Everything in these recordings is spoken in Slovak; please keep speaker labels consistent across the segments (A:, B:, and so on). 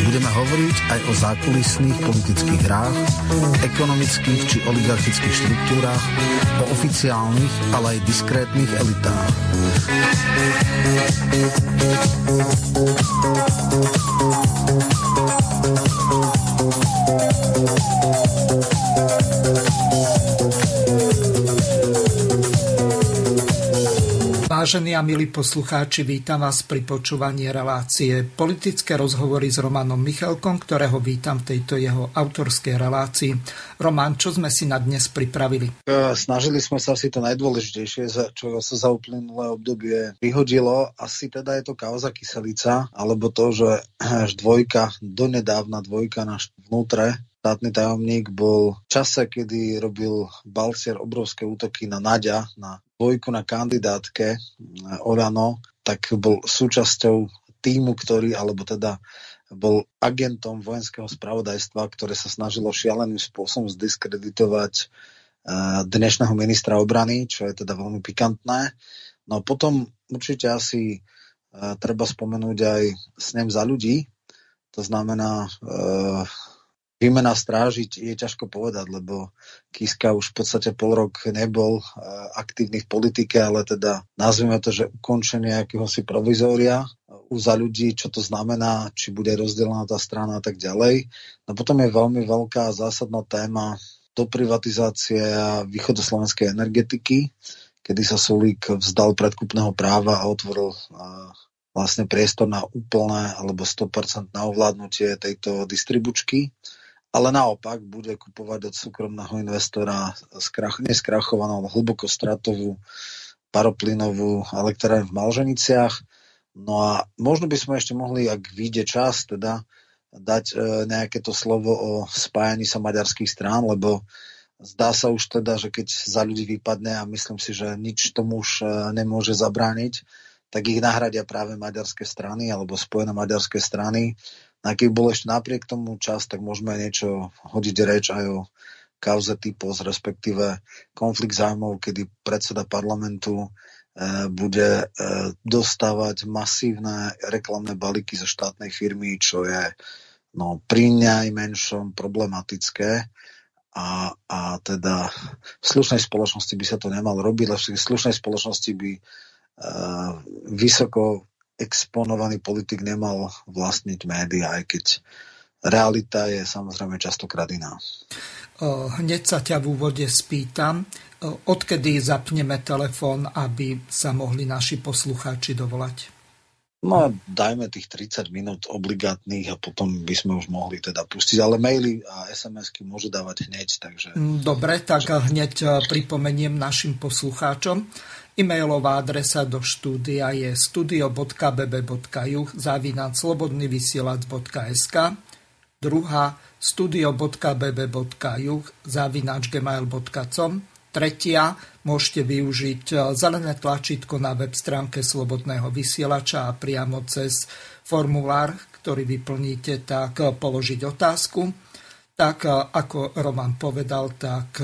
A: Budeme hovoriť aj o zákulisných politických hrách, ekonomických či oligarchických štruktúrach, o oficiálnych, ale aj diskrétnych elitách.
B: Vážení a milí poslucháči, vítam vás pri počúvaní relácie Politické rozhovory s Romanom Michalkom, ktorého vítam v tejto jeho autorskej relácii. Roman, čo sme si na dnes pripravili?
A: Snažili sme sa si to najdôležitejšie, čo sa za uplynulé obdobie vyhodilo. Asi teda je to kauza kyselica, alebo to, že až dvojka, donedávna dvojka na vnútre štátny tajomník bol v čase, kedy robil Balcier obrovské útoky na Naďa, na dvojku na kandidátke eh, Orano, tak bol súčasťou týmu, ktorý, alebo teda bol agentom vojenského spravodajstva, ktoré sa snažilo šialeným spôsobom zdiskreditovať eh, dnešného ministra obrany, čo je teda veľmi pikantné. No potom určite asi eh, treba spomenúť aj snem za ľudí, to znamená Výmena strážiť je ťažko povedať, lebo Kiska už v podstate pol rok nebol aktívny v politike, ale teda nazvime to, že ukončenie akéhosi provizória u za ľudí, čo to znamená, či bude rozdelená tá strana a tak ďalej. No potom je veľmi veľká zásadná téma do privatizácie a východoslovenskej energetiky, kedy sa Sulík vzdal predkupného práva a otvoril vlastne priestor na úplné alebo 100% na ovládnutie tejto distribučky ale naopak bude kupovať od súkromného investora skrach, neskrachovanú, hlboko stratovú paroplynovú elektráreň v Malženiciach. No a možno by sme ešte mohli, ak vyjde čas, teda dať e, nejaké to slovo o spájaní sa maďarských strán, lebo zdá sa už teda, že keď za ľudí vypadne a myslím si, že nič tomu už e, nemôže zabrániť, tak ich nahradia práve maďarské strany alebo spojené maďarské strany a keď bol ešte napriek tomu čas, tak môžeme niečo hodiť reč aj o kauze typos, respektíve konflikt zájmov, kedy predseda parlamentu e, bude e, dostávať masívne reklamné balíky zo štátnej firmy, čo je no, pri najmenšom problematické. A, a teda v slušnej spoločnosti by sa to nemalo robiť, ale v slušnej spoločnosti by uh, vysoko exponovaný politik nemal vlastniť médiá, aj keď realita je samozrejme častokrát iná.
B: Hneď sa ťa v úvode spýtam, odkedy zapneme telefón, aby sa mohli naši poslucháči dovolať?
A: No, dajme tých 30 minút obligátnych a potom by sme už mohli teda pustiť, ale maily a SMS-ky môžu dávať hneď, takže...
B: Mm, dobre, tak hneď pripomeniem našim poslucháčom. E-mailová adresa do štúdia je studio.bb.juh zavinať slobodnyvysielac.sk druhá studio.bb.juh zavináč gmail.com tretia môžete využiť e, zelené tlačítko na web stránke Slobodného vysielača a priamo cez formulár, ktorý vyplníte, tak e, položiť otázku. Tak e, ako Roman povedal, tak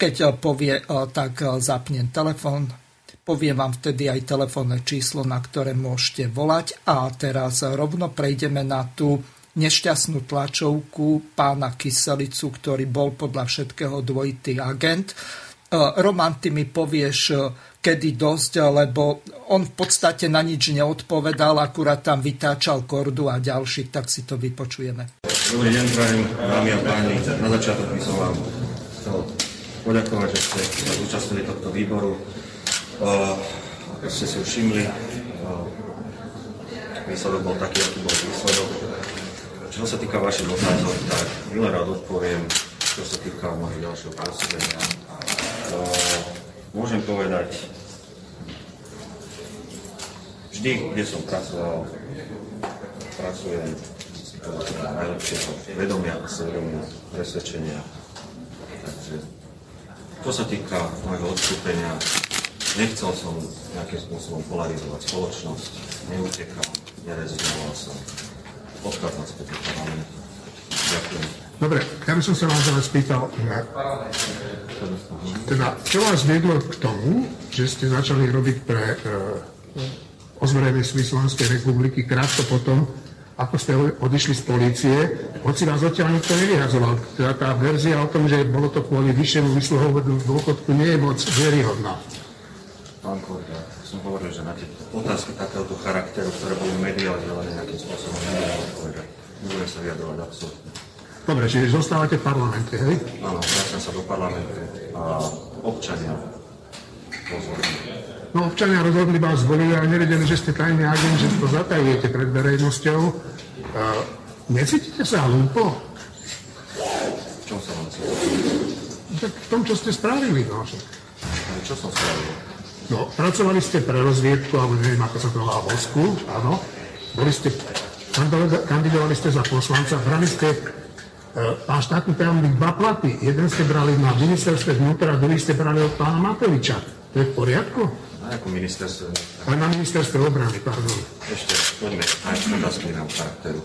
B: keď eh, povie, eh, tak eh, zapnem telefón, poviem vám vtedy aj telefónne číslo, na ktoré môžete volať. A teraz rovno prejdeme na tú nešťastnú tlačovku pána Kyselicu, ktorý bol podľa všetkého dvojitý agent. Roman, ty mi povieš, kedy dosť, lebo on v podstate na nič neodpovedal, akurát tam vytáčal kordu a ďalší, tak si to vypočujeme.
C: Dobrý deň, prajem, dámy a páni. Na začiatok by som vám chcel poďakovať, že ste zúčastnili tohto výboru. Ako ste si všimli, výsledok bol taký, aký bol výsledok. Čo sa týka vašich otázok, tak milé rád odpoviem, čo sa týka môjho ďalšieho pôsobenia. Môžem povedať, vždy, kde som pracoval, pracujem najlepšieho vedomia a svedomia, presvedčenia. Takže čo sa týka môjho odstúpenia, nechcel som nejakým spôsobom polarizovať spoločnosť, neutekal, nerezignoval som. Odchádzam z do parlamentu. Ďakujem.
D: Dobre, ja by som sa vás ale spýtal, teda, čo vás viedlo k tomu, že ste začali robiť pre uh, ozbrojené sily Slovenskej republiky krátko potom, ako ste odišli z polície, hoci vás odtiaľ nikto nevyhazoval. Teda tá verzia o tom, že bolo to kvôli vyššiemu vysluhovodu dôchodku, nie je moc vieryhodná.
C: Pán kolega, som hovoril, že na tie otázky takéhoto charakteru, ktoré boli medializované nejakým spôsobom, nebudem odpovedať. Nebudem sa vyjadrovať absolútne.
D: Dobre, čiže zostávate v parlamente, hej?
C: Áno, vraciam sa do parlamentu a občania pozorní.
D: No občania rozhodli vás zvolili, ale nevedeli, že ste tajný agent, že to zatajujete pred verejnosťou. Uh, necítite sa hlúpo?
C: Sa vám
D: Tak v tom, čo ste spravili, no.
C: Čo som spravil?
D: No, pracovali ste pre rozviedku, alebo neviem, ako sa to volá, vosku, áno. Boli ste, kandidovali ste za poslanca, brali ste pán štátny tajomník dva platy. Jeden ste brali na ministerstve vnútra, druhý ste brali od pána Matoviča. To je v poriadku?
C: Ako ministerstvo?
D: Ale na ministerstve obrany, pardon.
C: Ešte, poďme aj otázky na charakteru.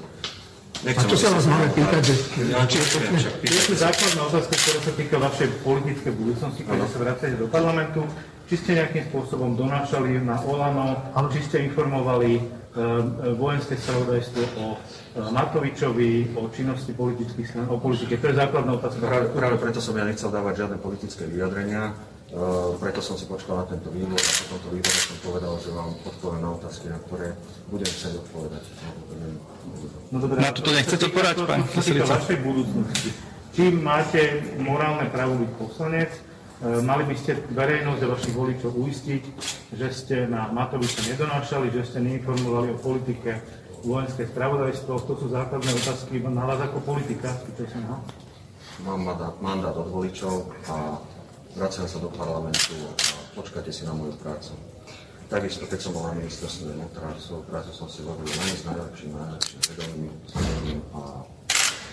D: Nechcem, a čo sa vás máme pýtať, že...
C: Ja, či je to
E: Je základná otázka, ktorá sa týka vašej politickej budúcnosti, keď sa vracete do parlamentu. Či ste nejakým spôsobom donášali na Olano, či ste informovali uh, vojenské spravodajstvo o uh, Matovičovi, o činnosti politických stran, o politike. To je základná otázka.
C: Práve, práve preto som ja nechcel dávať žiadne politické vyjadrenia. Uh, preto som si počkal na tento výbor a po tomto výbore som povedal, že vám odpoviem na otázky, na ktoré budem chcieť odpovedať.
E: No, dobré, na toto nechcete odpovedať, pán Kyselica? vašej budúcnosti. Čím máte morálne právo byť poslanec, uh, mali by ste verejnosť a vašich voličov uistiť, že ste na Matoviča nedonášali, že ste neinformovali o politike vojenské spravodajstvo. To sú základné otázky na vás ako politika.
C: Mám mandát, mandát od voličov a vraciam sa do parlamentu a počkajte si na moju prácu. Takisto, keď som bol na ministerstve vnútra, svoju prácu som si robil najmä s najlepším, najlepším vedomím, vedomím a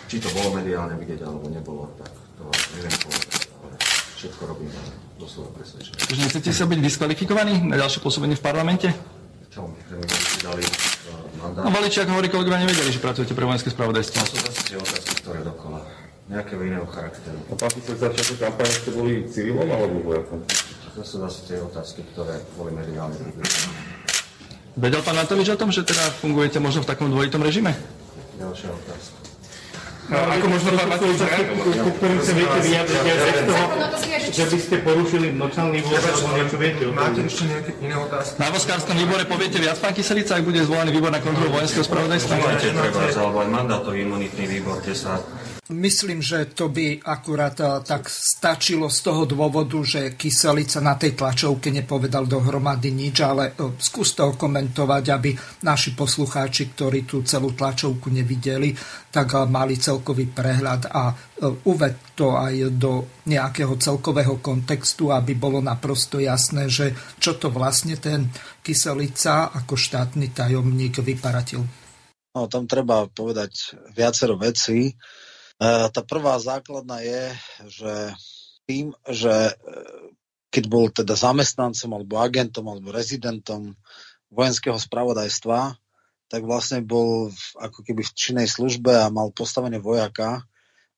C: či to bolo mediálne vidieť alebo nebolo, tak to neviem povedať, ale všetko robím do svojho presvedčenia.
E: Takže nechcete sa byť diskvalifikovaní na ďalšie pôsobenie v parlamente?
C: Čo, že mi dali uh, mandát?
E: No voliči, ako hovorí kolegovia, nevedeli, že pracujete pre vojenské spravodajstvo.
C: To sú zase tie otázky, ktoré dokola nejakého iného charakteru.
F: A pán Fico, začiatku kampane ste boli civilom alebo vojakom?
C: To sú zase tie otázky, ktoré boli mediálne
E: Vedel pán Matovič o tom, že teda fungujete možno v takom dvojitom režime?
C: Ďalšia otázka.
E: No, ako možno pán Matovič ku ktorým sa viete vyjadriť aj z toho, že by ste porušili nočný výbor alebo niečo viete
F: Máte ešte nejaké iné otázky?
E: Na voskárskom výbore poviete viac, pán Kyselica, ak bude zvolený výbor na kontrolu vojenského spravodajstva?
C: Máte treba, alebo aj mandátový imunitný výbor, kde sa
B: Myslím, že to by akurát eh, tak stačilo z toho dôvodu, že Kyselica na tej tlačovke nepovedal dohromady nič, ale eh, skús to komentovať, aby naši poslucháči, ktorí tú celú tlačovku nevideli, tak eh, mali celkový prehľad a uved to aj do nejakého celkového kontextu, aby bolo naprosto jasné, že čo to vlastne ten Kyselica ako štátny tajomník vyparatil.
A: No, tam treba povedať viacero vecí. E, tá prvá základná je, že tým, že e, keď bol teda zamestnancom alebo agentom alebo rezidentom vojenského spravodajstva, tak vlastne bol v, ako keby v činnej službe a mal postavenie vojaka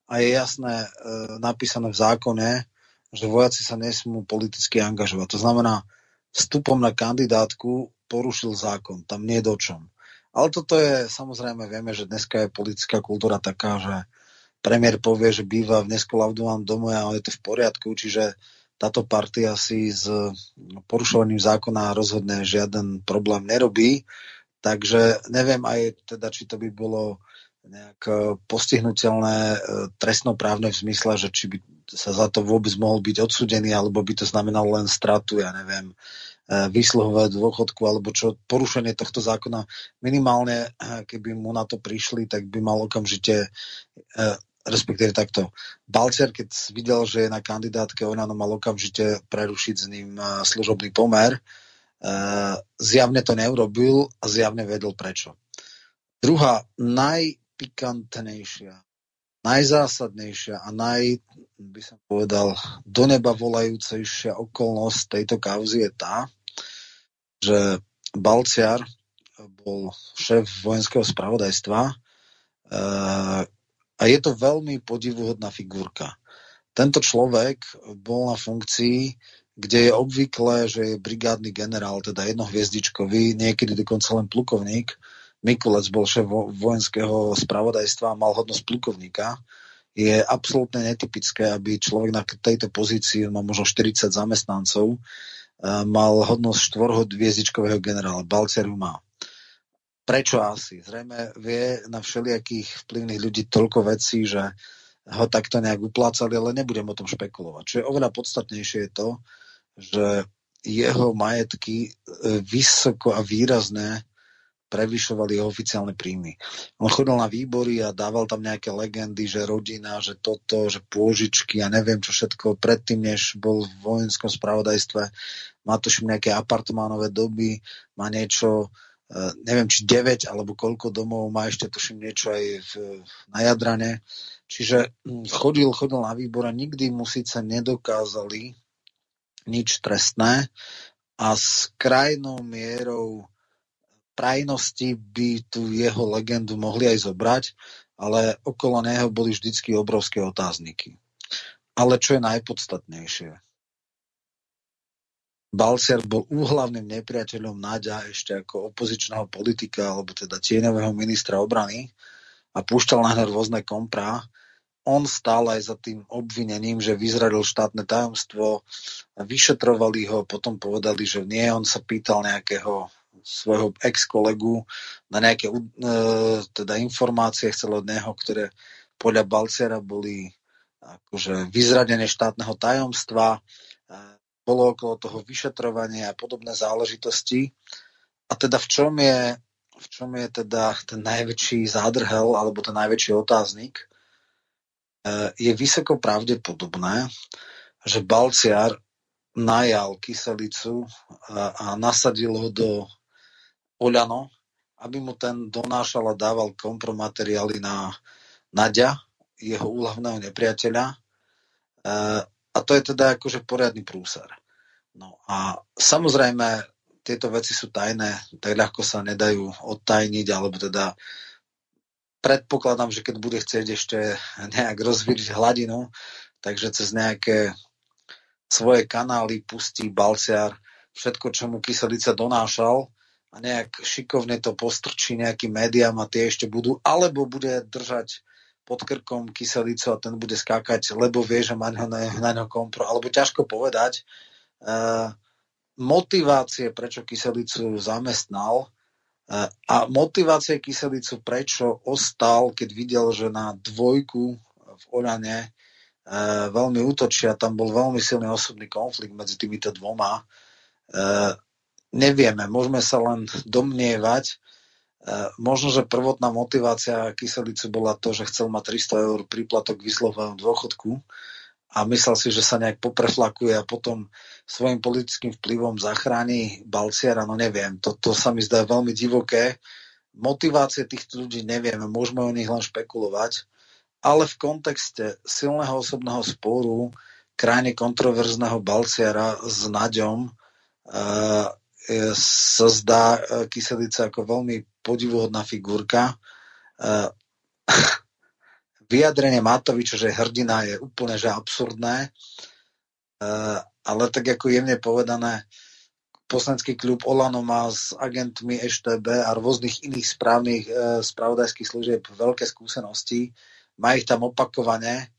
A: a je jasné e, napísané v zákone, že vojaci sa nesmú politicky angažovať. To znamená, vstupom na kandidátku porušil zákon. Tam nie je do čom. Ale toto je, samozrejme, vieme, že dneska je politická kultúra taká, že premiér povie, že býva v neskolaudovom dome a je to v poriadku, čiže táto partia si s porušovaním zákona rozhodne žiaden problém nerobí. Takže neviem aj teda, či to by bolo nejak e, postihnutelné e, trestnoprávne v zmysle, že či by sa za to vôbec mohol byť odsudený, alebo by to znamenalo len stratu, ja neviem, e, výsluhové dôchodku, alebo čo, porušenie tohto zákona. Minimálne, keby mu na to prišli, tak by mal okamžite respektíve takto. Balcer, keď videl, že je na kandidátke Olano, mal okamžite prerušiť s ním eh, služobný pomer. Eh, zjavne to neurobil a zjavne vedel prečo. Druhá, naj, najpikantnejšia, najzásadnejšia a naj, by som povedal, do neba volajúcejšia okolnosť tejto kauzy je tá, že Balciar bol šéf vojenského spravodajstva eh, a je to veľmi podivuhodná figurka. Tento človek bol na funkcii, kde je obvyklé, že je brigádny generál, teda jednohviezdičkový, niekedy dokonca len plukovník. Mikulec bol šéf vojenského spravodajstva a mal hodnosť plukovníka. Je absolútne netypické, aby človek na tejto pozícii, má možno 40 zamestnancov, mal hodnosť štvorhviezdičkového generála. Balcer ju má. Prečo asi? Zrejme vie na všelijakých vplyvných ľudí toľko vecí, že ho takto nejak uplácali, ale nebudem o tom špekulovať. Čo je oveľa podstatnejšie je to, že jeho majetky e, vysoko a výrazne prevyšovali jeho oficiálne príjmy. On chodil na výbory a dával tam nejaké legendy, že rodina, že toto, že pôžičky a neviem čo všetko. Predtým, než bol v vojenskom spravodajstve, má tuším nejaké apartmánové doby, má niečo, neviem či 9 alebo koľko domov, má ešte tuším niečo aj v, na Jadrane. Čiže hm, chodil, chodil na výbor a nikdy mu síce nedokázali nič trestné a s krajnou mierou prajnosti by tu jeho legendu mohli aj zobrať, ale okolo neho boli vždycky obrovské otázniky. Ale čo je najpodstatnejšie? Balciar bol úhlavným nepriateľom Naďa ešte ako opozičného politika, alebo teda tieňového ministra obrany a púšťal na rôzne komprá on stál aj za tým obvinením, že vyzradil štátne tajomstvo, vyšetrovali ho, potom povedali, že nie, on sa pýtal nejakého svojho ex-kolegu na nejaké uh, teda informácie, chcel od neho, ktoré podľa Balciera boli akože vyzradené štátneho tajomstva, bolo okolo toho vyšetrovanie a podobné záležitosti. A teda v čom je, v čom je teda ten najväčší zádrhel alebo ten najväčší otáznik? je vysoko pravdepodobné, že Balciar najal kyselicu a, a nasadil ho do Oľano, aby mu ten donášal a dával kompromateriály na Nadia, jeho úhlavného nepriateľa. A to je teda akože poriadny prúser. No a samozrejme, tieto veci sú tajné, tak ľahko sa nedajú odtajniť, alebo teda predpokladám, že keď bude chcieť ešte nejak rozvíriť hladinu, takže cez nejaké svoje kanály pustí Balciar všetko, čo mu kyselica donášal a nejak šikovne to postrčí nejakým médiám a tie ešte budú, alebo bude držať pod krkom kyselicu a ten bude skákať, lebo vie, že má na, na ňo kompro, alebo ťažko povedať. E, motivácie, prečo kyselicu zamestnal, a motivácia kyselicu, prečo ostal, keď videl, že na dvojku v Oľane e, veľmi útočia, tam bol veľmi silný osobný konflikt medzi týmito dvoma. Nevieme, môžeme sa len domnievať. E, možno, že prvotná motivácia kyselicu bola to, že chcel mať 300 eur príplatok vyslovenom dôchodku a myslel si, že sa nejak popreflakuje a potom svojim politickým vplyvom zachráni Balciara, no neviem, toto to sa mi zdá veľmi divoké. Motivácie týchto ľudí nevieme, môžeme o nich len špekulovať, ale v kontexte silného osobného sporu krajne kontroverzného Balciara s Naďom uh, sa zdá Kyselica ako veľmi podivuhodná figurka. Uh, vyjadrenie Matoviča, že hrdina je úplne že absurdné, uh, ale tak ako jemne povedané, poslanecký klub Olano má s agentmi EŠTB a rôznych iných správnych e, spravodajských služieb veľké skúsenosti. Má ich tam opakovane,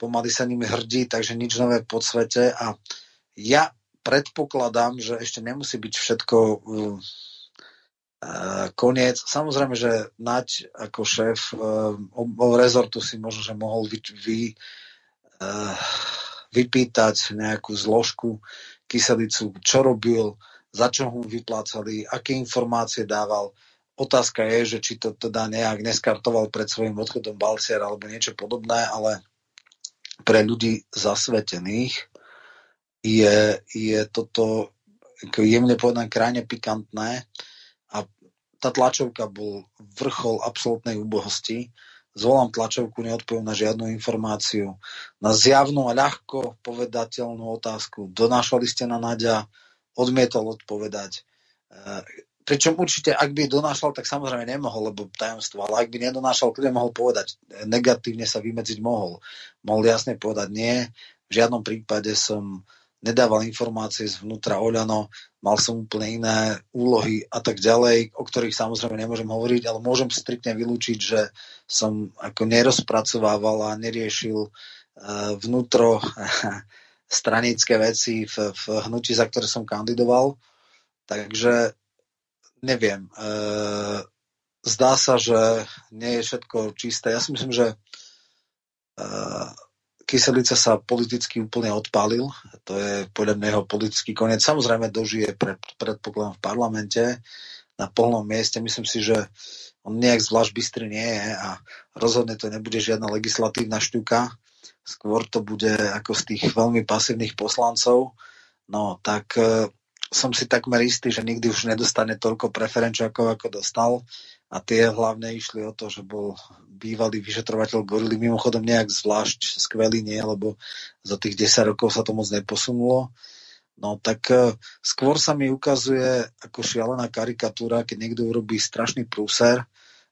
A: pomaly sa nimi hrdí, takže nič nové pod svete a ja predpokladám, že ešte nemusí byť všetko uh, koniec. Samozrejme, že Naď ako šéf uh, rezortu si možno, že mohol vy, vy, uh, vypýtať nejakú zložku, kyselicu, čo robil, za čo mu vyplácali, aké informácie dával. Otázka je, že či to teda nejak neskartoval pred svojim odchodom Balciar alebo niečo podobné, ale pre ľudí zasvetených je, je toto jemne povedané krajne pikantné tá tlačovka bol vrchol absolútnej úbohosti. Zvolám tlačovku, neodpoviem na žiadnu informáciu. Na zjavnú a ľahko povedateľnú otázku. Donášali ste na Nadia? Odmietol odpovedať. E, pričom určite, ak by donášal, tak samozrejme nemohol, lebo tajomstvo, ale ak by nedonášal, kľudne mohol povedať. Negatívne sa vymedziť mohol. Mohol jasne povedať nie. V žiadnom prípade som nedával informácie zvnútra Oľano, mal som úplne iné úlohy a tak ďalej, o ktorých samozrejme nemôžem hovoriť, ale môžem striktne vylúčiť, že som ako nerozpracovával a neriešil uh, vnútro stranické veci v, v hnutí, za ktoré som kandidoval. Takže neviem. Uh, zdá sa, že nie je všetko čisté. Ja si myslím, že uh, Kyselica sa politicky úplne odpálil. To je podľa mňa jeho politický koniec. Samozrejme dožije pred, predpokladom v parlamente na plnom mieste. Myslím si, že on nejak zvlášť bystrý nie je a rozhodne to nebude žiadna legislatívna šťuka. Skôr to bude ako z tých veľmi pasívnych poslancov. No tak e, som si takmer istý, že nikdy už nedostane toľko preferenčákov, ako dostal a tie hlavne išli o to, že bol bývalý vyšetrovateľ gorily, mimochodom nejak zvlášť skvelý nie, lebo za tých 10 rokov sa to moc neposunulo. No tak uh, skôr sa mi ukazuje ako šialená karikatúra, keď niekto urobí strašný prúser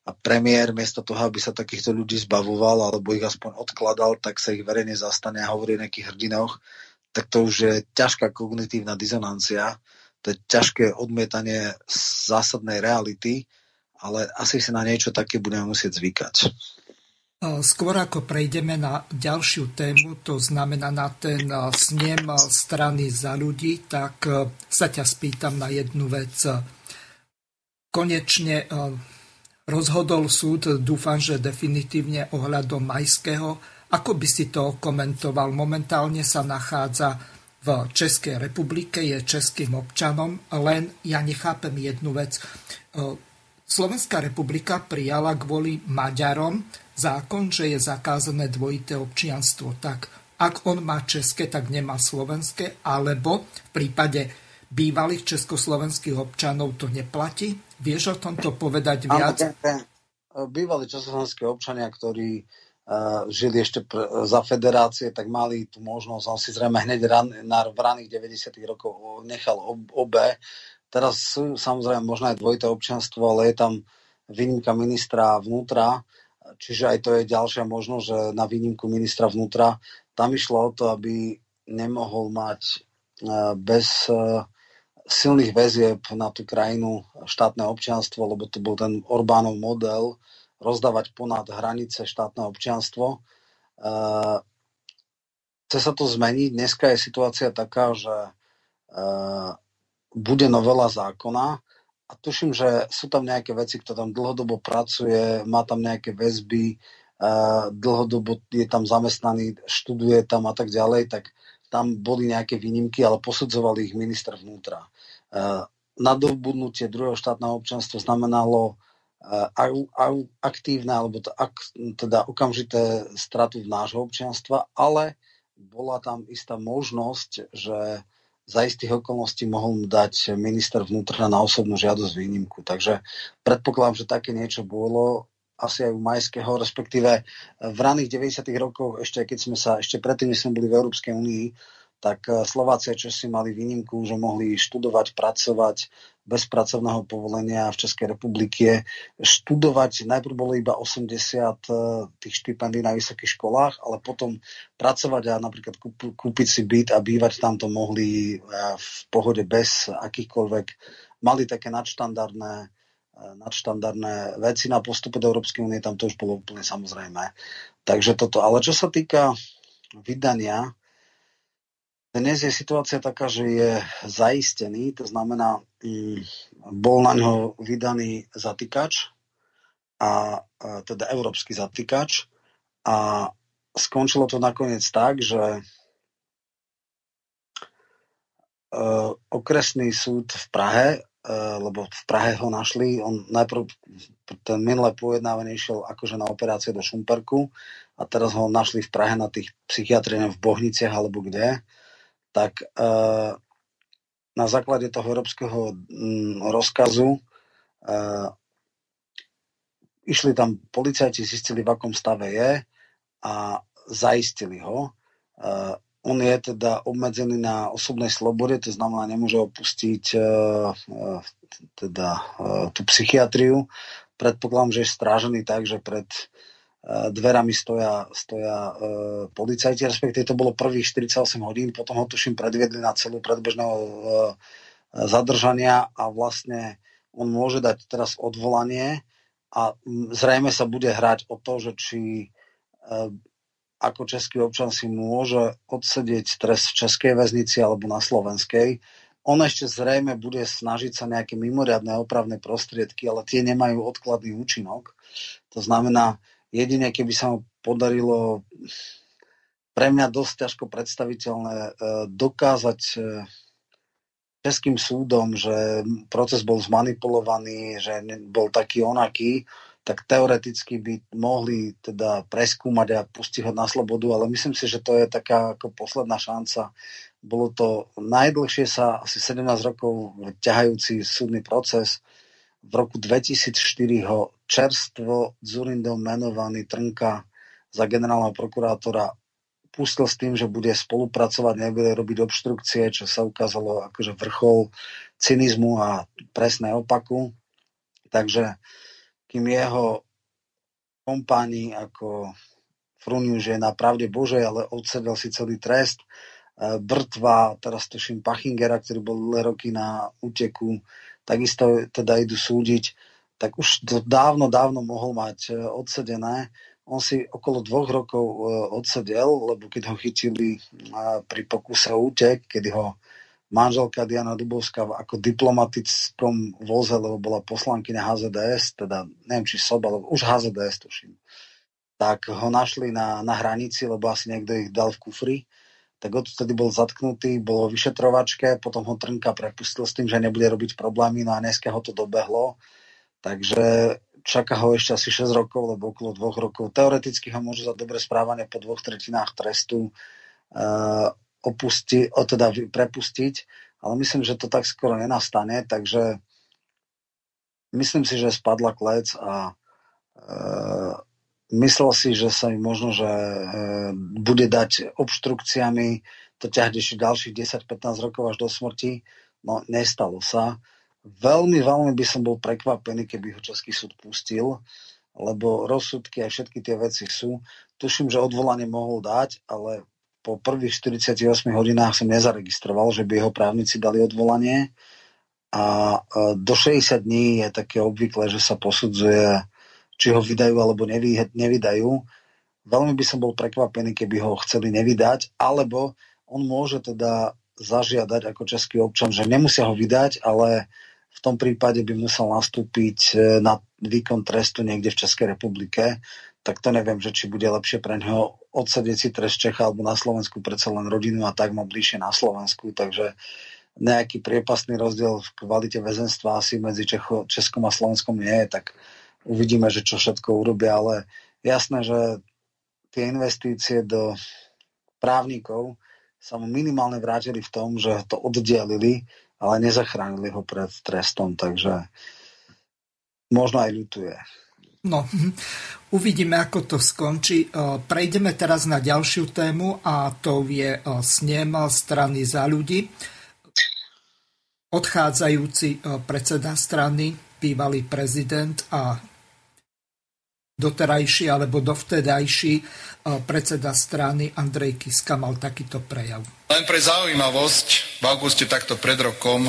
A: a premiér miesto toho, aby sa takýchto ľudí zbavoval alebo ich aspoň odkladal, tak sa ich verejne zastane a hovorí o nejakých hrdinoch, tak to už je ťažká kognitívna dizonancia, to je ťažké odmietanie zásadnej reality, ale asi si na niečo také budeme musieť zvykať.
B: Skôr ako prejdeme na ďalšiu tému, to znamená na ten snem strany za ľudí, tak sa ťa spýtam na jednu vec. Konečne rozhodol súd, dúfam, že definitívne ohľadom majského. Ako by si to komentoval? Momentálne sa nachádza v Českej republike, je českým občanom, len ja nechápem jednu vec Slovenská republika prijala kvôli Maďarom zákon, že je zakázané dvojité občianstvo. Tak ak on má české, tak nemá slovenské, alebo v prípade bývalých československých občanov to neplatí? Vieš o tomto povedať viac?
A: Áno, bývalí československí občania, ktorí uh, žili ešte pr- za federácie, tak mali tú možnosť, on si zrejme hneď ran, na, v raných 90. rokov nechal ob, obe Teraz samozrejme možno aj dvojité občanstvo, ale je tam výnimka ministra vnútra, čiže aj to je ďalšia možnosť, že na výnimku ministra vnútra tam išlo o to, aby nemohol mať e, bez e, silných väzieb na tú krajinu štátne občianstvo, lebo to bol ten Orbánov model rozdávať ponad hranice štátne občianstvo. E, chce sa to zmeniť. Dneska je situácia taká, že bude novela zákona a tuším, že sú tam nejaké veci, kto tam dlhodobo pracuje, má tam nejaké väzby, uh, dlhodobo je tam zamestnaný, študuje tam a tak ďalej, tak tam boli nejaké výnimky, ale posudzovali ich minister vnútra. Uh, nadobudnutie druhého štátneho občanstva znamenalo uh, aktívne alebo teda okamžité stratu v nášho občianstva, ale bola tam istá možnosť, že za istých okolností mohol dať minister vnútra na osobnú žiadosť výnimku. Takže predpokladám, že také niečo bolo asi aj u Majského, respektíve v raných 90. rokoch, ešte keď sme sa, ešte predtým, než sme boli v Európskej únii, tak eh, Slováci a Česi mali výnimku, že mohli študovať, pracovať bez pracovného povolenia v Českej republike. Študovať najprv bolo iba 80 eh, tých štipendí na vysokých školách, ale potom pracovať a napríklad kúpiť si byt a bývať tam to mohli eh, v pohode bez akýchkoľvek. Mali také nadštandardné nadštandardné veci na postupe do Európskej únie, tam to už bolo úplne samozrejme. Takže toto. Ale čo sa týka vydania, dnes je situácia taká, že je zaistený, to znamená, mm, bol na ňo vydaný zatýkač, a, teda európsky zatýkač a skončilo to nakoniec tak, že e, okresný súd v Prahe, e, lebo v Prahe ho našli, on najprv ten minulé pojednávanie išiel akože na operácie do Šumperku a teraz ho našli v Prahe na tých psychiatriách v Bohniciach alebo kde tak eh, na základe toho európskeho mm, rozkazu Uh, išli tam policajti, zistili, v akom stave je a zaistili ho. Uh, on je teda obmedzený na osobnej slobode, to znamená, nemôže opustiť teda, tú psychiatriu. Predpokladám, že je strážený tak, že pred dverami stoja, stoja uh, policajti, respektíve to bolo prvých 48 hodín, potom ho tuším predviedli na celú predbežného uh, zadržania a vlastne on môže dať teraz odvolanie a zrejme sa bude hrať o to, že či ako český občan si môže odsedieť trest v českej väznici alebo na slovenskej. On ešte zrejme bude snažiť sa nejaké mimoriadne opravné prostriedky, ale tie nemajú odkladný účinok. To znamená, jedine keby sa mu podarilo pre mňa dosť ťažko predstaviteľné e, dokázať e, českým súdom, že proces bol zmanipulovaný, že bol taký onaký, tak teoreticky by mohli teda preskúmať a pustiť ho na slobodu, ale myslím si, že to je taká ako posledná šanca. Bolo to najdlhšie sa asi 17 rokov ťahajúci súdny proces. V roku 2004 ho čerstvo Zurindom menovaný Trnka za generálneho prokurátora pustil s tým, že bude spolupracovať, nebude robiť obštrukcie, čo sa ukázalo akože vrchol cynizmu a presné opaku. Takže kým jeho kompáni ako Fruniu, že je na pravde Božej, ale odsedel si celý trest. E, Brtva, teraz tuším Pachingera, ktorý bol dlhé roky na úteku, takisto teda idú súdiť, tak už to dávno, dávno mohol mať e, odsedené. On si okolo dvoch rokov e, odsedel, lebo keď ho chytili pri pokuse o útek, kedy ho manželka Diana Dubovská ako diplomatickom voze, lebo bola poslankyňa HZDS, teda neviem, či soba, alebo už HZDS tuším. Tak ho našli na, na hranici, lebo asi niekto ich dal v kufri. Tak odtedy bol zatknutý, bolo vyšetrovačke, potom ho Trnka prepustil s tým, že nebude robiť problémy, no a dneska ho to dobehlo. Takže čaká ho ešte asi 6 rokov, lebo okolo dvoch rokov. Teoreticky ho môže za dobre správanie po dvoch tretinách trestu uh, opusti, o teda prepustiť, ale myslím, že to tak skoro nenastane, takže myslím si, že spadla klec a e, myslel si, že sa im možno, že e, bude dať obštrukciami to ťahať ešte ďalších 10-15 rokov až do smrti. No, nestalo sa. Veľmi, veľmi by som bol prekvapený, keby ho Český súd pustil, lebo rozsudky a všetky tie veci sú. Tuším, že odvolanie mohol dať, ale po prvých 48 hodinách som nezaregistroval, že by jeho právnici dali odvolanie a e, do 60 dní je také obvyklé, že sa posudzuje, či ho vydajú alebo nevydajú. Veľmi by som bol prekvapený, keby ho chceli nevydať, alebo on môže teda zažiadať ako český občan, že nemusia ho vydať, ale v tom prípade by musel nastúpiť e, na výkon trestu niekde v Českej republike tak to neviem, že či bude lepšie pre neho odsedieť si trest Čecha alebo na Slovensku predsa len rodinu a tak má bližšie na Slovensku, takže nejaký priepastný rozdiel v kvalite väzenstva asi medzi Čecho, Českom a Slovenskom nie je, tak uvidíme, že čo všetko urobia, ale jasné, že tie investície do právnikov sa mu minimálne vrátili v tom, že to oddialili, ale nezachránili ho pred trestom, takže možno aj ľutuje.
B: No, uvidíme, ako to skončí. E, prejdeme teraz na ďalšiu tému a to je e, snem strany za ľudí. Odchádzajúci e, predseda strany, bývalý prezident a doterajší alebo dovtedajší predseda strany Andrej Kiska mal takýto prejav.
G: Len pre zaujímavosť, v auguste takto pred rokom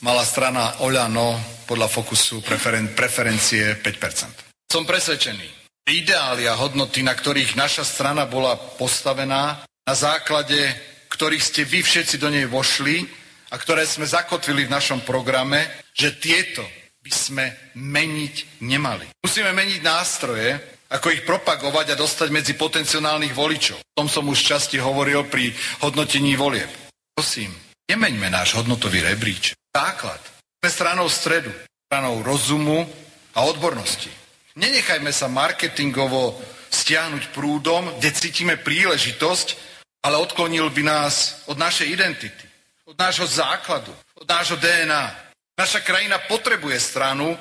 G: mala strana Oľano podľa Fokusu preferen- preferencie 5%. Som presvedčený, ideály a hodnoty, na ktorých naša strana bola postavená, na základe ktorých ste vy všetci do nej vošli a ktoré sme zakotvili v našom programe, že tieto by sme meniť nemali. Musíme meniť nástroje, ako ich propagovať a dostať medzi potenciálnych voličov. O tom som už časti hovoril pri hodnotení volieb. Prosím, nemeňme náš hodnotový rebríč. Základ. Sme stranou stredu, stranou rozumu a odbornosti. Nenechajme sa marketingovo stiahnuť prúdom, kde cítime príležitosť, ale odklonil by nás od našej identity, od nášho základu, od nášho DNA. Naša krajina potrebuje stranu,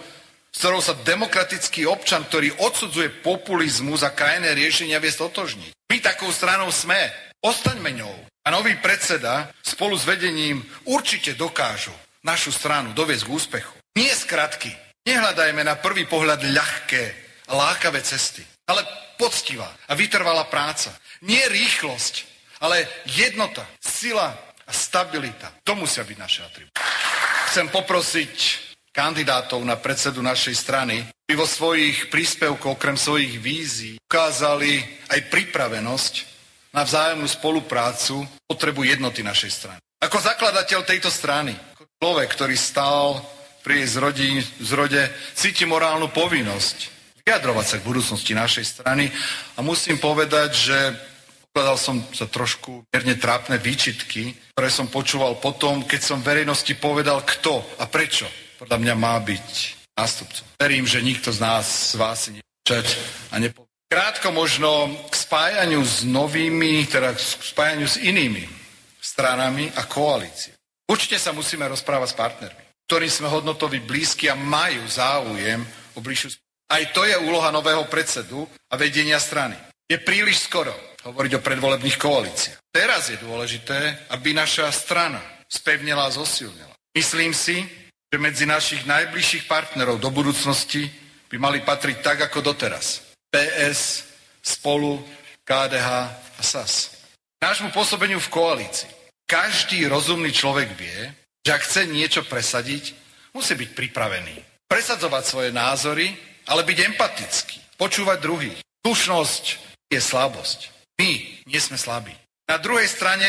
G: s ktorou sa demokratický občan, ktorý odsudzuje populizmu za krajné riešenia, vie stotožniť. My takou stranou sme. Ostaňme ňou. A nový predseda spolu s vedením určite dokážu našu stranu doviesť k úspechu. Nie skratky. Nehľadajme na prvý pohľad ľahké lákavé cesty, ale poctivá a vytrvalá práca. Nie rýchlosť, ale jednota, sila a stabilita. To musia byť naše atribúty. Chcem poprosiť kandidátov na predsedu našej strany, by vo svojich príspevkoch okrem svojich vízií ukázali aj pripravenosť na vzájomnú spoluprácu, potrebu jednoty našej strany. Ako zakladateľ tejto strany, ako človek, ktorý stál pri jej zrode, cíti morálnu povinnosť vyjadrovať sa k budúcnosti našej strany a musím povedať, že pokladal som sa trošku mierne trápne výčitky, ktoré som počúval potom, keď som verejnosti povedal, kto a prečo podľa mňa má byť nástupcom. Verím, že nikto z nás, z vás si nečať a nepovie. Krátko možno k spájaniu s novými, teda k spájaniu s inými stranami a koalície. Určite sa musíme rozprávať s partnermi, ktorým sme hodnotovi blízki a majú záujem o bližšiu Aj to je úloha nového predsedu a vedenia strany. Je príliš skoro hovoriť o predvolebných koalíciách. Teraz je dôležité, aby naša strana spevnila a zosilnila. Myslím si, že medzi našich najbližších partnerov do budúcnosti by mali patriť tak ako doteraz. PS, Spolu, KDH a SAS. Nášmu pôsobeniu v koalícii. Každý rozumný človek vie, že ak chce niečo presadiť, musí byť pripravený. Presadzovať svoje názory, ale byť empatický. Počúvať druhých. Slušnosť je slabosť. My nie sme slabí. Na druhej strane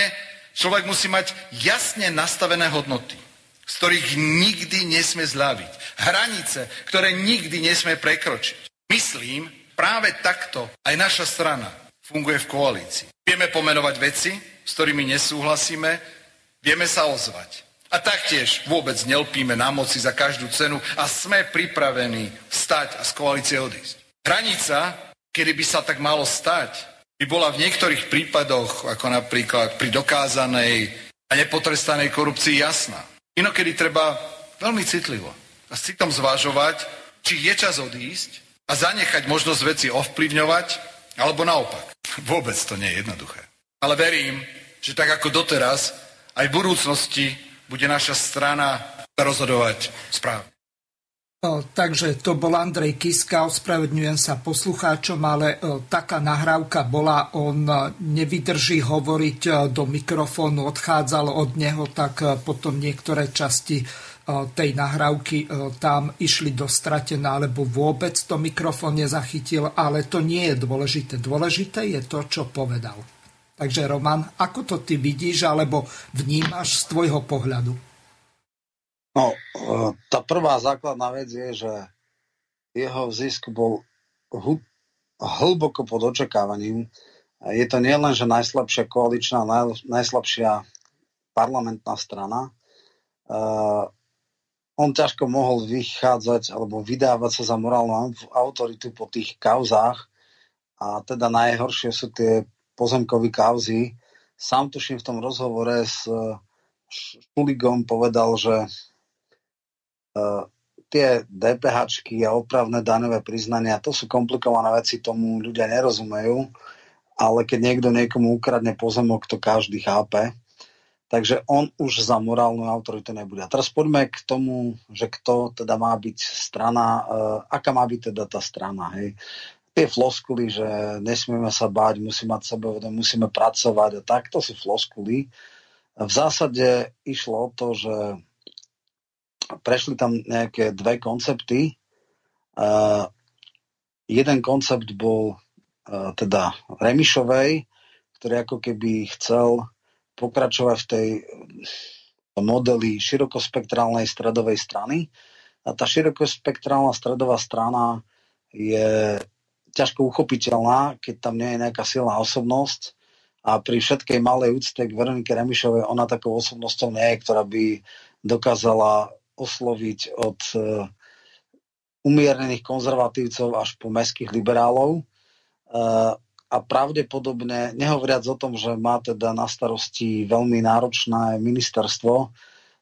G: človek musí mať jasne nastavené hodnoty z ktorých nikdy nesme zľaviť. Hranice, ktoré nikdy nesme prekročiť. Myslím, práve takto aj naša strana funguje v koalícii. Vieme pomenovať veci, s ktorými nesúhlasíme, vieme sa ozvať. A taktiež vôbec nelpíme na moci za každú cenu a sme pripravení stať a z koalície odísť. Hranica, kedy by sa tak malo stať, by bola v niektorých prípadoch, ako napríklad pri dokázanej a nepotrestanej korupcii jasná. Inokedy treba veľmi citlivo a s citom zvažovať, či je čas odísť a zanechať možnosť veci ovplyvňovať, alebo naopak. Vôbec to nie je jednoduché. Ale verím, že tak ako doteraz, aj v budúcnosti bude naša strana rozhodovať správne.
B: Takže to bol Andrej Kiska, ospravedňujem sa poslucháčom, ale taká nahrávka bola, on nevydrží hovoriť do mikrofónu, odchádzal od neho, tak potom niektoré časti tej nahrávky tam išli do stratená, alebo vôbec to mikrofón nezachytil, ale to nie je dôležité. Dôležité je to, čo povedal. Takže Roman, ako to ty vidíš, alebo vnímaš z tvojho pohľadu?
A: No, e, tá prvá základná vec je, že jeho zisk bol hlboko pod očakávaním. Je to nielen, že najslabšia koaličná, naj, najslabšia parlamentná strana. Uh, on ťažko mohol vychádzať alebo vydávať sa za morálnu autoritu po tých kauzách a teda najhoršie sú tie pozemkové kauzy. Sám tuším v tom rozhovore s Šuligom povedal, že Eh, tie DPH a opravné daňové priznania, to sú komplikované veci, tomu ľudia nerozumejú, ale keď niekto niekomu ukradne pozemok, to každý chápe. Takže on už za morálnu autoritu nebude. A teraz poďme k tomu, že kto teda má byť strana, uh, aká má byť teda tá strana. Hej. Tie floskuly, že nesmieme sa báť, musíme mať sebevedom, musíme pracovať a tak, to sú floskuly. V zásade išlo o to, že prešli tam nejaké dve koncepty. Uh, jeden koncept bol uh, teda Remišovej, ktorý ako keby chcel pokračovať v tej modeli širokospektrálnej stredovej strany. A tá širokospektrálna stredová strana je ťažko uchopiteľná, keď tam nie je nejaká silná osobnosť. A pri všetkej malej úcte k Veronike Remišovej ona takou osobnosťou nie je, ktorá by dokázala osloviť od e, umiernených konzervatívcov až po mestských liberálov. E, a pravdepodobne, nehovoriac o tom, že má teda na starosti veľmi náročné ministerstvo,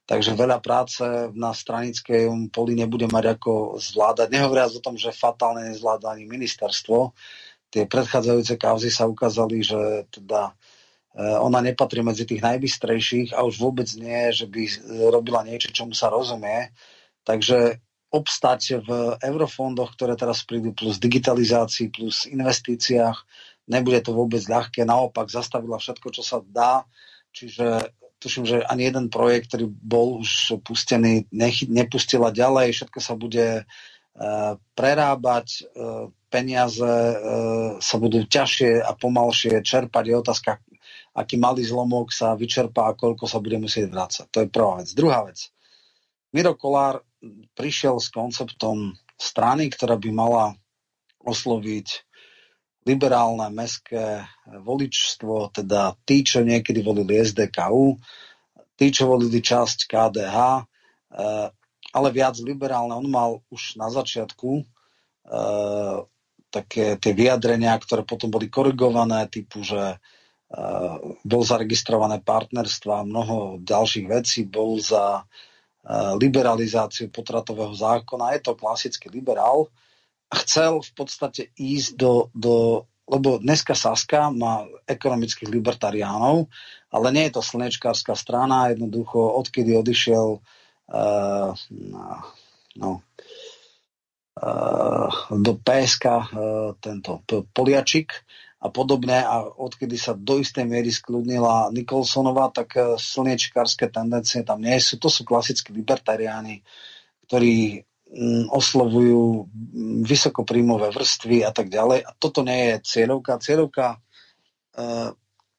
A: takže veľa práce na stranickej poli nebude mať ako zvládať. Nehovoriac o tom, že fatálne nezvláda ani ministerstvo. Tie predchádzajúce kauzy sa ukázali, že teda e, ona nepatrí medzi tých najbystrejších a už vôbec nie, že by robila niečo, čomu sa rozumie. Takže obstať v eurofondoch, ktoré teraz prídu, plus digitalizácii, plus investíciách, nebude to vôbec ľahké. Naopak zastavila všetko, čo sa dá. Čiže tuším, že ani jeden projekt, ktorý bol už pustený, nechy, nepustila ďalej. Všetko sa bude uh, prerábať, peniaze sa budú ťažšie a pomalšie čerpať. Je otázka, aký malý zlomok sa vyčerpá a koľko sa bude musieť vrácať. To je prvá vec. Druhá vec. Miro Kolár prišiel s konceptom strany, ktorá by mala osloviť liberálne mestské voličstvo, teda tí, čo niekedy volili SDKU, tí, čo volili časť KDH, eh, ale viac liberálne. On mal už na začiatku eh, také tie vyjadrenia, ktoré potom boli korigované, typu, že eh, bol zaregistrované partnerstva a mnoho ďalších vecí, bol za liberalizáciu potratového zákona. Je to klasický liberál. Chcel v podstate ísť do, do lebo dneska Saska má ekonomických libertariánov, ale nie je to slnečkárska strana, jednoducho odkedy odišiel uh, no, uh, do PSK uh, tento Poliačik, a podobne a odkedy sa do istej miery skľudnila Nikolsonová, tak eh, slniečkárske tendencie tam nie sú. To sú klasickí libertariáni, ktorí mm, oslovujú mm, vysokopríjmové vrstvy a tak ďalej. A toto nie je cieľovka. Cieľovka e,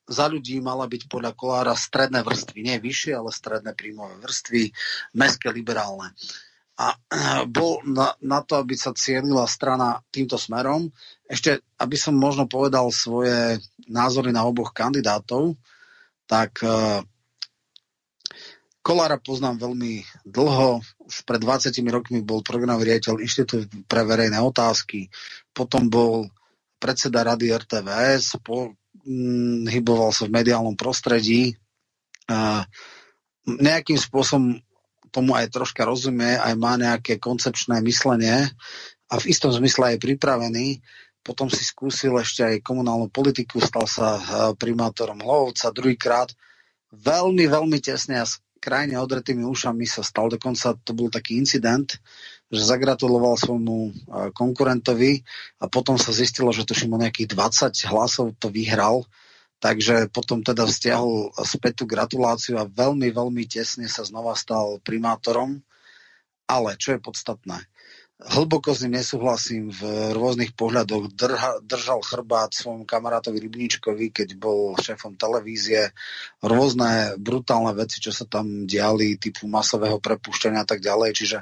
A: za ľudí mala byť podľa Kolára stredné vrstvy. Nie vyššie, ale stredné príjmové vrstvy, mestské liberálne. A bol na, na to, aby sa cielila strana týmto smerom. Ešte, aby som možno povedal svoje názory na oboch kandidátov, tak uh, Kolára poznám veľmi dlho. Už pred 20 rokmi bol programový riaditeľ Inštitút pre verejné otázky. Potom bol predseda rady RTVS, po, hm, hyboval sa v mediálnom prostredí. Uh, nejakým spôsobom tomu aj troška rozumie, aj má nejaké koncepčné myslenie a v istom zmysle aj pripravený. Potom si skúsil ešte aj komunálnu politiku, stal sa eh, primátorom Hlovca druhýkrát. Veľmi, veľmi tesne a s krajine odretými ušami sa stal. Dokonca to bol taký incident, že zagratuloval svojmu eh, konkurentovi a potom sa zistilo, že tuším o nejakých 20 hlasov to vyhral Takže potom teda vzťahol späť tú gratuláciu a veľmi, veľmi tesne sa znova stal primátorom. Ale čo je podstatné, hlboko s ním nesúhlasím v rôznych pohľadoch. Drha, držal chrbát svojmu kamarátovi Rybníčkovi, keď bol šéfom televízie. Rôzne brutálne veci, čo sa tam diali, typu masového prepušťania a tak ďalej. Čiže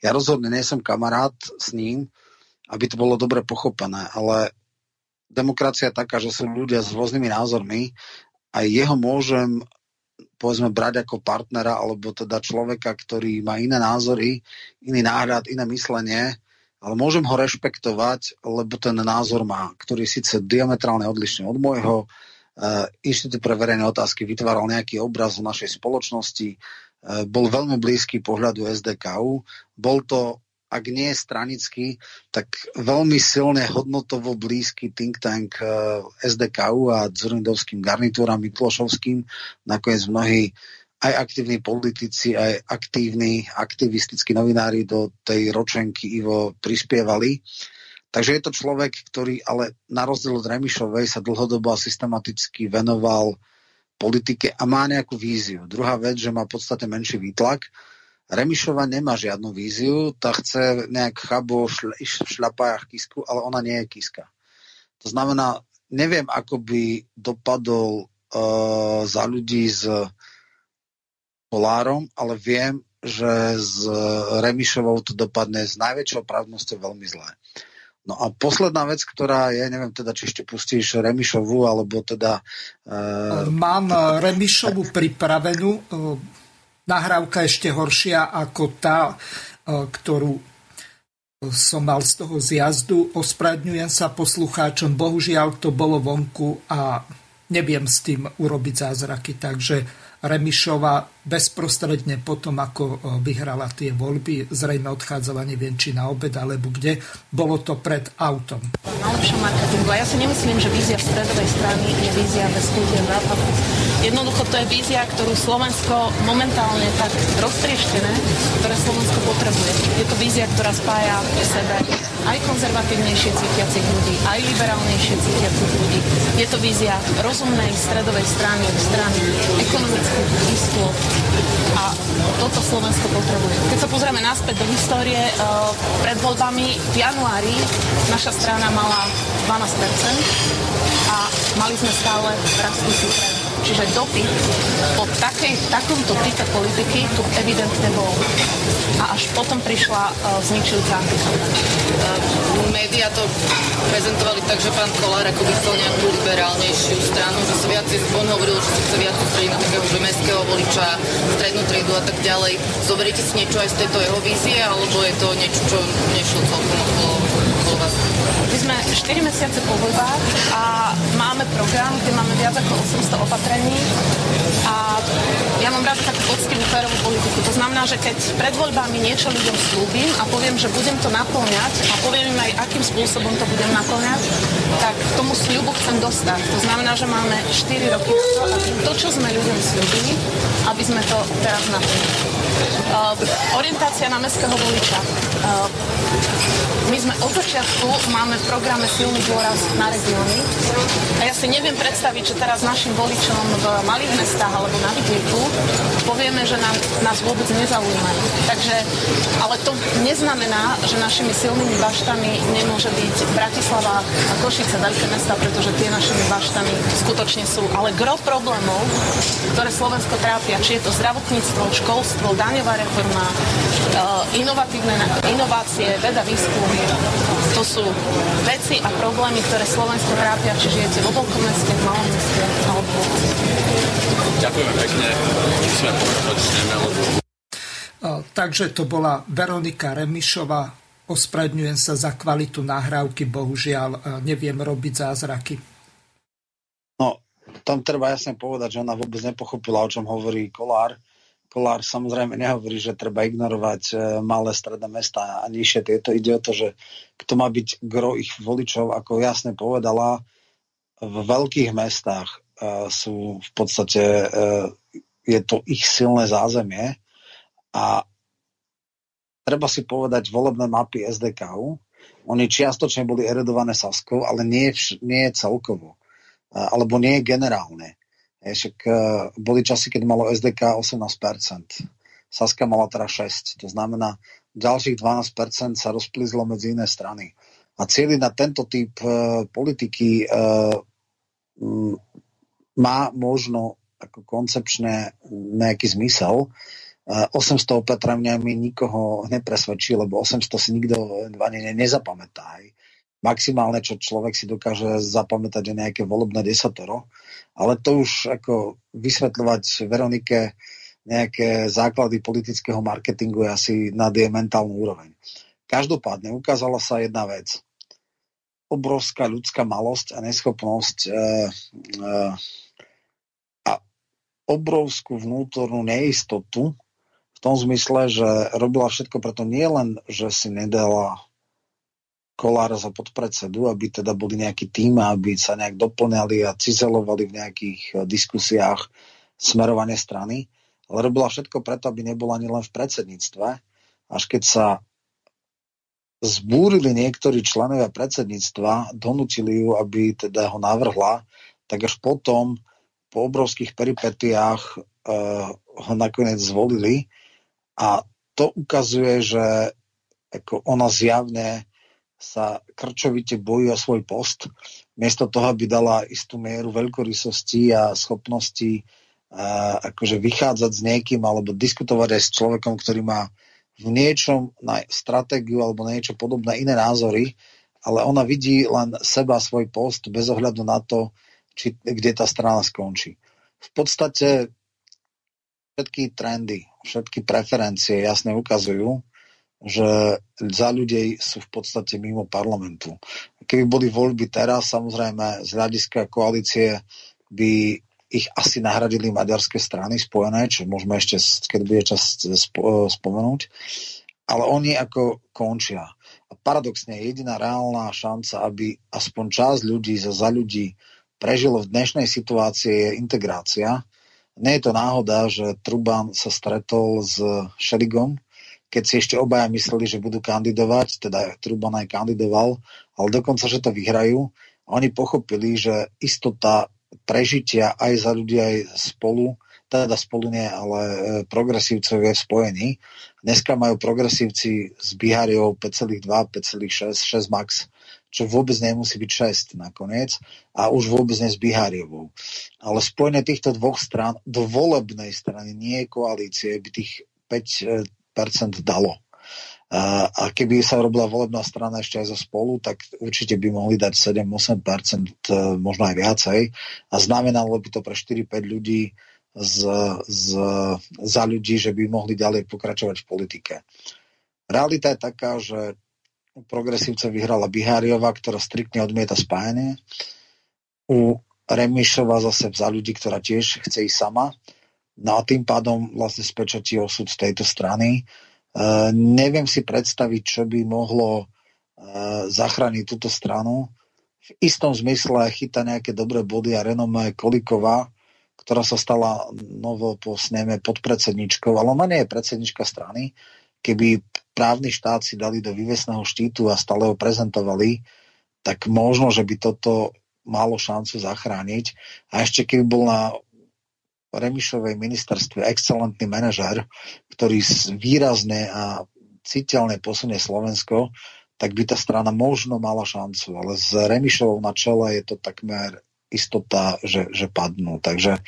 A: ja rozhodne nie som kamarát s ním, aby to bolo dobre pochopené. Ale demokracia je taká, že sú ľudia s rôznymi názormi a jeho môžem povedzme brať ako partnera alebo teda človeka, ktorý má iné názory, iný náhľad, iné myslenie, ale môžem ho rešpektovať, lebo ten názor má, ktorý je síce diametrálne odlišný od môjho. Uh, Inštitút pre verejné otázky vytváral nejaký obraz v našej spoločnosti, uh, bol veľmi blízky pohľadu SDKU, bol to ak nie je stranický, tak veľmi silne hodnotovo blízky think tank eh, SDKU a Zurindovským garnitúram Miklošovským. Nakoniec mnohí aj aktívni politici, aj aktívni, aktivistickí novinári do tej ročenky Ivo prispievali. Takže je to človek, ktorý ale na rozdiel od Remišovej sa dlhodobo a systematicky venoval politike a má nejakú víziu. Druhá vec, že má v podstate menší výtlak, Remišova nemá žiadnu víziu, tá chce nejak chabo šl- šľapajach kisku, ale ona nie je kiska. To znamená, neviem, ako by dopadol uh, za ľudí s Polárom, ale viem, že s Remišovou to dopadne s najväčšou pravdnosťou veľmi zlé. No a posledná vec, ktorá je, neviem teda, či ešte pustíš Remišovu, alebo teda...
B: Uh, Mám Remišovu pripravenú, nahrávka ešte horšia ako tá, e, ktorú som mal z toho zjazdu. Ospravedňujem sa poslucháčom, bohužiaľ to bolo vonku a neviem s tým urobiť zázraky, takže Remišova bezprostredne potom, ako e, vyhrala tie voľby, zrejme odchádzala, neviem, či na obed, alebo kde, bolo to pred autom.
H: Najlepšom marketingu. Ja si nemyslím, že vízia stredovej strany je vízia bez západu. Jednoducho to je vízia, ktorú Slovensko momentálne tak roztrieštené, ktoré Slovensko potrebuje. Je to vízia, ktorá spája v sebe aj konzervatívnejšie cítiacich ľudí, aj liberálnejšie cítiacich ľudí. Je to vízia rozumnej stredovej strany, strany ekonomických iskôb, a toto Slovensko potrebuje. Keď sa pozrieme naspäť do histórie, eh, pred voľbami v januári naša strana mala 12% a mali sme stále rastúci trend. Čiže dopyt po takej, takomto type politiky tu evidentne bol. A až potom prišla uh, zničujúca
I: uh, Média to prezentovali tak, že pán Kolár ako by chcel nejakú liberálnejšiu stranu, že sa viacej, on hovoril, že sa chce viac sústrediť na takého že mestského voliča, strednú triedu a tak ďalej. Zoberiete si niečo aj z tejto jeho vízie, alebo je to niečo, čo nešlo celkom okolo,
H: sme 4 mesiace po voľbách a máme program, kde máme viac ako 800 opatrení a ja mám rada takú poctivú férovú politiku. To znamená, že keď pred voľbami niečo ľuďom slúbim a poviem, že budem to naplňať a poviem im aj, akým spôsobom to budem naplňať, tak tomu sľubu chcem dostať. To znamená, že máme 4 roky na to, aby to, čo sme ľuďom slúbili, aby sme to teraz naplnili. Uh, orientácia na mestského voliča. Uh, my sme od začiatku máme programe silný dôraz na regióny a ja si neviem predstaviť, že teraz našim voličom v malých mestách alebo na vidieku povieme, že nám, nás vôbec nezaujímajú. Takže, ale to neznamená, že našimi silnými baštami nemôže byť Bratislava a Košice, veľké mesta, pretože tie našimi baštami skutočne sú. Ale gro problémov, ktoré Slovensko trápia, či je to zdravotníctvo, školstvo, daňová reforma, eh, inovatívne inovácie, veda, výskum, to sú veci a problémy, ktoré Slovensko trápia, či žijete vo veľkom meste, v malom meste alebo
J: Ďakujeme pekne. Musíme pokračovať, lebo...
B: Takže to bola Veronika Remišová. Ospravedňujem sa za kvalitu nahrávky, bohužiaľ neviem robiť zázraky.
A: No, tam treba jasne povedať, že ona vôbec nepochopila, o čom hovorí Kolár Kolár samozrejme nehovorí, že treba ignorovať e, malé stredné mesta a nižšie tieto. Ide o to, že kto má byť gro ich voličov, ako jasne povedala, v veľkých mestách uh, sú v podstate, uh, je to ich silné zázemie a treba si povedať volebné mapy SDKU. Oni čiastočne boli eredované Saskou, ale nie, nie celkovo. Alebo nie generálne. Však e, boli časy, keď malo SDK 18%. Saska mala teraz 6. To znamená, ďalších 12% sa rozplizlo medzi iné strany. A cieľi na tento typ uh, politiky uh, m, má možno ako koncepčne nejaký zmysel. Uh, 800 opatreniami nikoho nepresvedčí, lebo 800 si nikto ani nezapamätá. Maximálne, čo človek si dokáže zapamätať, je nejaké volebné desatoro ale to už ako vysvetľovať Veronike nejaké základy politického marketingu je asi na jej úroveň. Každopádne ukázala sa jedna vec. Obrovská ľudská malosť a neschopnosť e, e, a obrovskú vnútornú neistotu v tom zmysle, že robila všetko preto nie len, že si nedala Kolára za podpredsedu, aby teda boli nejaký tým, aby sa nejak doplňali a cizelovali v nejakých e, diskusiách smerovanie strany, ale robila všetko preto, aby nebola ani len v predsedníctve. Až keď sa zbúrili niektorí členovia predsedníctva, donútili ju, aby teda ho navrhla, tak až potom po obrovských peripetiách e, ho nakoniec zvolili a to ukazuje, že ako ona zjavne sa krčovite bojí o svoj post, miesto toho, aby dala istú mieru veľkorysosti a schopnosti a, akože vychádzať s niekým alebo diskutovať aj s človekom, ktorý má v niečom na stratégiu alebo niečo podobné iné názory, ale ona vidí len seba, svoj post bez ohľadu na to, či, kde tá strana skončí. V podstate všetky trendy, všetky preferencie jasne ukazujú, že za ľudí sú v podstate mimo parlamentu. Keby boli voľby teraz, samozrejme z hľadiska koalície by ich asi nahradili maďarské strany spojené, čo môžeme ešte, keď bude čas spomenúť. Ale oni ako končia. A paradoxne jediná reálna šanca, aby aspoň časť ľudí za, za ľudí prežilo v dnešnej situácii je integrácia. Nie je to náhoda, že Truban sa stretol s Šeligom, keď si ešte obaja mysleli, že budú kandidovať, teda Truban aj kandidoval, ale dokonca, že to vyhrajú. Oni pochopili, že istota prežitia aj za ľudí, aj spolu, teda spolu nie, ale e, progresívcov je v spojení. Dneska majú progresívci s Bihariou 5,2, 5,6, 6 max, čo vôbec nemusí byť 6 nakoniec a už vôbec nie s Bihariovou. Ale spojenie týchto dvoch strán do volebnej strany, nie koalície, by tých 5% e, dalo. A keby sa robila volebná strana ešte aj zo spolu, tak určite by mohli dať 7-8%, e, možno aj viacej. A znamenalo by to pre 4-5 ľudí z, z, za ľudí, že by mohli ďalej pokračovať v politike. Realita je taká, že progresívce vyhrala Biháriová, ktorá striktne odmieta spájanie. U Remišova zase za ľudí, ktorá tiež chce ísť sama. No a tým pádom vlastne spečatí osud z tejto strany Uh, neviem si predstaviť, čo by mohlo uh, zachrániť túto stranu. V istom zmysle chyta nejaké dobré body a renomé Koliková, ktorá sa stala novo po sneme podpredsedničkou, ale ona nie je predsednička strany. Keby právny štát si dali do vývesného štítu a stále ho prezentovali, tak možno, že by toto malo šancu zachrániť. A ešte keby bol na Remišovej ministerstve excelentný manažer, ktorý výrazne a citeľne posunie Slovensko, tak by tá strana možno mala šancu, ale s Remišovou na čele je to takmer istota, že, že padnú. Takže,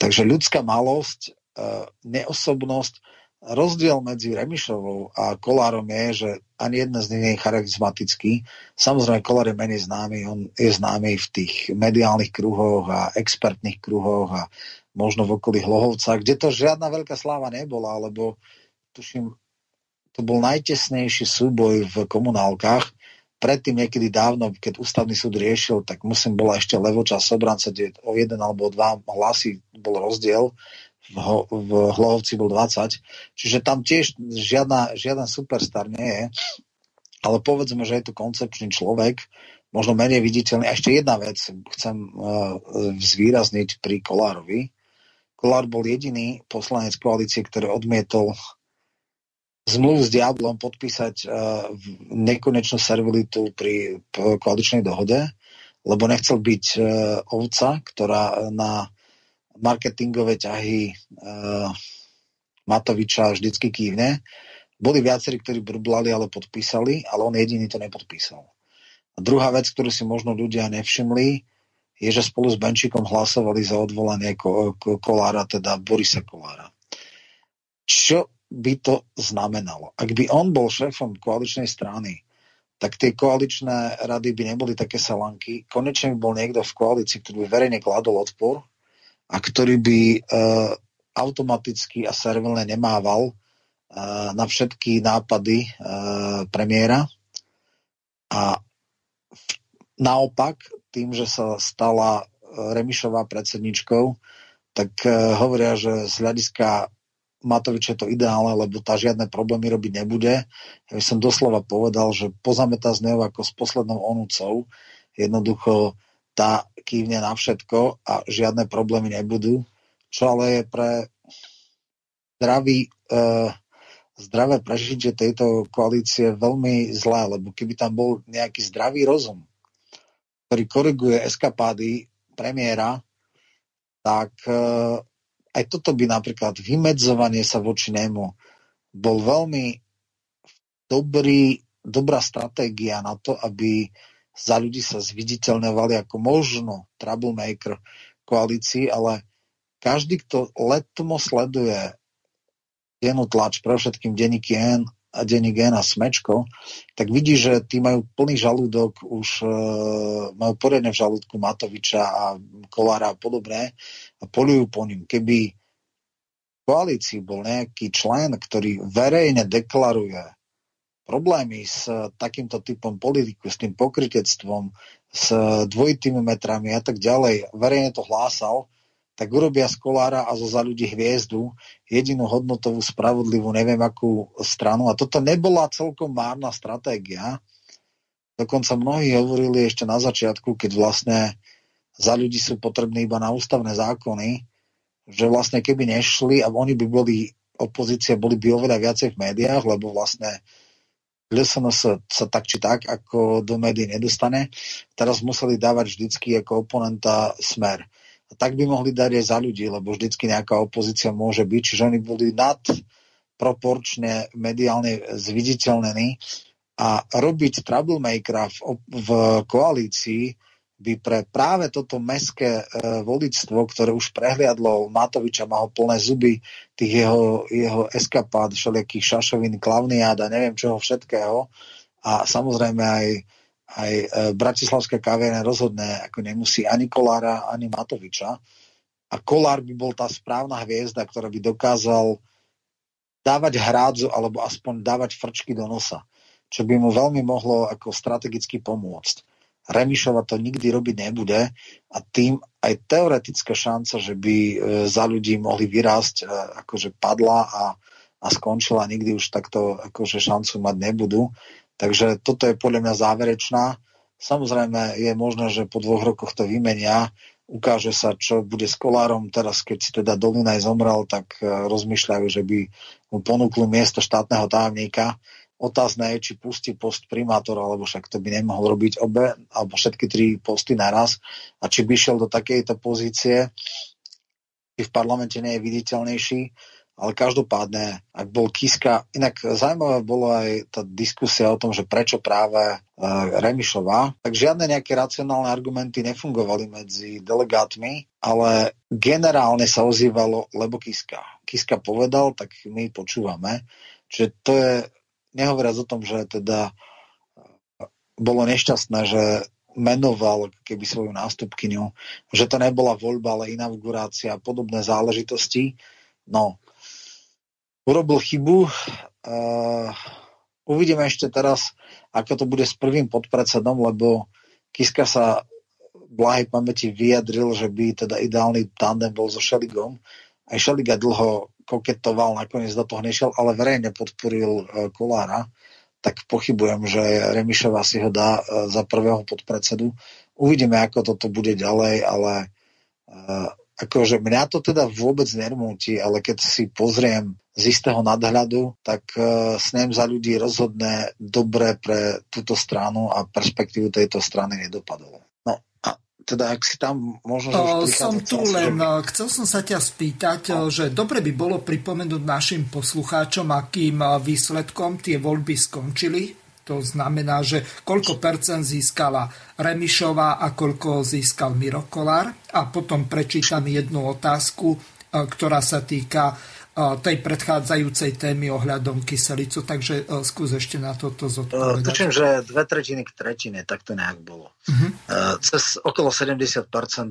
A: takže ľudská malosť, e, neosobnosť, rozdiel medzi Remišovou a Kolárom je, že ani jedna z nich nie je charizmatický. Samozrejme, Kolár je menej známy, on je známy v tých mediálnych kruhoch a expertných kruhoch a možno v okolí Hlohovca, kde to žiadna veľká sláva nebola, alebo tuším, to bol najtesnejší súboj v komunálkach. Predtým niekedy dávno, keď ústavný súd riešil, tak musím bola ešte Levoča Sobranca, kde o jeden alebo o dva hlasy bol rozdiel. V, v Hlohovci bol 20. Čiže tam tiež žiadna, žiaden superstar nie je. Ale povedzme, že je to koncepčný človek, možno menej viditeľný. A ešte jedna vec chcem uh, zvýrazniť pri Kolárovi Kolár bol jediný poslanec koalície, ktorý odmietol zmluvu s diablom podpísať uh, nekonečnú servilitu pri koaličnej dohode, lebo nechcel byť uh, ovca, ktorá na marketingové ťahy uh, Matoviča vždycky kývne. Boli viacerí, ktorí brblali, ale podpísali, ale on jediný to nepodpísal. A druhá vec, ktorú si možno ľudia nevšimli, je, že spolu s Benčíkom hlasovali za odvolanie Kolára, teda Borisa Kolára. Čo by to znamenalo? Ak by on bol šéfom koaličnej strany, tak tie koaličné rady by neboli také salanky. Konečne by bol niekto v koalícii, ktorý by verejne kladol odpor a ktorý by uh, automaticky a servilne nemával uh, na všetky nápady uh, premiéra. A naopak tým, že sa stala e, Remišová predsedničkou, tak e, hovoria, že z hľadiska Matovič je to ideálne, lebo tá žiadne problémy robiť nebude. Ja by som doslova povedal, že pozameta z neho ako s poslednou onúcou. Jednoducho tá kývne na všetko a žiadne problémy nebudú. Čo ale je pre zdravý, e, zdravé prežitie tejto koalície veľmi zlé, lebo keby tam bol nejaký zdravý rozum, ktorý koriguje eskapády premiéra, tak e, aj toto by napríklad vymedzovanie sa voči nemu bol veľmi dobrý, dobrá stratégia na to, aby za ľudí sa zviditeľňovali ako možno troublemaker koalícii, ale každý, kto letmo sleduje dennú tlač, pre všetkým denníky N a denník N a Smečko, tak vidí, že tí majú plný žalúdok, už e, majú poriadne v žalúdku Matoviča a Kolára a podobné a polujú po ním. Keby v koalícii bol nejaký člen, ktorý verejne deklaruje problémy s takýmto typom politiku, s tým pokrytectvom, s dvojitými metrami a tak ďalej, verejne to hlásal, tak urobia z Kolára a zo za ľudí hviezdu, jedinú hodnotovú, spravodlivú, neviem akú stranu. A toto nebola celkom márna stratégia. Dokonca mnohí hovorili ešte na začiatku, keď vlastne za ľudí sú potrebné iba na ústavné zákony, že vlastne keby nešli a oni by boli, opozícia boli by oveľa viacej v médiách, lebo vlastne LSNS sa tak či tak ako do médií nedostane. Teraz museli dávať vždycky ako oponenta smer tak by mohli dať aj za ľudí, lebo vždycky nejaká opozícia môže byť, čiže oni boli nad proporčne mediálne zviditeľnení. A robiť troublemakera v, v koalícii by pre práve toto meské e, voličstvo, ktoré už prehliadlo Matoviča, má ho plné zuby tých jeho, jeho eskapád, všelijakých šašovín, klavniád a neviem čoho všetkého. A samozrejme aj aj e, Bratislavská kaviareň rozhodne ako nemusí ani Kolára, ani Matoviča. A Kolár by bol tá správna hviezda, ktorá by dokázal dávať hrádzu alebo aspoň dávať frčky do nosa, čo by mu veľmi mohlo ako strategicky pomôcť. Remišova to nikdy robiť nebude a tým aj teoretická šanca, že by e, za ľudí mohli vyrásť, e, akože padla a, a skončila, nikdy už takto akože šancu mať nebudú. Takže toto je podľa mňa záverečná. Samozrejme je možné, že po dvoch rokoch to vymenia, ukáže sa, čo bude s Kolárom. Teraz, keď si teda Dolinaj zomrel, tak e, rozmýšľajú, že by mu ponúkli miesto štátneho tajomníka. Otázne je, či pustí post primátora, alebo však to by nemohol robiť obe, alebo všetky tri posty naraz. A či by šiel do takejto pozície, v parlamente nie je viditeľnejší ale každopádne, ak bol Kiska, inak zaujímavé bolo aj tá diskusia o tom, že prečo práve uh, Remišová, tak žiadne nejaké racionálne argumenty nefungovali medzi delegátmi, ale generálne sa ozývalo, lebo Kiska. Kiska povedal, tak my počúvame. Čiže to je, nehovoriac o tom, že teda e, bolo nešťastné, že menoval keby svoju nástupkyňu, že to nebola voľba, ale inaugurácia a podobné záležitosti. No, urobil chybu. Uh, uvidíme ešte teraz, ako to bude s prvým podpredsedom, lebo Kiska sa blahej pamäti vyjadril, že by teda ideálny tandem bol so Šeligom. Aj Šeliga dlho koketoval, nakoniec do toho nešiel, ale verejne podporil uh, Kolára. Tak pochybujem, že Remišová si ho dá uh, za prvého podpredsedu. Uvidíme, ako toto bude ďalej, ale akože mňa to teda vôbec nermúti, ale keď si pozriem z istého nadhľadu, tak uh, snem za ľudí rozhodne dobre pre túto stranu a perspektívu tejto strany nedopadlo. No a teda ak si tam možno...
B: O, som tu len, že... chcel som sa ťa spýtať, no. že dobre by bolo pripomenúť našim poslucháčom, akým výsledkom tie voľby skončili. To znamená, že koľko percent získala Remišová a koľko získal Miro Kolár. A potom prečítam jednu otázku, ktorá sa týka tej predchádzajúcej témy ohľadom kyselicu, takže e, skús ešte na toto zodpovedať.
A: Tučím, že dve tretiny k tretine, tak to nejak bolo. Uh-huh. Cez okolo 70%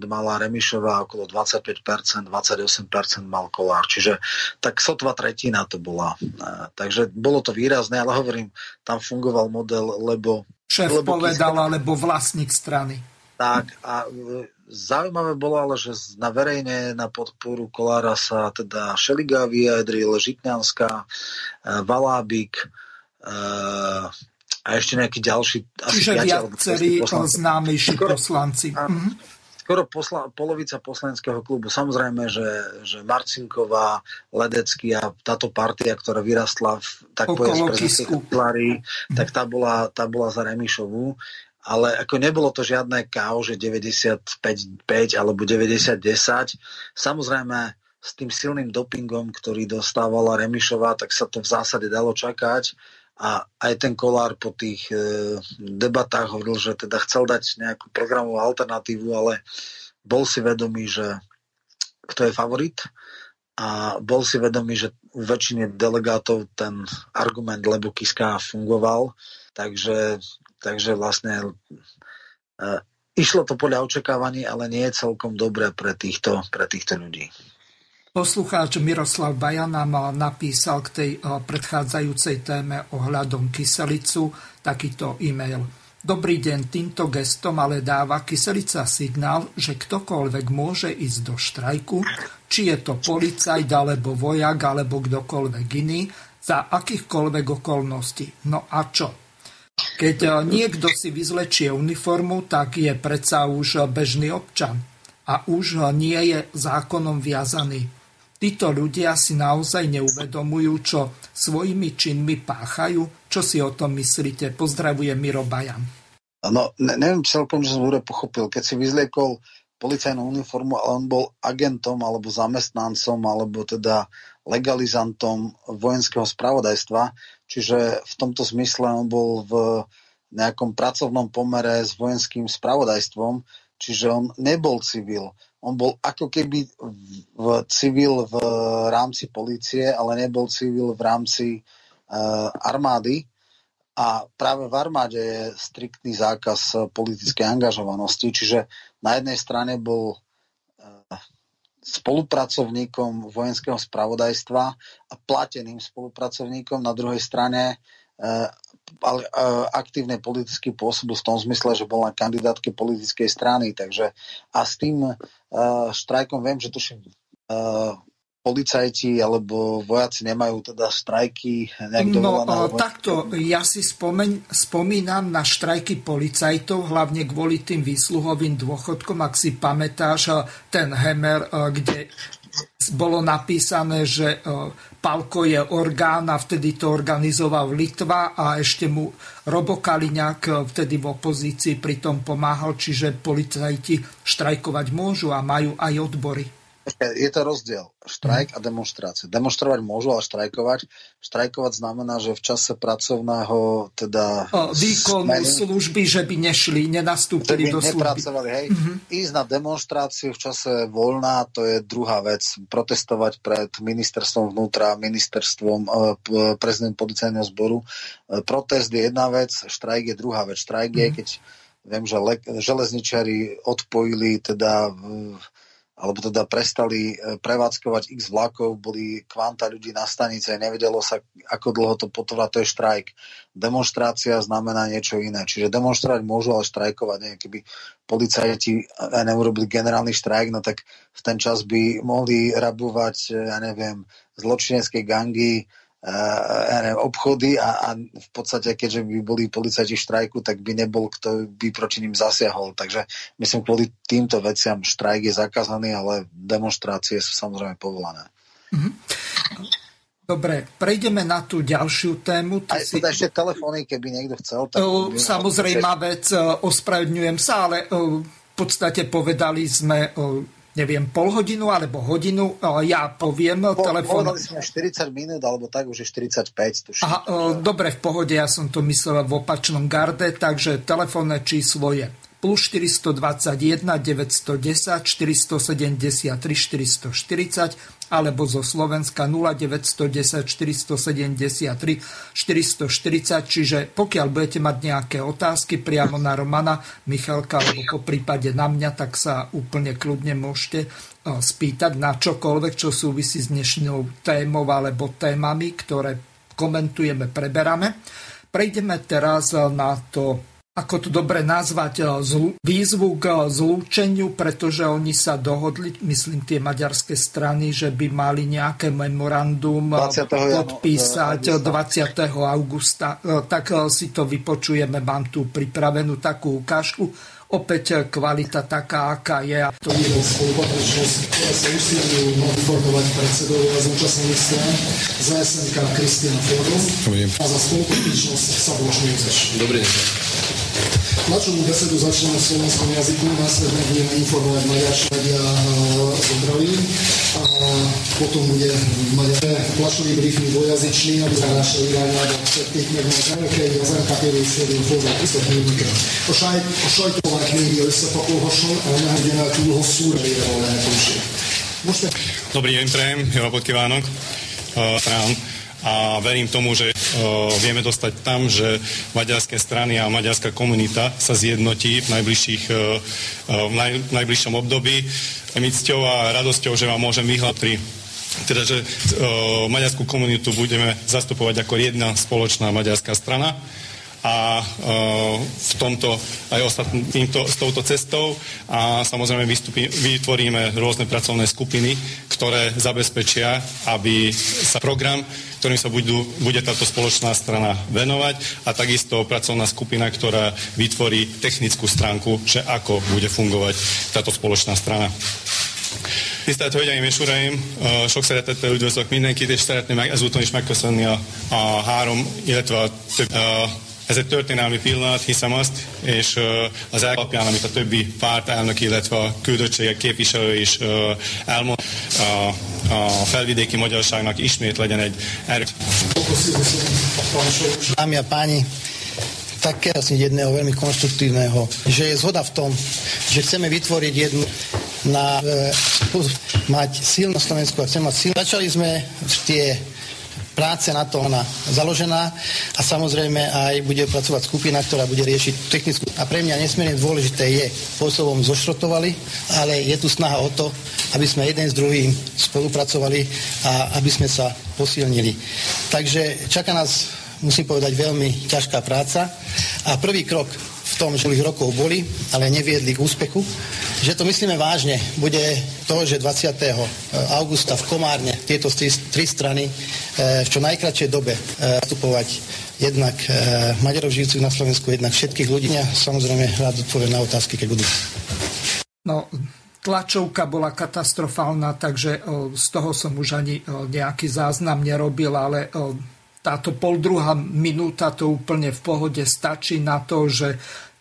A: mala Remišová, okolo 25%, 28% mal Kolár, čiže tak sotva tretina to bola. E, takže bolo to výrazné, ale hovorím, tam fungoval model, lebo...
B: Šéf lebo povedal, kysel... alebo vlastník strany.
A: Tak a Zaujímavé bolo ale, že na verejne na podporu Kolára sa teda Šeliga vyjadril, Žitňanská, e, Valábik e, a ešte nejaký ďalší.
B: Čiže viacerí známejší poslanci. A, mhm.
A: skoro posla, polovica poslaneckého klubu. Samozrejme, že, že Marcinková, Ledecký a táto partia, ktorá vyrastla v tak povedať, mhm. tak tá bola, tá bola za Remišovú ale ako nebolo to žiadne KO, že 95-5 alebo 90-10. Samozrejme, s tým silným dopingom, ktorý dostávala Remišová, tak sa to v zásade dalo čakať. A aj ten Kolár po tých e, debatách hovoril, že teda chcel dať nejakú programovú alternatívu, ale bol si vedomý, že kto je favorit a bol si vedomý, že u väčšine delegátov ten argument lebo Kiska fungoval, takže Takže vlastne e, išlo to podľa očakávaní, ale nie je celkom dobré pre týchto, pre týchto ľudí.
B: Poslucháč Miroslav Baja nám napísal k tej e, predchádzajúcej téme ohľadom kyselicu takýto e-mail. Dobrý deň, týmto gestom ale dáva Kyselica signál, že ktokoľvek môže ísť do štrajku, či je to policajt, alebo vojak, alebo kdokoľvek iný, za akýchkoľvek okolností. No a čo? Keď eh, niekto si vyzlečie uniformu, tak je predsa už bežný občan a už nie je zákonom viazaný. Títo ľudia si naozaj neuvedomujú, čo svojimi činmi páchajú. Čo si o tom myslíte? Pozdravujem Miro Bajan.
A: No, ne, neviem celkom, že som dobre pochopil. Keď si vyzliekol policajnú uniformu, ale on bol agentom alebo zamestnancom alebo teda legalizantom vojenského spravodajstva, čiže v tomto zmysle on bol v nejakom pracovnom pomere s vojenským spravodajstvom, čiže on nebol civil. On bol ako keby v civil v rámci policie, ale nebol civil v rámci uh, armády. A práve v armáde je striktný zákaz politickej angažovanosti, čiže na jednej strane bol spolupracovníkom vojenského spravodajstva a plateným spolupracovníkom, na druhej strane uh, ale aktívne politický pôsobil v tom zmysle, že bol na kandidátke politickej strany. Takže a s tým štrajkom viem, že tuším policajti alebo vojaci nemajú teda štrajky nejak
B: No takto, ja si spomeň, spomínam na štrajky policajtov, hlavne kvôli tým výsluhovým dôchodkom, ak si pamätáš ten Hemer, kde bolo napísané, že Palko je orgán a vtedy to organizoval Litva a ešte mu Robo Kaliňák vtedy v opozícii pritom pomáhal, čiže policajti štrajkovať môžu a majú aj odbory.
A: Je to rozdiel. Štrajk a demonstrácie. Demonstrovať môžu, ale štrajkovať. Štrajkovať znamená, že v čase pracovného teda...
B: Výkonu smeny, služby, že by nešli, nenastúpili do služby.
A: Nepracovali, hej. Mm-hmm. Ísť na demonstráciu v čase voľná, to je druhá vec. Protestovať pred ministerstvom vnútra, ministerstvom, e, prezident policajného zboru. E, protest je jedna vec, štrajk je druhá vec. Štrajk mm-hmm. je, keď viem, že le- železničiari odpojili teda alebo teda prestali e, prevádzkovať x vlakov, boli kvanta ľudí na stanice, nevedelo sa, ako dlho to potrvá, to je štrajk. Demonstrácia znamená niečo iné. Čiže demonstrovať môžu, ale štrajkovať. Nie? Keby policajti e, neurobili generálny štrajk, no tak v ten čas by mohli rabovať, e, ja neviem, zločinecké gangy, obchody a, a v podstate, keďže by boli policajti v štrajku, tak by nebol, kto by proti ním zasiahol. Takže myslím, kvôli týmto veciam štrajk je zakázaný, ale demonstrácie sú samozrejme povolané. Mm-hmm.
B: Dobre, prejdeme na tú ďalšiu tému.
A: Ty Aj si... ešte telefóny, keby niekto chcel. Tak
B: samozrejme vec, ospravedňujem sa, ale v podstate povedali sme neviem, pol hodinu alebo hodinu, ja poviem po, telefón.
A: Sme 40 minút, alebo tak už je 45. Tuším.
B: Aha, dobre, v pohode, ja som to myslel v opačnom garde, takže telefónne číslo je plus 421 910 473 440 alebo zo Slovenska 0910 473 440. Čiže pokiaľ budete mať nejaké otázky priamo na Romana Michalka alebo po prípade na mňa, tak sa úplne kľudne môžete eh, spýtať na čokoľvek, čo súvisí s dnešnou témou alebo témami, ktoré komentujeme, preberáme. Prejdeme teraz na to ako to dobre nazvať, e, zlu, výzvu k e, zlúčeniu, pretože oni sa dohodli, myslím tie maďarské strany, že by mali nejaké memorandum 20. E, podpísať 20. augusta. Tak si to vypočujeme, mám tu pripravenú takú ukážku. Opäť kvalita taká, aká je. To je spolupatričnosť, ktorá sa usilujú informovať predsedovia zúčastnených strán za SNK Kristian Fodor a za spolupatričnosť Sabloš
K: Dobrý deň.
B: Tlačovú besedu začneme v slovenskom jazyku, následne budeme informovať maďarské médiá zobrali a potom bude maďarské tlačový briefing dvojazyčný, aby sa naše irányá do všetkých megvan az elkeid az LKP-részéről foglalkoztat bennünket. A, sajt, a sajtóvák média összepakolhasson, a ne legyen el túl hosszú, remélem a lehetőség.
K: Most Dobrý deň, prejem, jó napot kívánok. Uh, a verím tomu, že o, vieme dostať tam, že maďarské strany a maďarská komunita sa zjednotí v, najbližších, o, v naj, najbližšom období. Je mi cťou a radosťou, že vám môžem vyhľadať teda, že maďarskú komunitu budeme zastupovať ako jedna spoločná maďarská strana a v tomto aj ostatným, s touto cestou a samozrejme vystupí, vytvoríme rôzne pracovné skupiny, ktoré zabezpečia, aby sa program, ktorým sa budú, bude táto spoločná strana venovať a takisto pracovná skupina, ktorá vytvorí technickú stránku, že ako bude fungovať táto spoločná strana. Tisztelt Hölgyeim és Uraim, sok szeretettel üdvözlök mindenkit, és szeretném ezúton is megköszönni a, a három, illetve a több, a, ez egy történelmi pillanat, hiszem azt, és az alapján, amit a többi párt elnök, illetve a küldöttségek képviselő is elmond, a, a felvidéki magyarságnak ismét legyen egy erő.
L: Dámy a páni, také jedného veľmi konštruktívneho, že je zhoda v tom, že chceme vytvoriť jednu na e, mať silno Slovensku a chceme mať silno. Začali sme tie práce na to ona založená a samozrejme aj bude pracovať skupina, ktorá bude riešiť technickú. A pre mňa nesmierne dôležité je, spôsobom zošrotovali, ale je tu snaha o to, aby sme jeden s druhým spolupracovali a aby sme sa posilnili. Takže čaká nás, musím povedať, veľmi ťažká práca a prvý krok tom, že ich rokov boli, ale neviedli k úspechu. Že to myslíme vážne, bude to, že 20. Eh, augusta v Komárne tieto tri, strany eh, v čo najkračšej dobe vstupovať eh, jednak Maďarov žijúcich na Slovensku, jednak všetkých ľudí. Ja samozrejme rád odpoviem na otázky, keď budú.
B: No, tlačovka bola katastrofálna, takže z toho som už ani nejaký záznam nerobil, ale táto pol druhá minúta to úplne v pohode stačí na to, že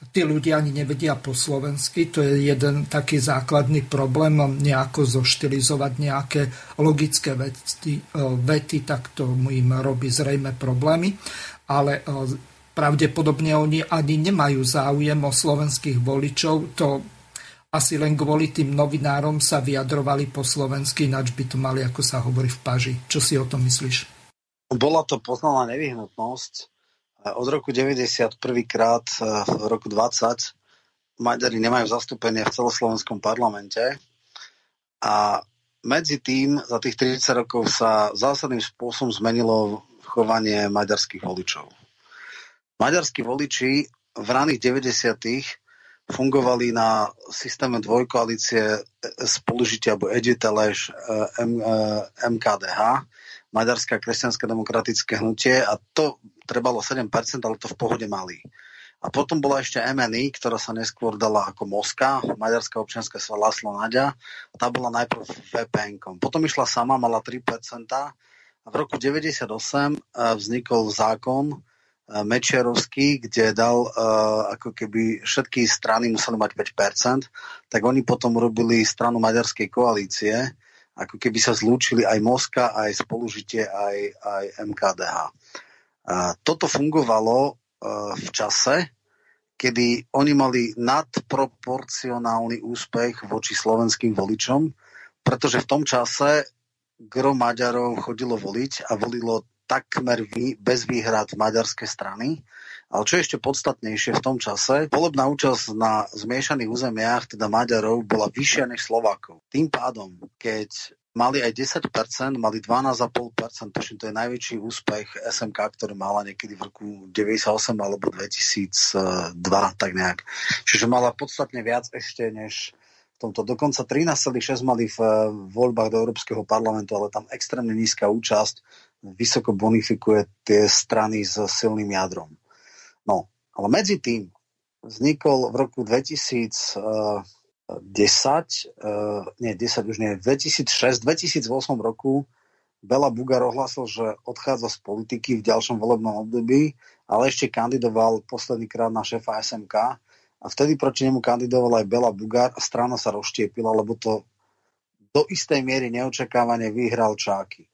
B: tí ľudia ani nevedia po slovensky. To je jeden taký základný problém, nejako zoštilizovať nejaké logické vety, e, vety tak to im robí zrejme problémy. Ale e, pravdepodobne oni ani nemajú záujem o slovenských voličov. To asi len kvôli tým novinárom sa vyjadrovali po slovensky, ináč by to mali, ako sa hovorí v paži. Čo si o tom myslíš?
A: Bola to poznaná nevyhnutnosť. Od roku 90 prvýkrát eh, v roku 20 Maďari nemajú zastúpenie v celoslovenskom parlamente a medzi tým za tých 30 rokov sa zásadným spôsobom zmenilo chovanie maďarských voličov. Maďarskí voliči v raných 90 fungovali na systéme dvojkoalície spolužitia alebo Editeleš MKDH, Maďarská kresťanské demokratické hnutie a to trebalo 7%, ale to v pohode mali. A potom bola ešte MNI, ktorá sa neskôr dala ako Moska, Maďarská občianská sa Laslo Nadia. Tá bola najprv vpn -kom. Potom išla sama, mala 3%. A v roku 98 eh, vznikol zákon eh, Mečiarovský, kde dal uh, ako keby všetky strany museli mať 5%, tak oni potom robili stranu Maďarskej koalície, ako keby sa zlúčili aj Moska, aj spolužitie, aj, aj MKDH. Toto fungovalo e, v čase, kedy oni mali nadproporcionálny úspech voči slovenským voličom, pretože v tom čase gro Maďarov chodilo voliť a volilo takmer bez výhrad maďarské strany ale čo je ešte podstatnejšie v tom čase, volebná účasť na zmiešaných územiach, teda Maďarov, bola vyššia než Slovákov. Tým pádom, keď mali aj 10%, mali 12,5%, tuším, to je najväčší úspech SMK, ktorý mala niekedy v roku 98 alebo 2002, tak nejak. Čiže mala podstatne viac ešte, než v tomto. Dokonca 13,6 mali v voľbách do Európskeho parlamentu, ale tam extrémne nízka účasť vysoko bonifikuje tie strany s silným jadrom. No, ale medzi tým vznikol v roku 2000 10, eh, nie 10 už nie, 2006, 2008 roku Bela Bugar ohlásil, že odchádza z politiky v ďalšom volebnom období, ale ešte kandidoval poslednýkrát na šéfa SMK a vtedy proti nemu kandidoval aj Bela Bugar a strana sa rozštiepila, lebo to do istej miery neočakávane vyhral Čáky.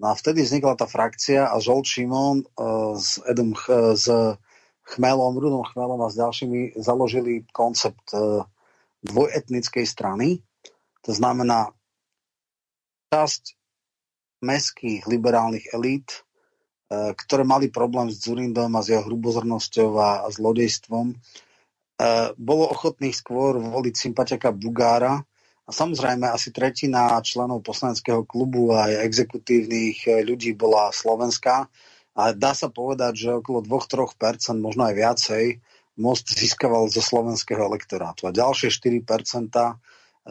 A: No a vtedy vznikla tá frakcia a Žol Šimón e, eh, s, Edom, e, s Chmelom, Rudom Chmelom a s ďalšími založili koncept e, dvojetnickej strany. To znamená časť mestských liberálnych elít, e, ktoré mali problém s Zurindom a s jeho hrubozrnosťou a, zlodejstvom, e, bolo ochotných skôr voliť sympatiaka Bugára a samozrejme asi tretina členov poslaneckého klubu a aj exekutívnych ľudí bola slovenská A dá sa povedať, že okolo 2-3%, možno aj viacej, Most získaval zo slovenského elektorátu a ďalšie 4%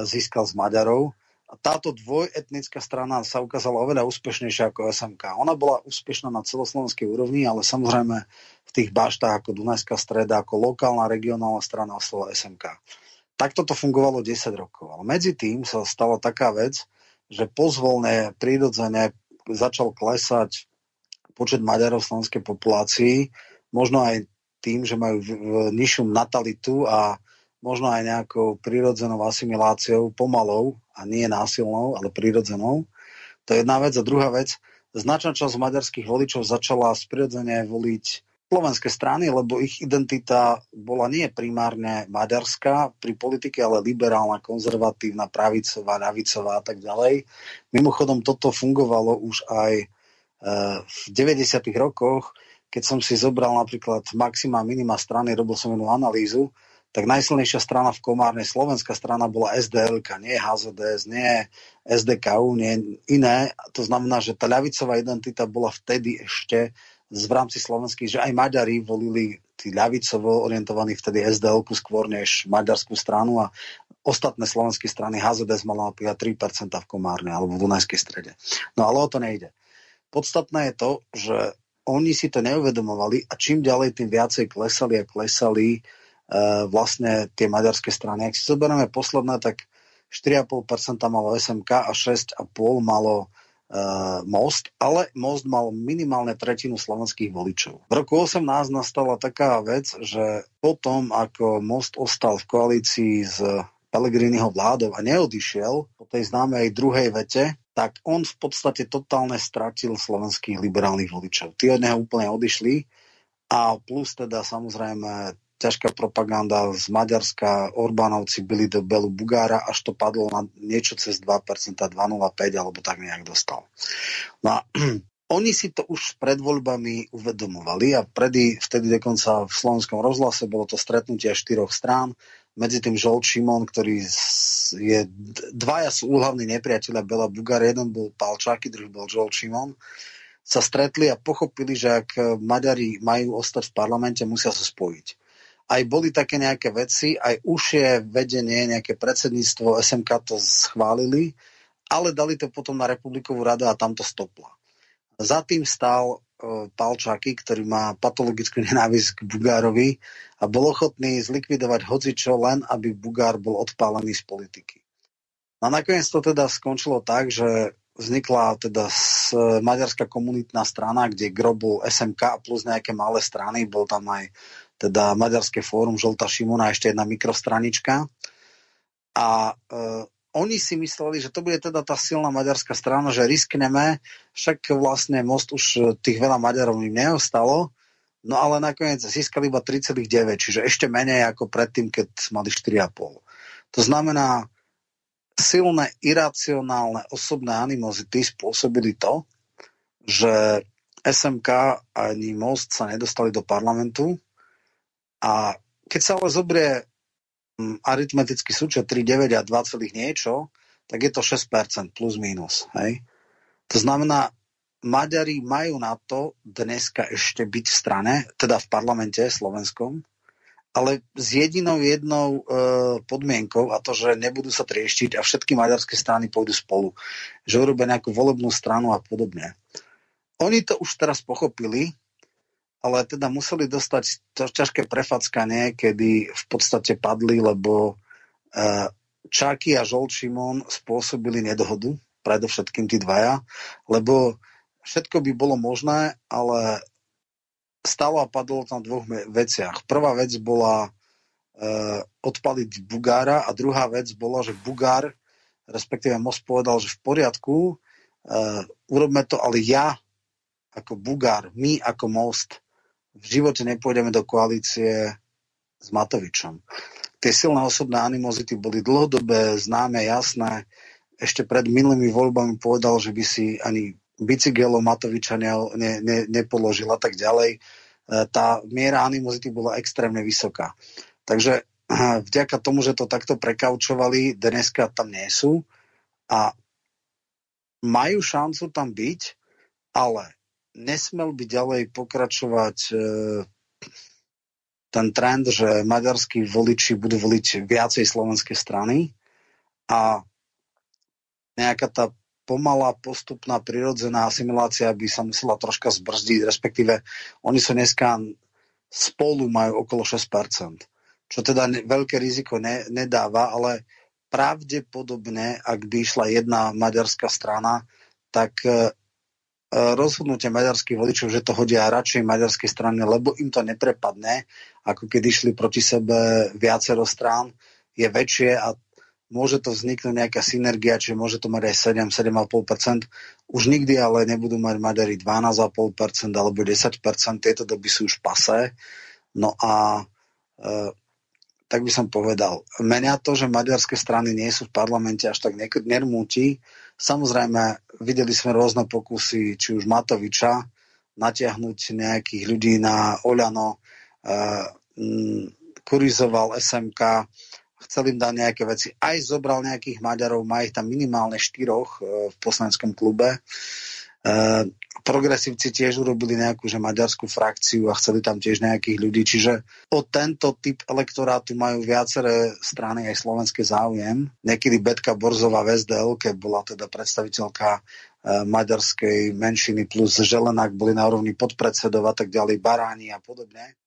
A: získal z Maďarov. A táto dvojetnická strana sa ukázala oveľa úspešnejšia ako SMK. Ona bola úspešná na celoslovenskej úrovni, ale samozrejme v tých baštách ako Dunajská streda, ako lokálna regionálna strana oslovala SMK. Takto to fungovalo 10 rokov. Ale medzi tým sa stala taká vec, že pozvolne, prirodzene začal klesať počet Maďarov v slovenskej populácii, možno aj tým, že majú nižšiu natalitu a možno aj nejakou prirodzenou asimiláciou, pomalou a nie násilnou, ale prirodzenou. To je jedna vec. A druhá vec, značná časť maďarských voličov začala prirodzene voliť slovenské strany, lebo ich identita bola nie primárne maďarská pri politike, ale liberálna, konzervatívna, pravicová, ľavicová a tak ďalej. Mimochodom, toto fungovalo už aj e, v 90. rokoch, keď som si zobral napríklad maxima minima strany, robil som jednu analýzu, tak najsilnejšia strana v Komárne, slovenská strana bola SDL, nie HZDS, nie SDKU, nie iné. To znamená, že tá ľavicová identita bola vtedy ešte v rámci slovenských, že aj Maďari volili tí ľavicovo orientovaní vtedy SDL skôr než maďarskú stranu a ostatné slovenské strany HZDS mala napríklad 3% v Komárne alebo v Dunajskej strede. No ale o to nejde. Podstatné je to, že oni si to neuvedomovali a čím ďalej, tým viacej klesali a klesali E, vlastne tie maďarské strany. Ak si zoberieme posledné, tak 4,5% malo SMK a 6,5% malo uh, Most, ale Most mal minimálne tretinu slovenských voličov. V roku 18 nastala taká vec, že potom, ako Most ostal v koalícii s Pelegriniho vládou a neodišiel po tej známej druhej vete, tak on v podstate totálne stratil slovenských liberálnych voličov. Tí od neho úplne odišli a plus teda samozrejme ťažká propaganda z Maďarska, Orbánovci byli do Belu Bugára, až to padlo na niečo cez 2%, 2,05 alebo tak nejak dostal. No a oni si to už pred voľbami uvedomovali a predy, vtedy dokonca v slovenskom rozhlase bolo to stretnutie štyroch strán, medzi tým Žol Šimon, ktorý je, dvaja sú úhlavní nepriateľa Bela Bugár, jeden bol Palčáky, druhý bol Žol Šimon, sa stretli a pochopili, že ak Maďari majú ostať v parlamente, musia sa spojiť aj boli také nejaké veci, aj užšie vedenie, nejaké predsedníctvo SMK to schválili, ale dali to potom na Republikovú radu a tam to stopla. Za tým stál Palčáky, ktorý má patologickú nenávisť k Bugárovi a bol ochotný zlikvidovať hocičo len, aby Bugár bol odpálený z politiky. A nakoniec to teda skončilo tak, že vznikla teda maďarská komunitná strana, kde grobul SMK plus nejaké malé strany, bol tam aj teda Maďarské fórum Žolta Šimona, ešte jedna mikrostranička. A e, oni si mysleli, že to bude teda tá silná maďarská strana, že riskneme, však vlastne most už tých veľa Maďarov im neostalo, no ale nakoniec získali iba 3,9, čiže ešte menej ako predtým, keď mali 4,5. To znamená, silné, iracionálne osobné animozity spôsobili to, že SMK ani Most sa nedostali do parlamentu, a keď sa ale zobrie aritmetický súčet 3,9 a 2, niečo, tak je to 6% plus minus. Hej? To znamená, Maďari majú na to dneska ešte byť v strane, teda v parlamente slovenskom, ale s jedinou jednou e, podmienkou a to, že nebudú sa trieštiť a všetky maďarské strany pôjdu spolu. Že urobia nejakú volebnú stranu a podobne. Oni to už teraz pochopili ale teda museli dostať ťažké prefackanie, kedy v podstate padli, lebo uh, Čaky a Žol Šimon spôsobili nedohodu, predovšetkým tí dvaja, lebo všetko by bolo možné, ale stalo a padlo na dvoch veciach. Prvá vec bola uh, odpaliť Bugára a druhá vec bola, že Bugár, respektíve Most povedal, že v poriadku, uh, urobme to, ale ja ako Bugár, my ako Most v živote nepôjdeme do koalície s Matovičom. Tie silné osobné animozity boli dlhodobé, známe, jasné. Ešte pred minulými voľbami povedal, že by si ani bicykelo Matoviča ne, ne, ne, nepoložil a tak ďalej. E, tá miera animozity bola extrémne vysoká. Takže vďaka tomu, že to takto prekaučovali, dneska tam nie sú a majú šancu tam byť, ale nesmel by ďalej pokračovať e, ten trend, že maďarskí voliči budú voliť viacej slovenské strany a nejaká tá pomalá, postupná, prirodzená asimilácia by sa musela troška zbrzdiť, respektíve oni sú dneska spolu majú okolo 6%, čo teda veľké riziko ne, nedáva, ale pravdepodobne, ak by išla jedna maďarská strana, tak e, rozhodnutie maďarských voličov, že to hodia radšej maďarskej strane, lebo im to neprepadne, ako keď išli proti sebe viacero strán, je väčšie a môže to vzniknúť nejaká synergia, čiže môže to mať aj 7, 7,5%. Už nikdy ale nebudú mať Maďari 12,5% alebo 10%, tieto doby sú už pasé. No a e, tak by som povedal, menia to, že maďarské strany nie sú v parlamente až tak nermúti. Samozrejme, videli sme rôzne pokusy, či už Matoviča, natiahnuť nejakých ľudí na Oľano, e, kurizoval SMK, chcel im dať nejaké veci. Aj zobral nejakých Maďarov, má ich tam minimálne štyroch e, v poslaneckom klube. Progresívci tiež urobili nejakú že maďarskú frakciu a chceli tam tiež nejakých ľudí. Čiže o tento typ elektorátu majú viaceré strany aj slovenské záujem. Niekedy Betka Borzová v SDL, keď bola teda predstaviteľka e, maďarskej menšiny plus Želenák boli na úrovni podpredsedov a tak ďalej, Baráni a podobne.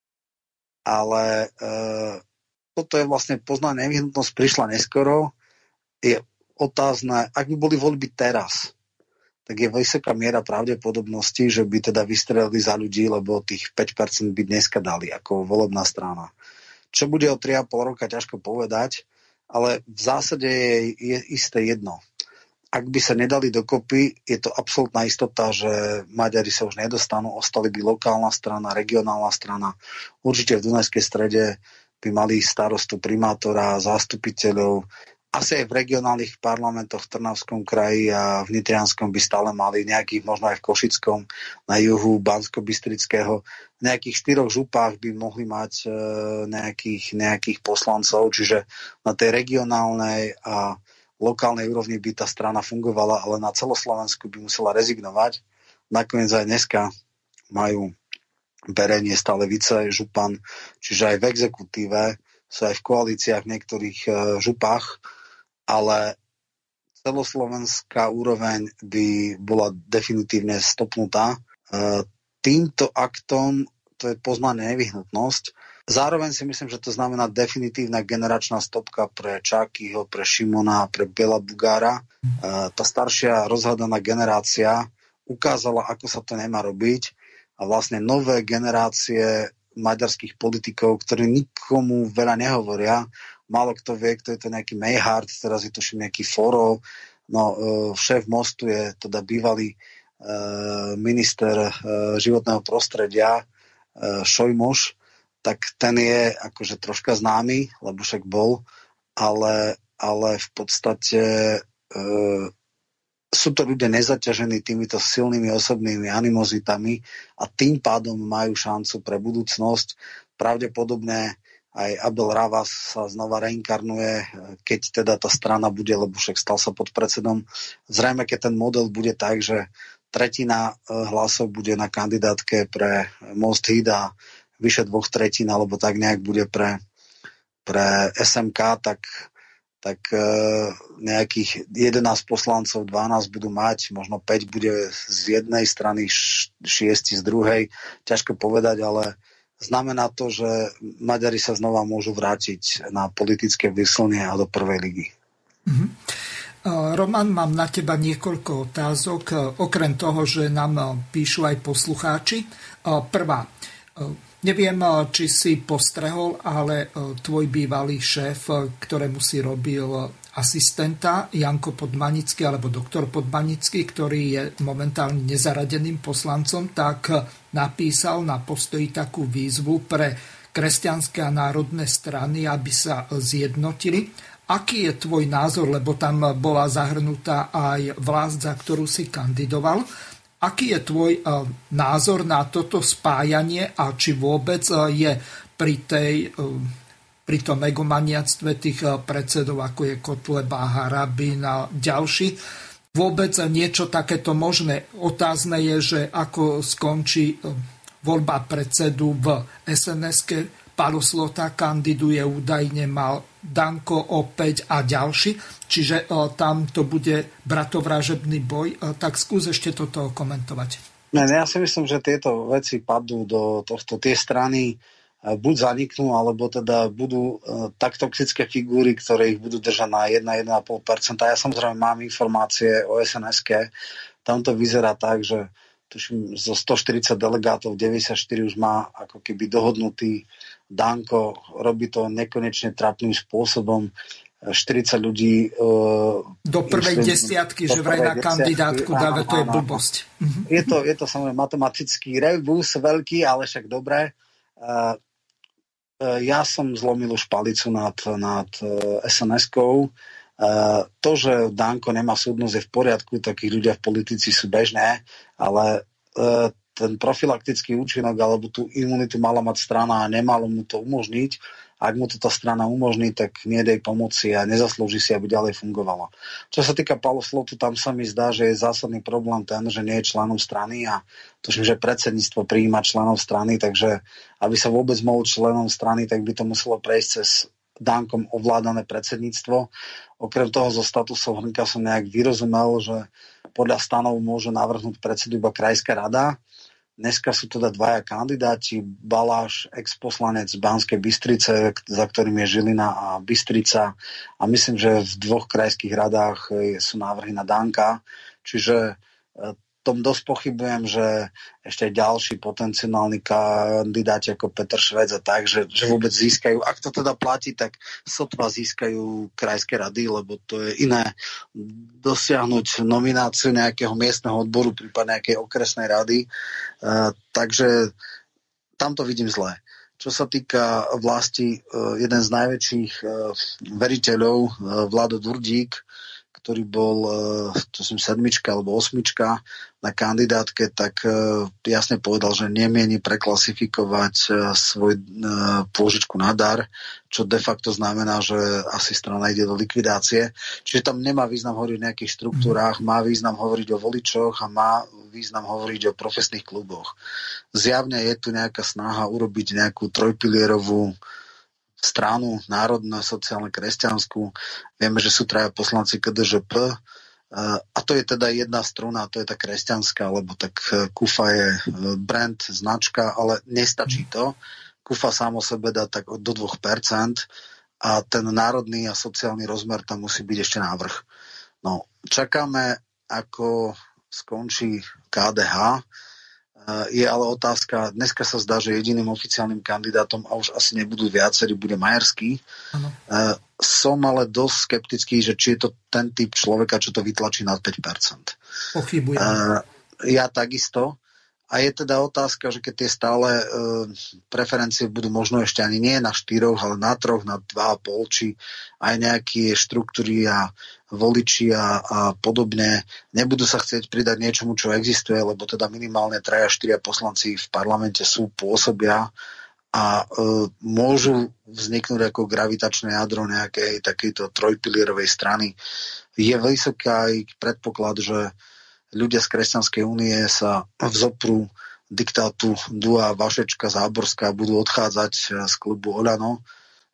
A: Ale e, toto je vlastne poznaná nevyhnutnosť, prišla neskoro. Je otázne, ak by boli voľby teraz, tak je vysoká miera pravdepodobnosti, že by teda vystrelili za ľudí, lebo tých 5% by dneska dali ako volebná strana. Čo bude o 3,5 roka, ťažko povedať, ale v zásade je, je isté jedno. Ak by sa nedali dokopy, je to absolútna istota, že Maďari sa už nedostanú, ostali by lokálna strana, regionálna strana. Určite v Dunajskej strede by mali starostu primátora, zástupiteľov. Asi aj v regionálnych parlamentoch v Trnavskom kraji a v Nitrianskom by stále mali nejakých, možno aj v Košickom, na juhu Bansko-Bystrického. Nejakých štyroch župách by mohli mať e, nejakých, nejakých poslancov, čiže na tej regionálnej a lokálnej úrovni by tá strana fungovala, ale na celoslovensku by musela rezignovať. Nakoniec aj dneska majú Berenie stále vice župan, čiže aj v exekutíve sú aj v koalíciách v niektorých e, župách, ale celoslovenská úroveň by bola definitívne stopnutá. E, týmto aktom to je poznané nevyhnutnosť. Zároveň si myslím, že to znamená definitívna generačná stopka pre Čakyho, pre Šimona, pre Bela Bugára. E, tá staršia rozhľadaná generácia ukázala, ako sa to nemá robiť a vlastne nové generácie maďarských politikov, ktorí nikomu veľa nehovoria. Málo kto vie, kto je to nejaký Mayhard, teraz je to nejaký Foro, no e, šéf mostu je teda bývalý e, minister e, životného prostredia Šojmoš, tak ten je akože troška známy, lebo však bol, ale, ale v podstate sú to ľudia nezaťažení týmito silnými osobnými animozitami a tým pádom majú šancu pre budúcnosť. Pravdepodobne aj Abel Ravas sa znova reinkarnuje, keď teda tá strana bude, lebo však stal sa pod predsedom. Zrejme, keď ten model bude tak, že tretina e, hlasov bude na kandidátke pre Most Hid a vyše dvoch tretín, alebo tak nejak bude pre, pre SMK, tak tak e, nejakých 11 poslancov, 12 budú mať, možno 5 bude z jednej strany, 6 z druhej, ťažko povedať, ale znamená to, že Maďari sa znova môžu vrátiť na politické vyslnie a do prvej ligy. Mm-hmm.
B: Roman, mám na teba niekoľko otázok, okrem toho, že nám píšu aj poslucháči. Prvá, Neviem, či si postrehol, ale tvoj bývalý šéf, ktorému si robil asistenta, Janko Podmanický alebo doktor Podmanický, ktorý je momentálne nezaradeným poslancom, tak napísal na postoji takú výzvu pre kresťanské a národné strany, aby sa zjednotili. Aký je tvoj názor, lebo tam bola zahrnutá aj vlast, za ktorú si kandidoval Aký je tvoj eh, názor na toto spájanie a či vôbec eh, je pri, tej, eh, pri tom egomaniactve tých predsedov, ako je Kotleba, Harabin a ďalší, vôbec niečo takéto možné. Otázne je, že ako skončí e, voľba predsedu v sns Palo Slota kandiduje údajne mal Danko opäť a ďalší, čiže o, tam to bude bratovražebný boj. Tak skús ešte toto komentovať.
A: Ne, ja si myslím, že tieto veci padnú do tohto, tie strany buď zaniknú, alebo teda budú uh, tak toxické figúry, ktoré ich budú držať na 1-1,5%. Ja samozrejme mám informácie o SNSK. Tam to vyzerá tak, že tuším, zo 140 delegátov 94 už má ako keby dohodnutý Danko, robí to nekonečne trapným spôsobom. 40 ľudí... Uh,
B: do prvej išli, desiatky, do že vraj na kandidátku dáve, to je blbosť.
A: Je to, je to samozrejme matematický rebus veľký, ale však dobré. Uh, ja som zlomil už palicu nad, nad uh, SNS-kou. Uh, to, že Danko nemá súdnosť je v poriadku, takí ľudia v politici sú bežné, ale ten profilaktický účinok alebo tú imunitu mala mať strana a nemalo mu to umožniť ak mu to tá strana umožní, tak nie jej pomoci a nezaslúži si, aby ďalej fungovala. Čo sa týka Slotu, tam sa mi zdá, že je zásadný problém ten, že nie je členom strany a tuším, že predsedníctvo prijíma členov strany, takže aby sa vôbec mohol členom strany, tak by to muselo prejsť cez Dankom ovládané predsedníctvo. Okrem toho zo statusov hrnka som nejak vyrozumel, že podľa stanov môže navrhnúť predsedu iba krajská rada Dneska sú teda dvaja kandidáti, Baláš, ex-poslanec Banskej Bystrice, za ktorým je Žilina a Bystrica. A myslím, že v dvoch krajských radách e, sú návrhy na Danka, čiže e, tom dosť pochybujem, že ešte ďalší potenciálni kandidáti ako Petr Švec a tak, že, že vôbec získajú, ak to teda platí, tak sotva získajú krajské rady, lebo to je iné dosiahnuť nomináciu nejakého miestneho odboru, prípadne nejakej okresnej rady. Uh, takže tam to vidím zle. Čo sa týka vlasti, uh, jeden z najväčších uh, veriteľov, Vlado Durdík, ktorý bol, to som sedmička alebo osmička na kandidátke, tak e, jasne povedal, že nemieni preklasifikovať e, svoj e, pôžičku na dar, čo de facto znamená, že asi strana ide do likvidácie. Čiže tam nemá význam hovoriť o nejakých štruktúrách, má význam hovoriť o voličoch a má význam hovoriť o profesných kluboch. Zjavne je tu nejaká snaha urobiť nejakú trojpilierovú stranu národnú, sociálne kresťanskú. Vieme, že sú traja poslanci KDŽP e, a to je teda jedna struna, to je tá kresťanská, lebo tak e, Kufa je e, brand, značka, ale nestačí to. Kufa sám o sebe dá tak do 2% a ten národný a sociálny rozmer tam musí byť ešte návrh. No, čakáme, ako skončí KDH, je ale otázka, dneska sa zdá, že jediným oficiálnym kandidátom, a už asi nebudú viacerí, bude Majerský. Ano. Som ale dosť skeptický, že či je to ten typ človeka, čo to vytlačí nad 5%.
B: Pochybujem.
A: Ja takisto. A je teda otázka, že keď tie stále e, preferencie budú možno ešte ani nie na štyroch, ale na troch, na dva a pol, či aj nejaké štruktúry a voliči a, a podobne nebudú sa chcieť pridať niečomu, čo existuje, lebo teda minimálne traja, štyria poslanci v parlamente sú, pôsobia a e, môžu vzniknúť ako gravitačné jadro nejakej takejto trojpilierovej strany. Je vysoký aj predpoklad, že ľudia z Kresťanskej únie sa vzopru diktátu Dua Vašečka Záborská budú odchádzať eh, z klubu Oľano.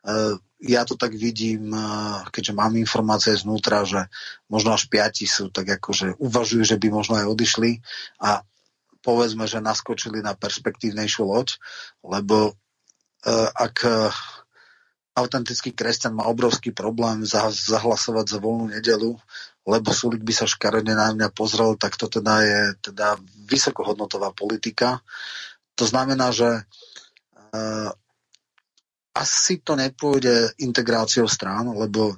A: Eh, ja to tak vidím, eh, keďže mám informácie znútra, že možno až piati sú tak akože uvažujú, že by možno aj odišli a povedzme, že naskočili na perspektívnejšiu loď, lebo ak autentický kresťan má obrovský problém zahlasovať za voľnú nedelu, lebo Sulik by sa škaredne na mňa pozrel, tak to teda je teda vysokohodnotová politika. To znamená, že uh, asi to nepôjde integráciou strán, lebo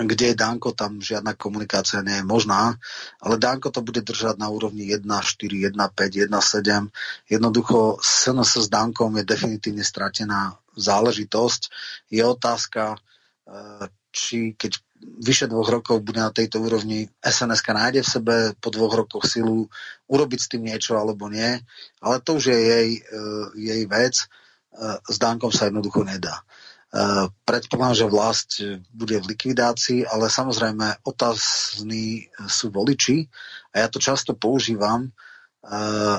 A: kde je Danko, tam žiadna komunikácia nie je možná, ale Danko to bude držať na úrovni 1, 4, 1, 5, 1, 7. Jednoducho SNS s Dankom je definitívne stratená záležitosť. Je otázka, uh, či keď vyše dvoch rokov bude na tejto úrovni, sns nájde v sebe po dvoch rokoch silu urobiť s tým niečo alebo nie, ale to už je jej, uh, jej vec. Uh, s Dankom sa jednoducho nedá. predpokladám, že vlast bude v likvidácii, ale samozrejme otázní sú voliči a ja to často používam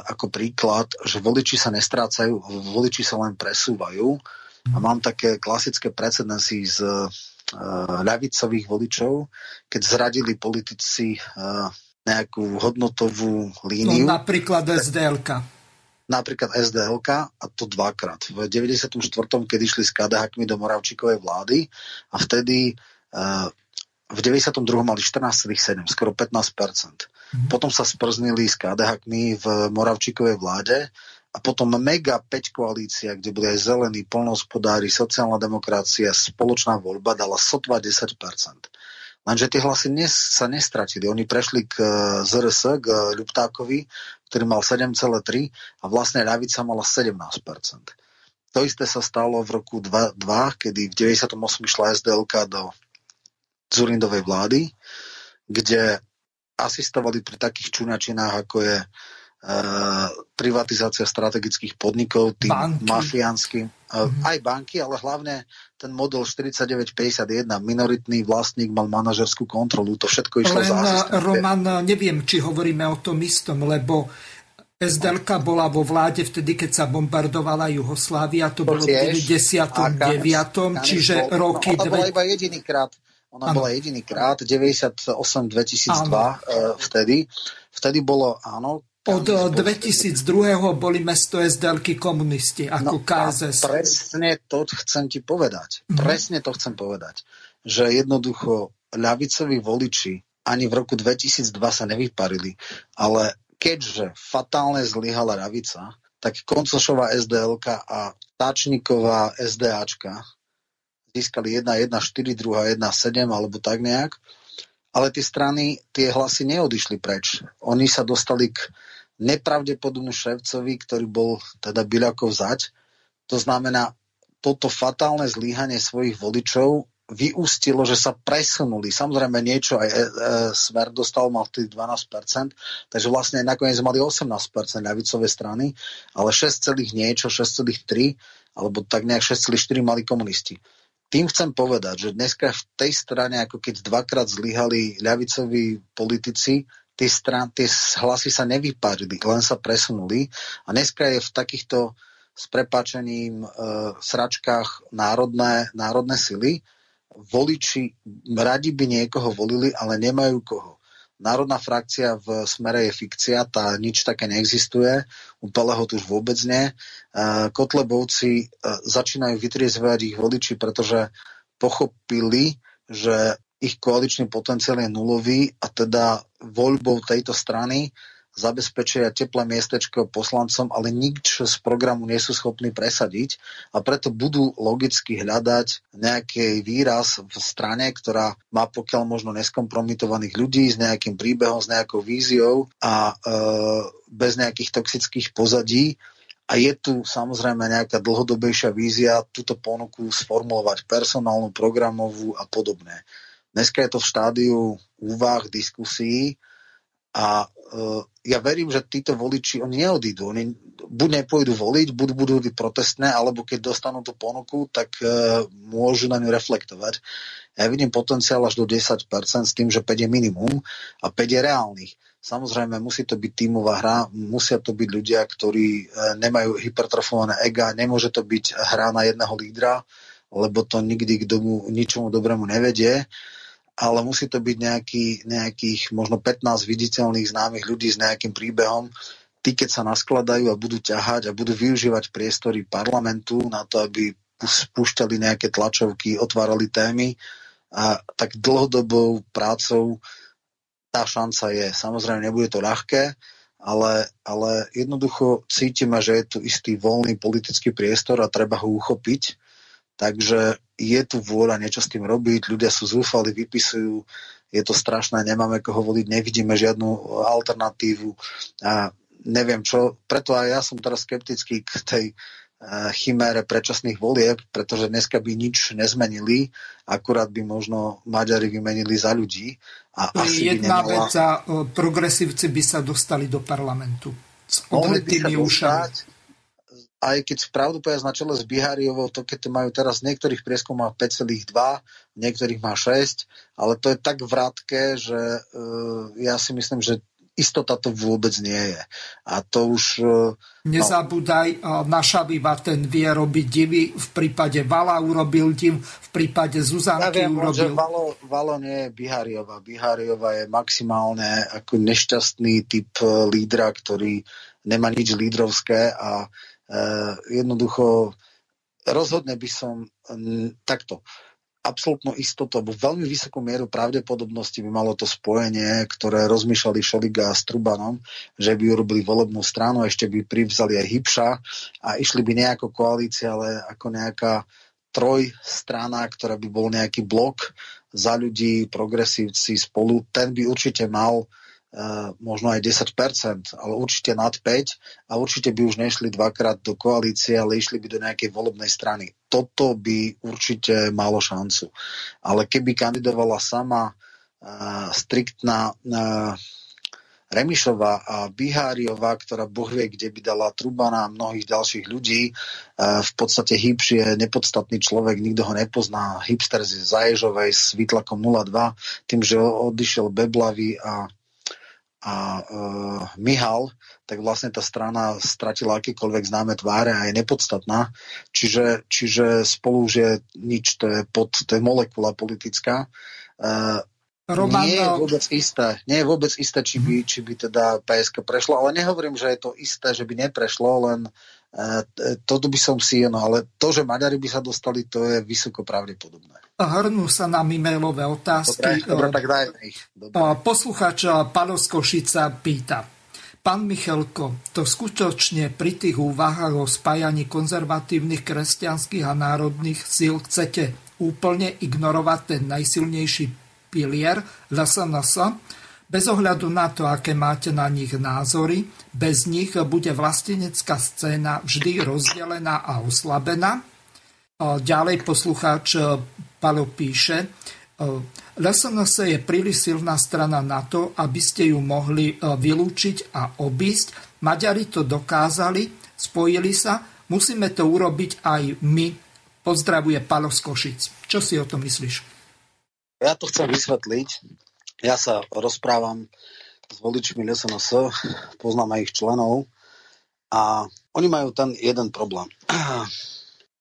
A: ako príklad, že voliči sa nestrácajú, voliči sa len presúvajú a mám také klasické precedensy z ľavicových voličov, keď zradili politici nejakú hodnotovú líniu.
B: No, napríklad SDLK.
A: Napríklad SDLK a to dvakrát. V 94. keď išli s KDH do Moravčíkovej vlády a vtedy uh, v 92. mali 14,7, skoro 15%. Mm-hmm. Potom sa sprznili s KDH v Moravčíkovej vláde a potom mega 5 koalícia, kde boli aj zelení, polnohospodári, sociálna demokracia, spoločná voľba dala sotva 10%. Lenže tie hlasy nes, sa nestratili. Oni prešli k eh, ZRS, k Ľuptákovi, ktorý mal 7,3 a vlastne ľavica mala 17%. To isté sa stalo v roku 2002, kedy v 98 išla SDLK do Zurindovej vlády, kde asistovali pri takých čunačinách, ako je Uh, privatizácia strategických podnikov, tým banky. mafiánskym, mm-hmm. aj banky, ale hlavne ten model 4951, minoritný vlastník mal manažerskú kontrolu, to všetko išlo
B: Len, za asistente. Roman, neviem, či hovoríme o tom istom, lebo SDLK bola vo vláde vtedy, keď sa bombardovala Juhoslávia, to, to bolo v 99. čiže roky...
A: No, bola iba jediný krát. Ona ano. bola jediný krát, 98-2002 vtedy. Vtedy bolo, áno,
B: od 2002. boli mesto SDLky komunisti, ako no, KSS.
A: Presne to chcem ti povedať. Mm. Presne to chcem povedať. Že jednoducho ľavicoví voliči ani v roku 2002 sa nevyparili, ale keďže fatálne zlyhala ľavica, tak Koncošová SDLka a Táčniková SDAčka získali 1, 1, 4, 2, 1, 7 alebo tak nejak. Ale tie strany, tie hlasy neodišli preč. Oni sa dostali k nepravdepodobnú šéfcovi, ktorý bol teda Biľakov zať. To znamená, toto fatálne zlíhanie svojich voličov vyústilo, že sa presunuli. Samozrejme niečo aj e, e, Smer dostal, mal tých 12%, takže vlastne nakoniec mali 18% ľavicové strany, ale 6, niečo, 6,3 alebo tak nejak 6,4 mali komunisti. Tým chcem povedať, že dneska v tej strane, ako keď dvakrát zlyhali ľavicoví politici, tie, stran, tie hlasy sa nevyparili, len sa presunuli. A dneska je v takýchto s prepáčením e, sračkách národné, národné sily. Voliči radi by niekoho volili, ale nemajú koho. Národná frakcia v smere je fikcia, tá nič také neexistuje, u Peleho to už vôbec nie. E, Kotlebovci e, začínajú vytriezvať ich voliči, pretože pochopili, že ich koaličný potenciál je nulový a teda voľbou tejto strany zabezpečia teplé miestečko poslancom, ale nič z programu nie sú schopní presadiť a preto budú logicky hľadať nejaký výraz v strane, ktorá má pokiaľ možno neskompromitovaných ľudí s nejakým príbehom, s nejakou víziou a e, bez nejakých toxických pozadí. A je tu samozrejme nejaká dlhodobejšia vízia túto ponuku sformulovať personálnu, programovú a podobne. Dneska je to v štádiu úvah, diskusí a uh, ja verím, že títo voliči, oni neodídu. Oni buď nepôjdu voliť, buď budú protestné, alebo keď dostanú tú ponuku, tak uh, môžu na ňu reflektovať. Ja vidím potenciál až do 10% s tým, že 5 je minimum a 5 je reálnych. Samozrejme, musí to byť tímová hra, musia to byť ľudia, ktorí uh, nemajú hypertrofované ega, nemôže to byť hra na jedného lídra, lebo to nikdy k domu, ničomu dobrému nevedie ale musí to byť nejaký, nejakých možno 15 viditeľných známych ľudí s nejakým príbehom. Tí, keď sa naskladajú a budú ťahať a budú využívať priestory parlamentu na to, aby spúšťali nejaké tlačovky, otvárali témy, a tak dlhodobou prácou tá šanca je. Samozrejme, nebude to ľahké, ale, ale jednoducho cítime, že je tu istý voľný politický priestor a treba ho uchopiť Takže je tu vôľa niečo s tým robiť, ľudia sú zúfali, vypisujú, je to strašné, nemáme koho voliť, nevidíme žiadnu alternatívu a neviem čo, preto aj ja som teraz skeptický k tej uh, chimére predčasných volieb, pretože dneska by nič nezmenili, akurát by možno Maďari vymenili za ľudí. A
B: asi Jedna by nemala... vec a progresívci by sa dostali do parlamentu. S
A: sa dostať, aj keď pravdu povedať na čele s Biháriovou, to keď majú teraz v niektorých prieskumoch 5,2, v niektorých má 6, ale to je tak vrátke, že uh, ja si myslím, že istota to vôbec nie je. A to už... Uh,
B: Nezabúdaj, no. na Šaviva ten vie robiť divy, v prípade Vala urobil div, v prípade Zuzanky ja viem, urobil...
A: Že Valo, Valo nie je Biháriova. Biháriova je maximálne ako nešťastný typ lídra, ktorý nemá nič lídrovské a uh, jednoducho rozhodne by som um, takto. Absolútnu istotu, alebo veľmi vysokú mieru pravdepodobnosti by malo to spojenie, ktoré rozmýšľali Šeliga s Trubanom, že by urobili volebnú stranu, ešte by privzali aj Hybša a išli by nejako koalícia, ale ako nejaká trojstrana, ktorá by bol nejaký blok za ľudí, progresívci spolu, ten by určite mal možno aj 10%, ale určite nad 5 a určite by už nešli dvakrát do koalície, ale išli by do nejakej volebnej strany. Toto by určite malo šancu. Ale keby kandidovala sama uh, striktná uh, Remišová a Biháriová, ktorá boh vie, kde by dala Trubana a mnohých ďalších ľudí. V podstate Hybš je nepodstatný človek, nikto ho nepozná. Hipster z Zaježovej s výtlakom 02, tým, že odišiel Beblavy a a uh, Mihal, tak vlastne tá strana stratila akékoľvek známe tváre a je nepodstatná. Čiže, čiže spolu už je nič, to je, pod, to je molekula politická. Uh, Roman, nie je vôbec isté, nie je vôbec isté, či by, či by teda PSK prešlo, ale nehovorím, že je to isté, že by neprešlo, len toto by som si, no ale to, že Maďari by sa dostali, to je vysoko pravdepodobné
B: hrnú sa nám e-mailové otázky.
A: Dobre, dobre tak dajme ich.
B: Dobre. Poslucháč Pano Košica pýta. Pán Michalko, to skutočne pri tých úvahách o spájaní konzervatívnych kresťanských a národných síl chcete úplne ignorovať ten najsilnejší pilier LSNS, bez ohľadu na to, aké máte na nich názory, bez nich bude vlastenecká scéna vždy rozdelená a oslabená. Ďalej poslucháč Palo píše, LSNS je príliš silná strana na to, aby ste ju mohli vylúčiť a obísť. Maďari to dokázali, spojili sa, musíme to urobiť aj my. Pozdravuje Palo z Košic. Čo si o tom myslíš?
A: Ja to chcem vysvetliť. Ja sa rozprávam s voličmi LSNS, poznám aj ich členov a oni majú ten jeden problém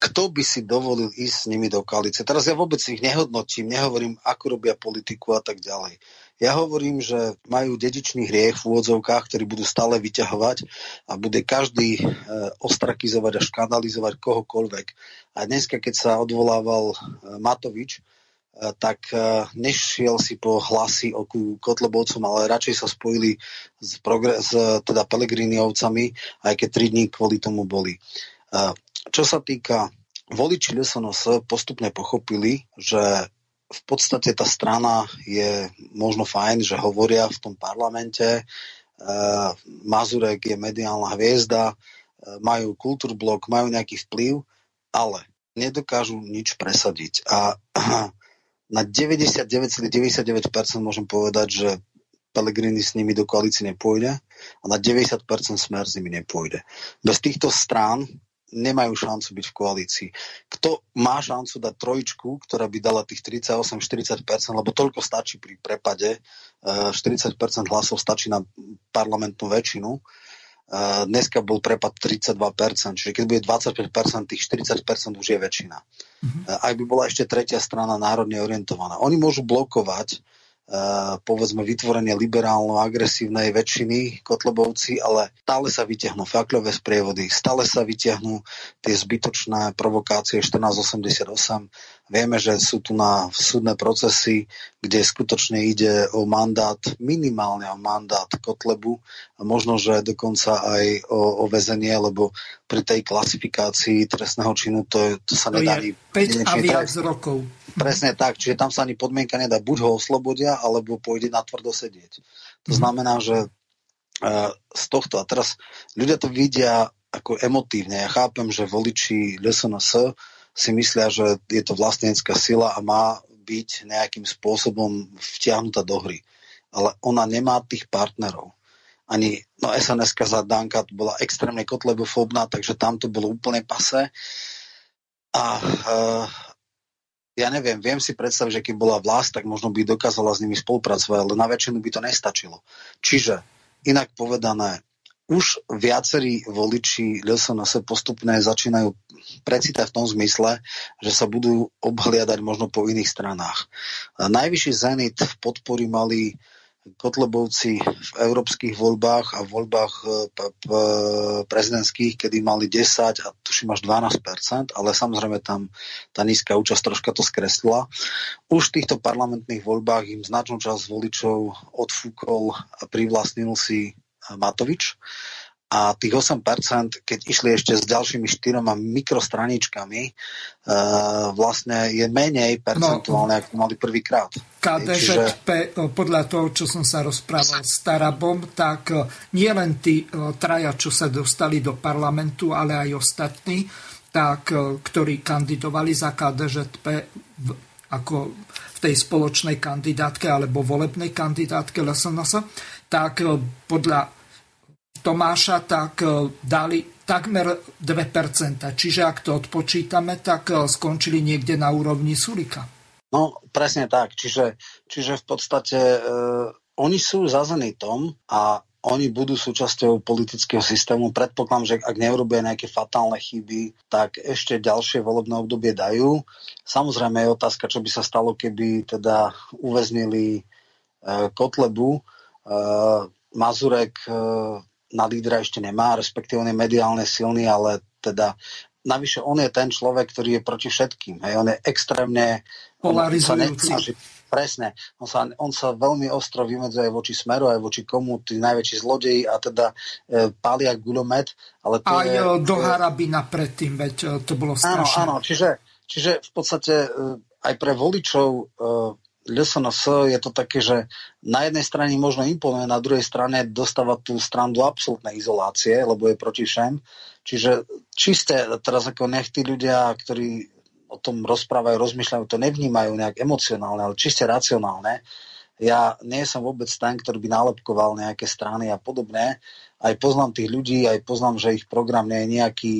A: kto by si dovolil ísť s nimi do koalície. Teraz ja vôbec ich nehodnotím, nehovorím, ako robia politiku a tak ďalej. Ja hovorím, že majú dedičný hriech v úvodzovkách, ktorý budú stále vyťahovať a bude každý e, ostrakizovať a škandalizovať kohokoľvek. A dneska, keď sa odvolával e, Matovič, tak e, nešiel si po hlasy o Kotlebovcom, ale radšej sa spojili s, progr- s teda Pelegriniovcami, aj keď tri dní kvôli tomu boli. E, čo sa týka voliči LSNS postupne pochopili, že v podstate tá strana je možno fajn, že hovoria v tom parlamente, e, Mazurek je mediálna hviezda, e, majú kultúrblok, majú nejaký vplyv, ale nedokážu nič presadiť. A na 99,99% môžem povedať, že Pelegrini s nimi do koalície nepôjde a na 90% smer s nimi nepôjde. Bez týchto strán nemajú šancu byť v koalícii. Kto má šancu dať trojčku, ktorá by dala tých 38-40%, lebo toľko stačí pri prepade, 40% eh, hlasov stačí na parlamentnú väčšinu. Dneska bol prepad 32%, čiže keď bude 25%, tých 40% už je väčšina. Mm-hmm. Ak by bola ešte tretia strana národne orientovaná. Oni môžu blokovať Eh, povedzme vytvorenie liberálno-agresívnej väčšiny Kotlebovci, ale stále sa vytiahnú fakľové sprievody, stále sa vytiahnú tie zbytočné provokácie 1488. Vieme, že sú tu na súdne procesy, kde skutočne ide o mandát, minimálne o mandát Kotlebu a možno, že dokonca aj o, o väzenie, lebo pri tej klasifikácii trestného činu to, to sa
B: to
A: nedá...
B: Je 5 a viac rokov.
A: Presne tak, čiže tam sa ani podmienka nedá, buď ho oslobodia, alebo pôjde na tvrdo sedieť. To mhm. znamená, že uh, z tohto, a teraz ľudia to vidia ako emotívne. Ja chápem, že voliči LSNS si myslia, že je to vlastnenská sila a má byť nejakým spôsobom vtiahnutá do hry. Ale ona nemá tých partnerov. ani no sns za Danka bola extrémne kotlebofobná, takže tam to bolo úplne pase. A uh, ja neviem, viem si predstaviť, že keď bola vlast, tak možno by dokázala s nimi spolupracovať, ale na väčšinu by to nestačilo. Čiže, inak povedané, už viacerí voliči LSNS postupne začínajú precítať v tom zmysle, že sa budú obhliadať možno po iných stranách. Najvyšší zenit podpory mali Kotlebovci v európskych voľbách a voľbách e, prezidentských, kedy mali 10 a tuším až 12%, ale samozrejme tam tá nízka účasť troška to skreslila. Už v týchto parlamentných voľbách im značnú časť voličov odfúkol a privlastnil si Matovič a tých 8%, keď išli ešte s ďalšími štyroma mikrostraničkami, uh, vlastne je menej percentuálne, no, ako mali prvýkrát.
B: KDŽP, Čiže... podľa toho, čo som sa rozprával s Tarabom, tak nie len tí traja, čo sa dostali do parlamentu, ale aj ostatní, tak, ktorí kandidovali za KDŽP v, ako v tej spoločnej kandidátke alebo volebnej kandidátke LSNS, tak podľa Tomáša, tak e, dali takmer 2%. Čiže ak to odpočítame, tak e, skončili niekde na úrovni Sulika.
A: No, presne tak. Čiže, čiže v podstate e, oni sú za Zenitom a oni budú súčasťou politického systému. Predpokladám, že ak neurobia nejaké fatálne chyby, tak ešte ďalšie volebné obdobie dajú. Samozrejme je otázka, čo by sa stalo, keby teda uväznili e, Kotlebu. E, Mazurek e, na lídra ešte nemá, respektíve on je mediálne silný, ale teda navyše on je ten človek, ktorý je proti všetkým. Hej. On je extrémne...
B: Polarizujúci.
A: Presne. On sa, on sa veľmi ostro vymedzuje aj voči smeru, aj voči komu, tí najväčší zlodeji a teda e, pália gulomet. Ale to
B: aj
A: je,
B: do Harabina predtým, veď e, to bolo strašné.
A: Áno, áno, čiže, čiže v podstate e, aj pre voličov e, LSNS je to také, že na jednej strane možno imponuje, na druhej strane dostáva tú stranu do absolútnej izolácie, lebo je proti všem. Čiže čisté, teraz ako nech tí ľudia, ktorí o tom rozprávajú, rozmýšľajú, to nevnímajú nejak emocionálne, ale čiste racionálne. Ja nie som vôbec ten, ktorý by nálepkoval nejaké strany a podobné. Aj poznám tých ľudí, aj poznám, že ich program nie je nejaký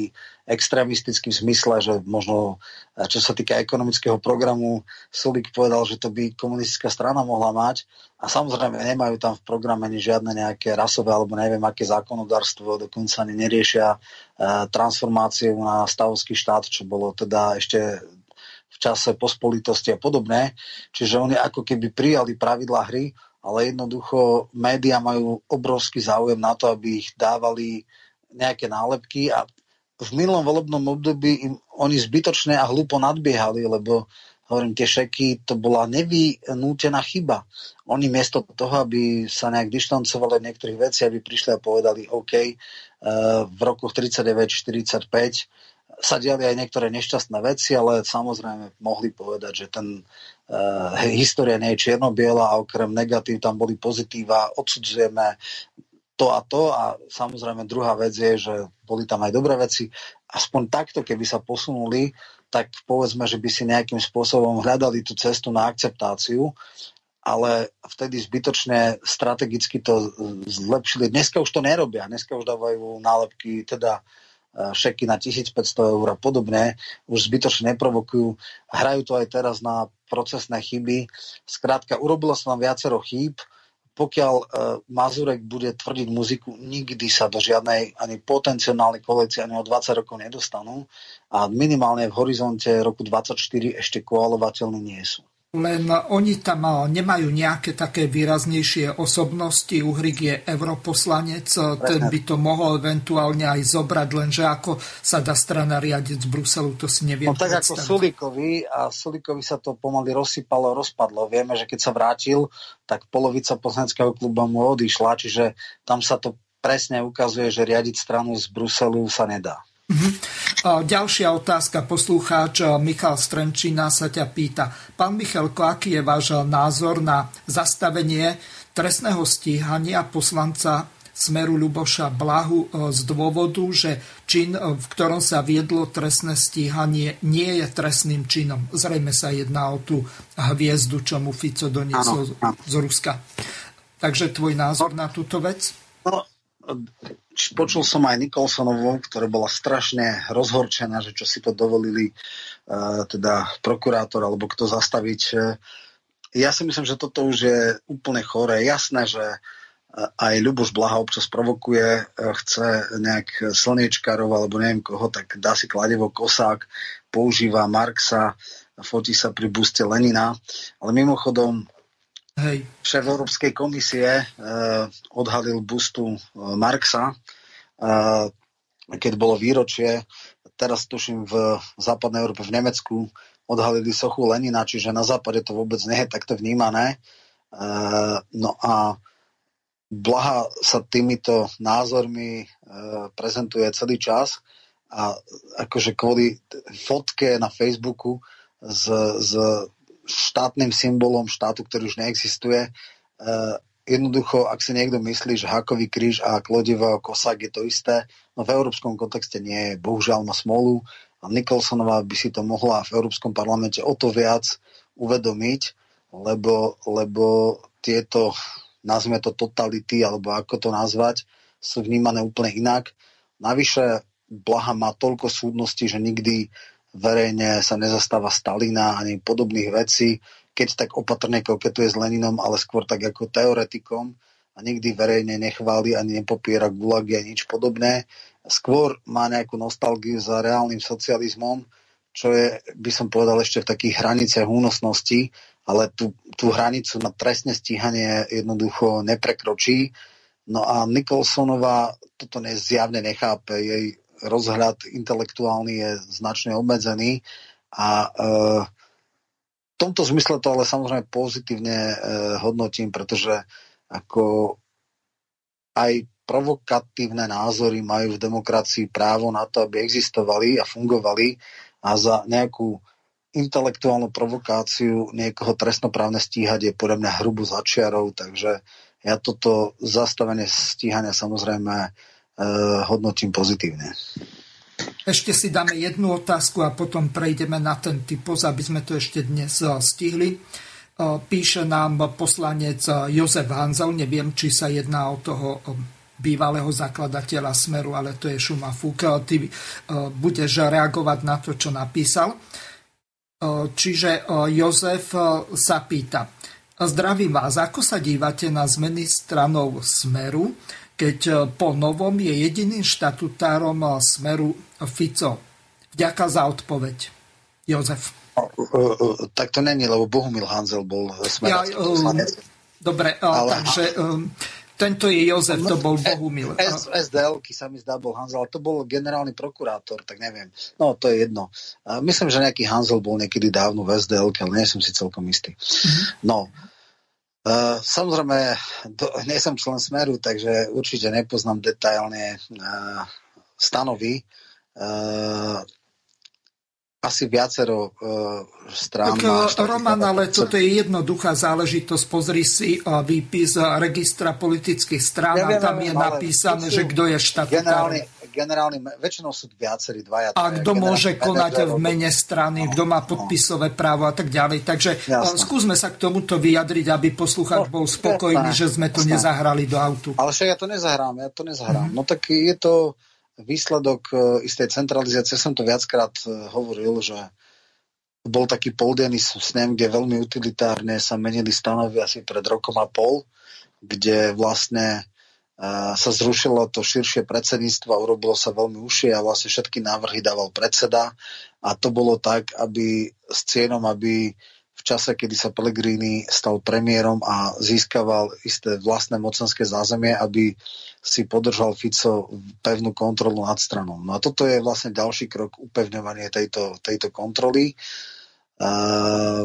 A: extrémistický v zmysle, že možno, čo sa týka ekonomického programu, Sulik povedal, že to by komunistická strana mohla mať a samozrejme nemajú tam v programe ani žiadne nejaké rasové alebo neviem aké zákonodárstvo, dokonca ani neriešia uh, transformáciu na stavovský štát, čo bolo teda ešte v čase pospolitosti a podobné. Čiže oni ako keby prijali pravidlá hry, ale jednoducho médiá majú obrovský záujem na to, aby ich dávali nejaké nálepky a v minulom volebnom období im oni zbytočne a hlúpo nadbiehali, lebo hovorím, tie šeky, to bola nevynútená chyba. Oni miesto toho, aby sa nejak dištancovali od niektorých vecí, aby prišli a povedali, OK, eh, v rokoch 39-45 sa diali aj niektoré nešťastné veci, ale samozrejme mohli povedať, že ten história nie je čierno-biela a okrem negatív tam boli pozitíva, odsudzujeme to a to a samozrejme druhá vec je, že boli tam aj dobré veci. Aspoň takto, keby sa posunuli, tak povedzme, že by si nejakým spôsobom hľadali tú cestu na akceptáciu, ale vtedy zbytočne strategicky to zlepšili. Dneska už to nerobia, dneska už dávajú nálepky, teda e, šeky na 1500 eur a podobne, už zbytočne neprovokujú. Hrajú to aj teraz na procesné chyby. Skrátka, urobilo sa nám viacero chýb, pokiaľ uh, Mazurek bude tvrdiť muziku, nikdy sa do žiadnej ani potenciálnej koalície ani o 20 rokov nedostanú. A minimálne v horizonte roku 24 ešte koalovateľní nie sú
B: len oni tam nemajú nejaké také výraznejšie osobnosti. Uhrik je europoslanec, ten by to mohol eventuálne aj zobrať, lenže ako sa dá strana riadiť z Bruselu, to si neviem
A: No tak predstaviť. ako Sulikovi a Sulikovi sa to pomaly rozsypalo, rozpadlo. Vieme, že keď sa vrátil, tak polovica poslaneckého kluba mu odišla, čiže tam sa to presne ukazuje, že riadiť stranu z Bruselu sa nedá.
B: Uh-huh. Ďalšia otázka. Poslucháč Michal Strenčina sa ťa pýta. Pán Michalko, aký je váš názor na zastavenie trestného stíhania poslanca Smeru Ľuboša Blahu z dôvodu, že čin, v ktorom sa viedlo trestné stíhanie, nie je trestným činom. Zrejme sa jedná o tú hviezdu, čo mu Fico doniesol z Ruska. Takže tvoj názor na túto vec?
A: No, počul som aj Nikolsonovú, ktorá bola strašne rozhorčená, že čo si to dovolili uh, teda prokurátor alebo kto zastaviť. Ja si myslím, že toto už je úplne choré. Jasné, že aj Ľuboš Blaha občas provokuje, chce nejak slniečkarov alebo neviem koho, tak dá si kladevo kosák, používa Marxa, fotí sa pri buste Lenina. Ale mimochodom, Hej. Šéf Európskej komisie uh, odhalil bustu uh, Marxa, uh, keď bolo výročie, teraz tuším v západnej Európe, v Nemecku, odhalili sochu Lenina, čiže na západe to vôbec nie je takto vnímané. No a Blaha sa týmito názormi prezentuje celý čas a akože kvôli fotke na Facebooku s, s štátnym symbolom štátu, ktorý už neexistuje. Uh, jednoducho, ak si niekto myslí, že Hakový kríž a Klodivo kosák je to isté, no v európskom kontexte nie je. Bohužiaľ má smolu a Nikolsonová by si to mohla v Európskom parlamente o to viac uvedomiť, lebo, lebo tieto, nazvime to totality, alebo ako to nazvať, sú vnímané úplne inak. Navyše Blaha má toľko súdností, že nikdy verejne sa nezastáva Stalina ani podobných vecí, keď tak opatrne koketuje s Leninom, ale skôr tak ako teoretikom a nikdy verejne nechváli ani nepopiera gulagy a nič podobné. Skôr má nejakú nostalgiu za reálnym socializmom, čo je, by som povedal, ešte v takých hraniciach únosnosti, ale tú, tú hranicu na trestné stíhanie jednoducho neprekročí. No a Nikolsonová toto zjavne nechápe. Jej rozhľad intelektuálny je značne obmedzený a e, v tomto zmysle to ale samozrejme pozitívne e, hodnotím, pretože ako aj provokatívne názory majú v demokracii právo na to, aby existovali a fungovali a za nejakú intelektuálnu provokáciu niekoho trestnoprávne stíhať je podľa mňa hrubu začiarov, takže ja toto zastavenie stíhania samozrejme hodnotím pozitívne.
B: Ešte si dáme jednu otázku a potom prejdeme na ten typos, aby sme to ešte dnes eh, stihli. Eh, píše nám poslanec Jozef Hanzel, neviem, či sa jedná o toho bývalého zakladateľa Smeru, ale to je Šuma Fúk. Ty budeš reagovať na to, čo napísal. Čiže Jozef sa pýta. Zdravím vás, ako sa dívate na zmeny stranov Smeru? Keď e, po novom je jediným štatutárom e, Smeru Fico. Vďaka za odpoveď. Jozef.
A: Tak to není, lebo Bohumil Hanzel bol
B: ja, um, Dobre, ale, takže tento je Jozef, to bol Bohumil.
A: S, SDL sa mi zdá bol Hanzel, ale to bol generálny prokurátor, tak neviem. No, to je jedno. Myslím, že nejaký Hanzel bol niekedy dávno v SDL, ale nie som si celkom istý. Mm-hmm. No, Uh, samozrejme, do, nie som člen Smeru, takže určite nepoznám detailne uh, stanovy. Uh, asi viacero uh, strán.
B: Tak, Roman, ale toto je jednoduchá záležitosť. Pozri si uh, výpis registra politických strán ja a tam je napísané, že kto je štatutár
A: generálny, väčšinou sú viacerí dvaja.
B: A kto môže konať v mene strany, no, kto má podpisové no. právo a tak ďalej. Takže Jasne. skúsme sa k tomuto vyjadriť, aby poslucháč no, bol spokojný, jasne, že sme to jasne. nezahrali do autu.
A: Ale však ja to nezahrám, ja to nezahrám. Mm. No tak je to výsledok e, istej centralizácie. Som to viackrát e, hovoril, že bol taký poldenný snem, kde veľmi utilitárne sa menili stanovy asi pred rokom a pol, kde vlastne sa zrušilo to širšie predsedníctvo a urobilo sa veľmi užšie a vlastne všetky návrhy dával predseda a to bolo tak, aby s cieľom, aby v čase, kedy sa Pellegrini stal premiérom a získaval isté vlastné mocenské zázemie, aby si podržal Fico pevnú kontrolu nad stranou. No a toto je vlastne ďalší krok upevňovanie tejto, tejto kontroly. Uh,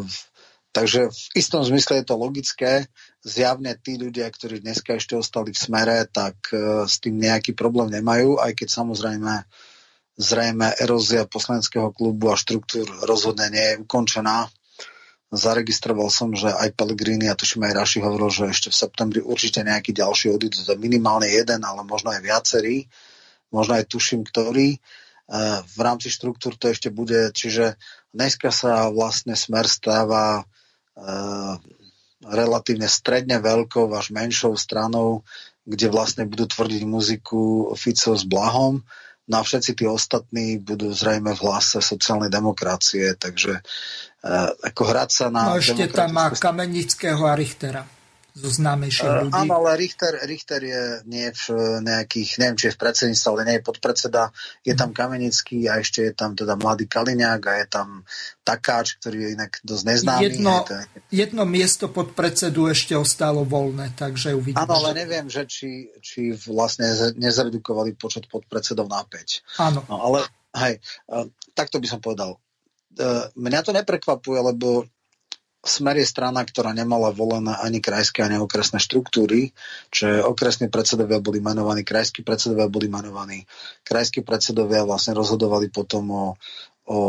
A: takže v istom zmysle je to logické zjavne tí ľudia, ktorí dneska ešte ostali v smere, tak uh, s tým nejaký problém nemajú, aj keď samozrejme zrejme erózia poslaneckého klubu a štruktúr rozhodne nie je ukončená. Zaregistroval som, že aj Pellegrini a tuším aj Raši hovoril, že ešte v septembri určite nejaký ďalší odídu, minimálne jeden, ale možno aj viacerí, možno aj tuším, ktorý. Uh, v rámci štruktúr to ešte bude, čiže dneska sa vlastne smer stáva relatívne stredne veľkou až menšou stranou, kde vlastne budú tvrdiť muziku Fico s Blahom, no a všetci tí ostatní budú zrejme v hlase sociálnej demokracie, takže uh, ako hrať sa na...
B: No ešte tam má Kamenického a Richtera zo známejších uh, ľudí.
A: Áno, ale Richter, Richter je nie v nejakých, neviem, či je v predsedníctve, ale nie je podpredseda. Je tam Kamenický a ešte je tam teda mladý Kaliňák a je tam Takáč, ktorý je inak dosť neznámy.
B: Jedno, to... jedno miesto podpredsedu ešte ostalo voľné, takže uvidíme.
A: Áno, ale neviem, že či, či vlastne nezredukovali počet podpredsedov na 5.
B: Áno.
A: No, ale hej, uh, takto by som povedal. Mňa to neprekvapuje, lebo Smer je strana, ktorá nemala volené ani krajské, ani okresné štruktúry, čiže okresní predsedovia boli menovaní, krajskí predsedovia boli menovaní. Krajskí predsedovia vlastne rozhodovali potom o, o, o,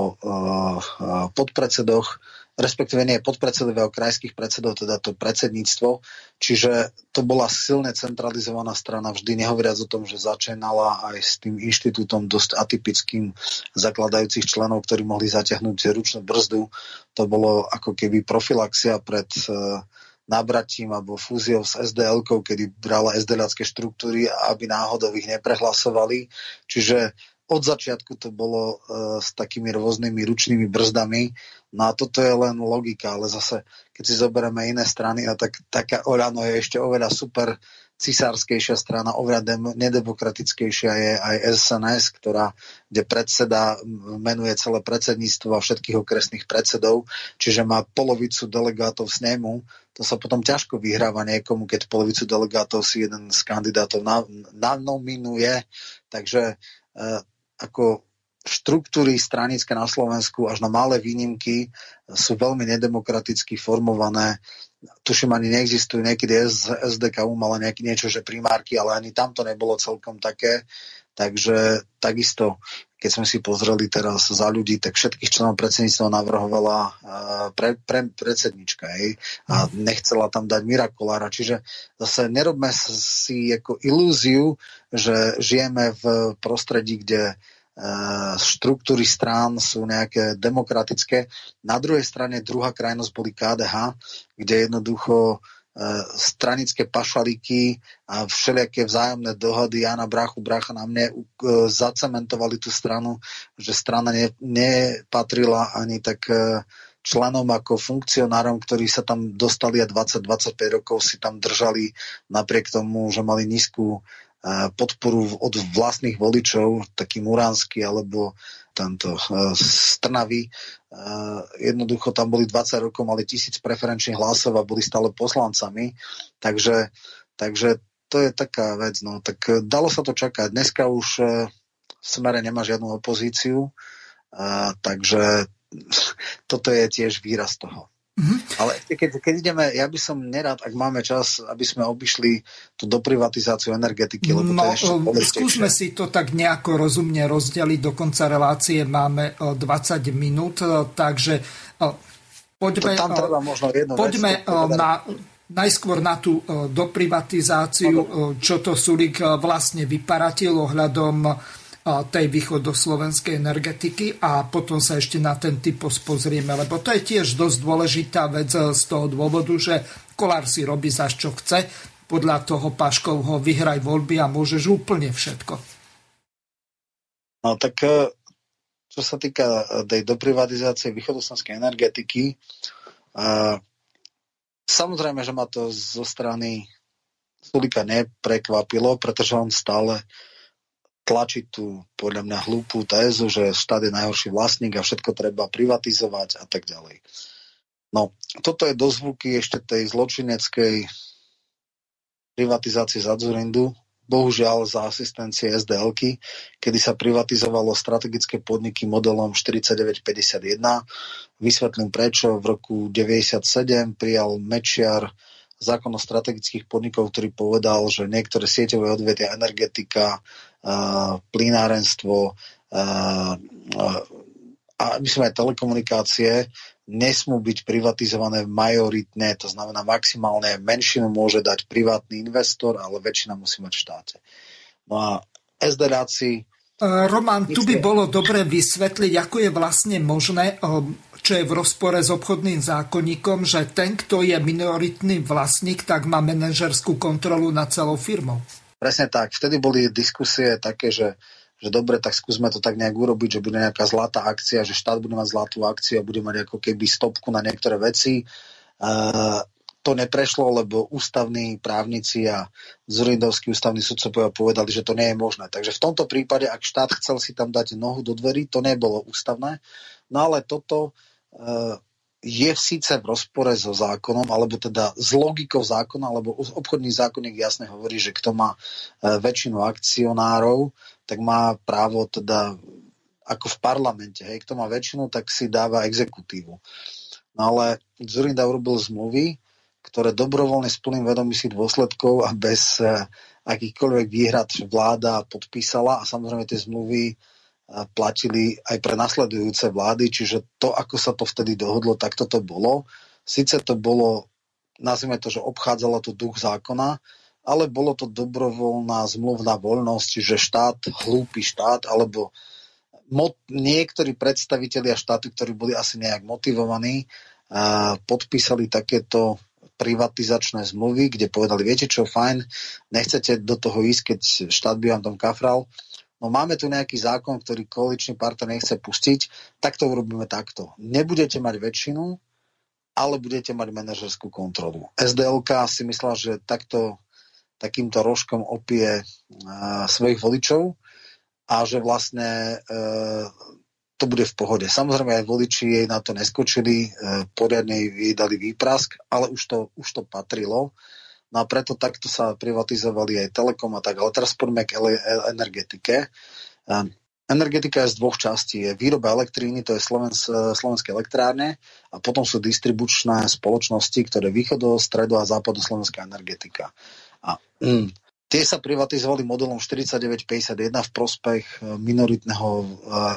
A: podpredsedoch respektíve nie podpredsedovia krajských predsedov, teda to predsedníctvo. Čiže to bola silne centralizovaná strana, vždy nehovoriac o tom, že začínala aj s tým inštitútom dosť atypickým zakladajúcich členov, ktorí mohli zaťahnuť ručnú brzdu. To bolo ako keby profilaxia pred uh, nabratím alebo fúziou s SDL, kedy brala sdl štruktúry, aby náhodou ich neprehlasovali. Čiže od začiatku to bolo uh, s takými rôznymi ručnými brzdami. No a toto je len logika, ale zase, keď si zoberieme iné strany, a tak, taká Orano je ešte oveľa super cisárskejšia strana, oveľa nedemokratickejšia je aj SNS, ktorá, kde predseda menuje celé predsedníctvo a všetkých okresných predsedov, čiže má polovicu delegátov z nemu. To sa potom ťažko vyhráva niekomu, keď polovicu delegátov si jeden z kandidátov nanominuje. Takže uh, ako štruktúry stranické na Slovensku až na malé výnimky sú veľmi nedemokraticky formované. Tuším, ani neexistujú niekedy SDK mala nejaké niečo, že primárky, ale ani tam to nebolo celkom také. Takže takisto, keď sme si pozreli teraz za ľudí, tak všetkých členov predsedníctva navrhovala eh, pre, pre, predsednička jej, a nechcela tam dať Mirakolára. Čiže zase nerobme si ako ilúziu, že žijeme v prostredí, kde štruktúry strán sú nejaké demokratické. Na druhej strane druhá krajnosť boli KDH, kde jednoducho stranické pašalíky a všelijaké vzájomné dohody Jana Brachu, Bracha na mne zacementovali tú stranu, že strana ne, nepatrila ani tak členom ako funkcionárom, ktorí sa tam dostali a 20-25 rokov si tam držali napriek tomu, že mali nízku podporu od vlastných voličov, taký Muránsky alebo tento Strnavy. Jednoducho tam boli 20 rokov, mali tisíc preferenčných hlasov a boli stále poslancami. Takže, takže to je taká vec. No. Tak dalo sa to čakať. Dneska už e, v smere nemá žiadnu opozíciu, takže toto je tiež výraz toho. Mm-hmm. Ale keď, keď ideme, ja by som nerad, ak máme čas, aby sme obišli tú doprivatizáciu energetiky, lebo
B: no,
A: to je ešte
B: um, Skúsme si to tak nejako rozumne rozdeliť. Do konca relácie máme 20 minút, takže poďme,
A: to tam treba možno
B: poďme vec, na, najskôr na tú doprivatizáciu, čo to Sulik vlastne vyparatil ohľadom tej východoslovenskej energetiky a potom sa ešte na ten typos pozrieme, lebo to je tiež dosť dôležitá vec z toho dôvodu, že Kolár si robí za čo chce, podľa toho Paškovho vyhraj voľby a môžeš úplne všetko.
A: No tak e, čo sa týka e, tej doprivatizácie východoslovenskej energetiky, samozrejme, že ma to zo strany Sulika neprekvapilo, pretože on stále tlačiť tú podľa mňa hlúpú tézu, že štát je najhorší vlastník a všetko treba privatizovať a tak ďalej. No, toto je dozvuky ešte tej zločineckej privatizácie Zadzurindu, bohužiaľ za asistencie sdl kedy sa privatizovalo strategické podniky modelom 4951. Vysvetlím prečo. V roku 97 prijal Mečiar zákon o strategických podnikov, ktorý povedal, že niektoré sieťové odvetia energetika, plynárenstvo a myslím aj telekomunikácie nesmú byť privatizované majoritne, to znamená maximálne menšinu môže dať privátny investor, ale väčšina musí mať v štáte. No a SDráci
B: Roman, tu by bolo dobre vysvetliť, ako je vlastne možné čo je v rozpore s obchodným zákonníkom, že ten, kto je minoritný vlastník, tak má manažerskú kontrolu nad celou firmou.
A: Presne tak. Vtedy boli diskusie také, že že dobre, tak skúsme to tak nejak urobiť, že bude nejaká zlatá akcia, že štát bude mať zlatú akciu a bude mať ako keby stopku na niektoré veci. Uh, to neprešlo, lebo ústavní právnici a Zurindovský ústavný sudcovia povedali, že to nie je možné. Takže v tomto prípade, ak štát chcel si tam dať nohu do dverí, to nebolo ústavné. No ale toto uh, je síce v rozpore so zákonom, alebo teda s logikou zákona, alebo obchodný zákonník jasne hovorí, že kto má uh, väčšinu akcionárov, tak má právo teda ako v parlamente. Hej, kto má väčšinu, tak si dáva exekutívu. No ale Zurinda urobil zmluvy, ktoré dobrovoľne s plným vedomí si dôsledkov a bez uh, akýchkoľvek výhrad vláda podpísala a samozrejme tie zmluvy uh, platili aj pre nasledujúce vlády, čiže to, ako sa to vtedy dohodlo, tak toto bolo. Sice to bolo, nazvime to, že obchádzalo to duch zákona, ale bolo to dobrovoľná zmluvná voľnosť, že štát, hlúpy štát, alebo mo- niektorí predstavitelia štátu, ktorí boli asi nejak motivovaní, a podpísali takéto privatizačné zmluvy, kde povedali, viete čo, fajn, nechcete do toho ísť, keď štát by vám tam kafral, no máme tu nejaký zákon, ktorý koaličný partner nechce pustiť, tak to urobíme takto. Nebudete mať väčšinu, ale budete mať manažerskú kontrolu. SDLK si myslela, že takto takýmto rožkom opie uh, svojich voličov a že vlastne uh, to bude v pohode. Samozrejme aj voliči jej na to neskočili, e, poriadne jej dali výprask, ale už to, už to patrilo. No a preto takto sa privatizovali aj Telekom a tak. Ale teraz poďme k energetike. E, energetika je z dvoch častí. Je výroba elektríny, to je Slovens, e, slovenské elektrárne a potom sú distribučné spoločnosti, ktoré východo, stredo a západo slovenská energetika. A mm, Tie sa privatizovali modelom 4951 v prospech e, minoritného e,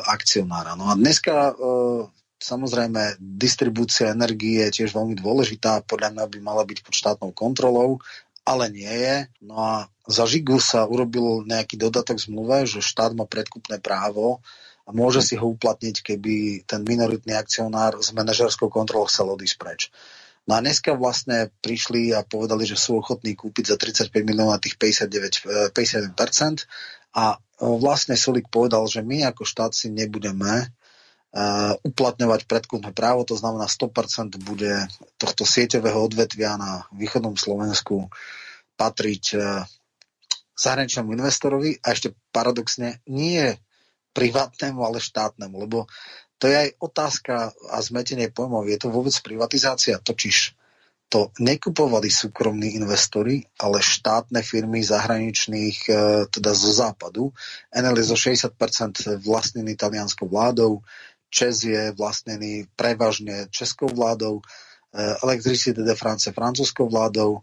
A: akcionára. No a dneska e, samozrejme distribúcia energie je tiež veľmi dôležitá, podľa mňa by mala byť pod štátnou kontrolou, ale nie je. No a za Žigu sa urobil nejaký dodatok zmluve, že štát má predkupné právo a môže si ho uplatniť, keby ten minoritný akcionár s manažerskou kontrolou chcel odísť preč. No a dneska vlastne prišli a povedali, že sú ochotní kúpiť za 35 miliónov tých 59, 51% e, a e, vlastne Sulik povedal, že my ako štát si nebudeme uplatňovať predkupné právo, to znamená 100% bude tohto sieťového odvetvia na východnom Slovensku patriť uh, zahraničnému investorovi a ešte paradoxne nie privátnemu, ale štátnemu, lebo to je aj otázka a zmetenie pojmov. Je to vôbec privatizácia? Totiž to nekupovali súkromní investori, ale štátne firmy zahraničných, e, teda zo západu. Enel je zo 60% vlastnený talianskou vládou, Čes je vlastnený prevažne českou vládou, e, Electricité de France francúzskou vládou e,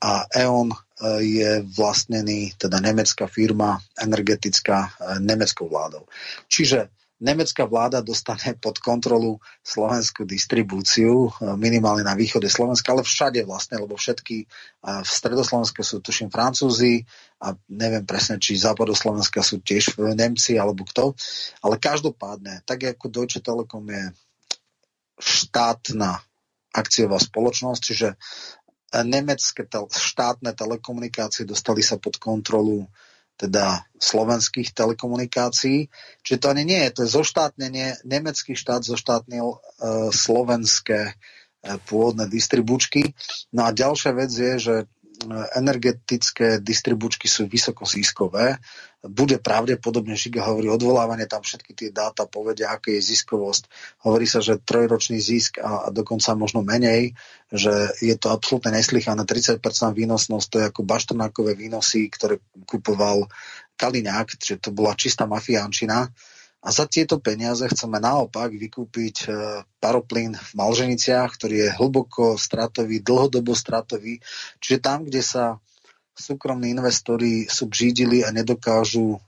A: a E.ON je vlastnený, teda nemecká firma, energetická, nemeckou vládou. Čiže nemecká vláda dostane pod kontrolu slovenskú distribúciu, e, minimálne na východe Slovenska, ale všade vlastne, lebo všetky e, v stredoslovensku sú tuším Francúzi a neviem presne, či západoslovenska sú tiež Nemci alebo kto, ale každopádne, tak ako Deutsche Telekom je štátna akciová spoločnosť, čiže nemecké štátne telekomunikácie dostali sa pod kontrolu teda slovenských telekomunikácií. Čiže to ani nie je, to je zoštátnenie, nemecký štát zoštátnil e, slovenské e, pôvodné distribučky. No a ďalšia vec je, že e, energetické distribučky sú vysoko ziskové. Bude pravdepodobne, Žiga hovorí, odvolávanie tam všetky tie dáta povedia, aká je ziskovosť. Hovorí sa, že trojročný zisk a, a dokonca možno menej, že je to absolútne neslychané. 30% výnosnosť, to je ako baštrnákové výnosy, ktoré kupoval Kaliňák, že to bola čistá mafiánčina. A za tieto peniaze chceme naopak vykúpiť e, paroplín v Malženiciach, ktorý je hlboko stratový, dlhodobo stratový. Čiže tam, kde sa súkromní investori sú bžídili a nedokážu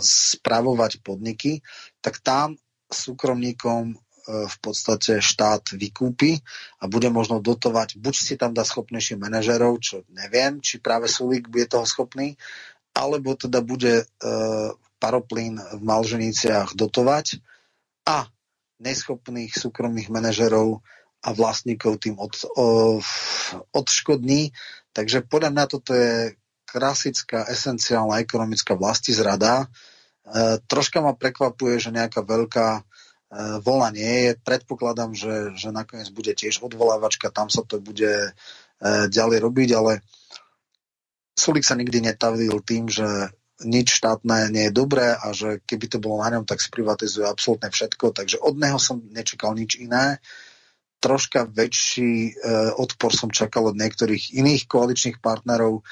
A: spravovať podniky, tak tam súkromníkom e, v podstate štát vykúpi a bude možno dotovať, buď si tam dá schopnejších manažerov, čo neviem, či práve Sulík bude toho schopný, alebo teda bude e, paroplín v Malženiciach dotovať a neschopných súkromných manažerov a vlastníkov tým od, odškodní. Takže podľa mňa toto je klasická, esenciálna ekonomická vlastizrada. E, troška ma prekvapuje, že nejaká veľká e, vola nie je. Predpokladám, že, že nakoniec bude tiež odvolávačka, tam sa to bude e, ďalej robiť, ale Sulik sa nikdy netavil tým, že nič štátne nie je dobré a že keby to bolo na ňom, tak sprivatizuje absolútne všetko. Takže od neho som nečakal nič iné. Troška väčší e, odpor som čakal od niektorých iných koaličných partnerov. E,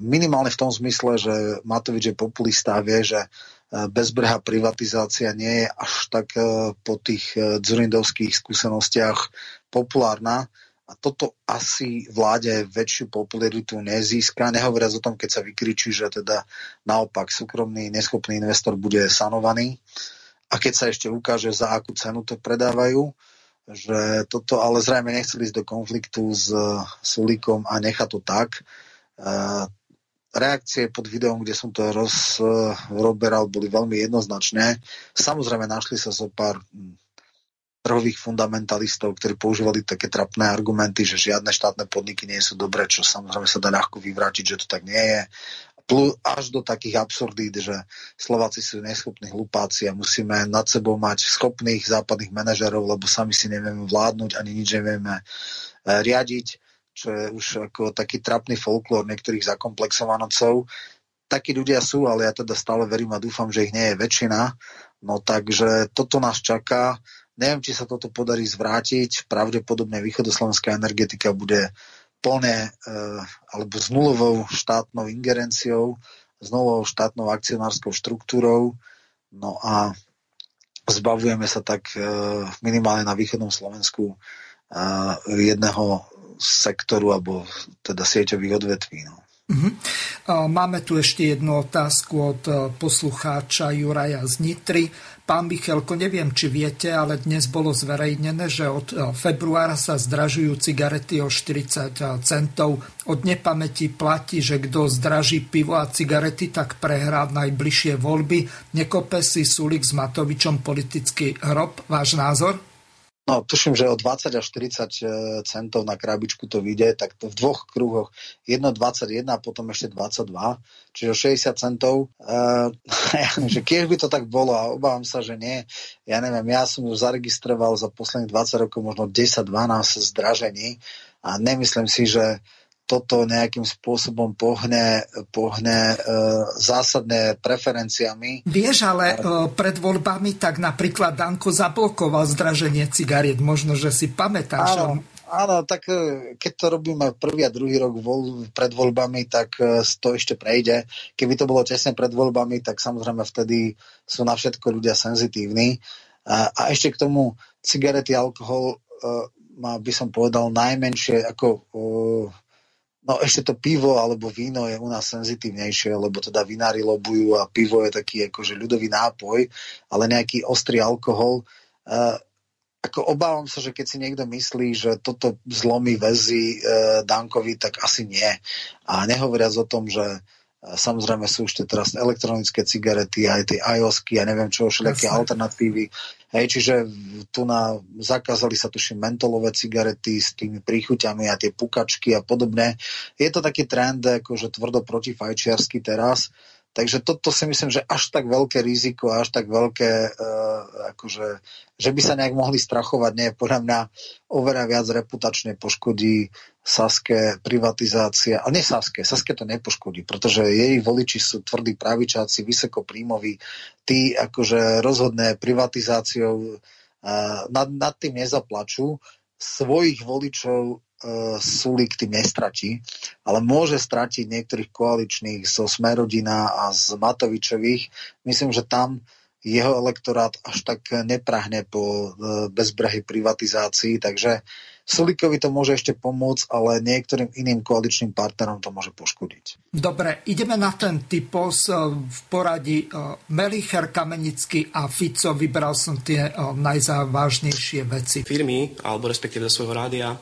A: minimálne v tom zmysle, že Matovič je populista a vie, že e, bezbrehá privatizácia nie je až tak po tých dzurindovských skúsenostiach populárna a toto asi vláde väčšiu popularitu nezíska. Nehovoriac o tom, keď sa vykričí, že teda naopak súkromný, neschopný investor bude sanovaný. A keď sa ešte ukáže, za akú cenu to predávajú, že toto ale zrejme nechceli ísť do konfliktu s Sulíkom a nechať to tak. Reakcie pod videom, kde som to rozroberal, boli veľmi jednoznačné. Samozrejme našli sa zo pár trhových fundamentalistov, ktorí používali také trapné argumenty, že žiadne štátne podniky nie sú dobré, čo samozrejme sa dá ľahko vyvrátiť, že to tak nie je. Až do takých absurdít, že Slováci sú neschopní hlupáci a musíme nad sebou mať schopných západných manažerov, lebo sami si nevieme vládnuť ani nič nevieme e, riadiť, čo je už ako taký trapný folklór niektorých zakomplexovanocov. Takí ľudia sú, ale ja teda stále verím a dúfam, že ich nie je väčšina. No takže toto nás čaká Neviem, či sa toto podarí zvrátiť. Pravdepodobne východoslovenská energetika bude plne alebo s nulovou štátnou ingerenciou, s nulovou štátnou akcionárskou štruktúrou. No a zbavujeme sa tak e, minimálne na východnom Slovensku e, jedného sektoru alebo teda sieťových odvetví. No.
B: Uh-huh. Máme tu ešte jednu otázku od poslucháča Juraja z Nitry. Pán Michelko, neviem, či viete, ale dnes bolo zverejnené, že od e, februára sa zdražujú cigarety o 40 e, centov. Od nepamäti platí, že kto zdraží pivo a cigarety, tak prehrá najbližšie voľby. Nekope si Sulik s Matovičom politický hrob. Váš názor?
A: No, tuším, že o 20 až 40 e, centov na krabičku to vyjde, tak to v dvoch kruhoch. Jedno 21 a potom ešte 22, čiže o 60 centov. Uh, že keď by to tak bolo, a obávam sa, že nie. Ja neviem, ja som už zaregistroval za posledných 20 rokov možno 10-12 zdražení a nemyslím si, že toto nejakým spôsobom pohne, pohne e, zásadné preferenciami.
B: Vieš, ale e, pred voľbami tak napríklad Danko zablokoval zdraženie cigariet. Možno, že si pamätáš.
A: Áno, áno tak e, keď to robíme prvý a druhý rok voľ, pred voľbami, tak e, to ešte prejde. Keby to bolo tesne pred voľbami, tak samozrejme vtedy sú na všetko ľudia senzitívni. A, a ešte k tomu cigarety, alkohol, e, by som povedal najmenšie ako No ešte to pivo alebo víno je u nás senzitívnejšie, lebo teda vinári lobujú a pivo je taký akože ľudový nápoj, ale nejaký ostrý alkohol. Uh, ako obávam sa, že keď si niekto myslí, že toto zlomí väzy uh, Dankovi, tak asi nie. A nehovoriac o tom, že Samozrejme sú ešte teraz elektronické cigarety, aj tie iOSky, ja neviem čo, všelijaké alternatívy. Hej, čiže tu na, zakázali sa tuším mentolové cigarety s tými príchuťami a tie pukačky a podobne. Je to taký trend, akože tvrdo protifajčiarsky teraz. Takže toto si myslím, že až tak veľké riziko, až tak veľké, uh, akože, že by sa nejak mohli strachovať, nie, podľa mňa oveľa viac reputačne poškodí Saske privatizácia, a nie Saske, Saske to nepoškodí, pretože jej voliči sú tvrdí pravičáci, vysoko príjmoví, tí akože rozhodné privatizáciou uh, nad, nad tým nezaplačú, svojich voličov E, Sulík tým nestratí, ale môže stratiť niektorých koaličných zo Smerodina a z Matovičových. Myslím, že tam jeho elektorát až tak neprahne po e, bezbrehej privatizácii, takže Sulíkovi to môže ešte pomôcť, ale niektorým iným koaličným partnerom to môže poškodiť.
B: Dobre, ideme na ten typos e, v poradí Melicher, Kamenický a Fico. Vybral som tie najzávažnejšie veci.
M: Firmy, alebo respektíve do svojho rádia,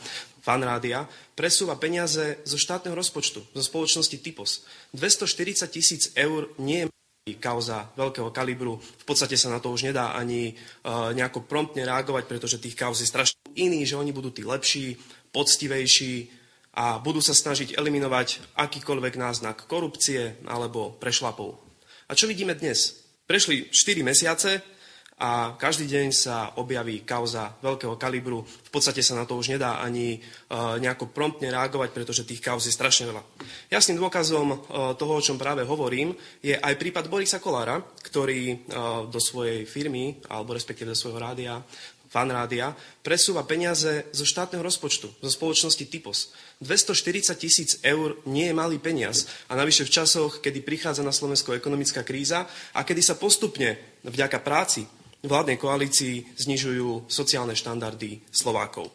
M: Fan Rádia, presúva peniaze zo štátneho rozpočtu, zo spoločnosti Typos. 240 tisíc eur nie je kauza veľkého kalibru. V podstate sa na to už nedá ani uh, nejako promptne reagovať, pretože tých kauz je strašne iný, že oni budú tí lepší, poctivejší a budú sa snažiť eliminovať akýkoľvek náznak korupcie alebo prešlapov. A čo vidíme dnes? Prešli 4 mesiace a každý deň sa objaví kauza veľkého kalibru. V podstate sa na to už nedá ani uh, nejako promptne reagovať, pretože tých kauz je strašne veľa. Jasným dôkazom uh, toho, o čom práve hovorím, je aj prípad Borisa Kolára, ktorý uh, do svojej firmy, alebo respektíve do svojho rádia, Fan Rádia, presúva peniaze zo štátneho rozpočtu, zo spoločnosti Typos. 240 tisíc eur nie je malý peniaz. A navyše v časoch, kedy prichádza na Slovensko ekonomická kríza a kedy sa postupne vďaka práci vládnej koalícii znižujú sociálne štandardy Slovákov.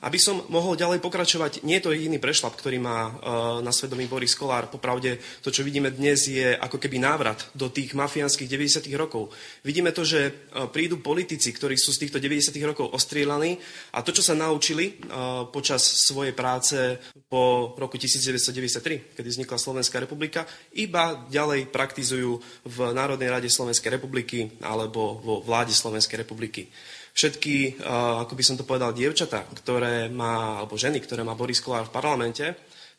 M: Aby som mohol ďalej pokračovať, nie je to jediný prešlap, ktorý má e, na svedomí Boris Kolár. Popravde, to, čo vidíme dnes, je ako keby návrat do tých mafiánskych 90. rokov. Vidíme to, že e, prídu politici, ktorí sú z týchto 90. rokov ostrielaní a to, čo sa naučili e, počas svojej práce po roku 1993, kedy vznikla Slovenská republika, iba ďalej praktizujú v Národnej rade Slovenskej republiky alebo vo vláde Slovenskej republiky všetky, ako by som to povedal, dievčatá, ktoré má, alebo ženy, ktoré má Boris Kolár v parlamente,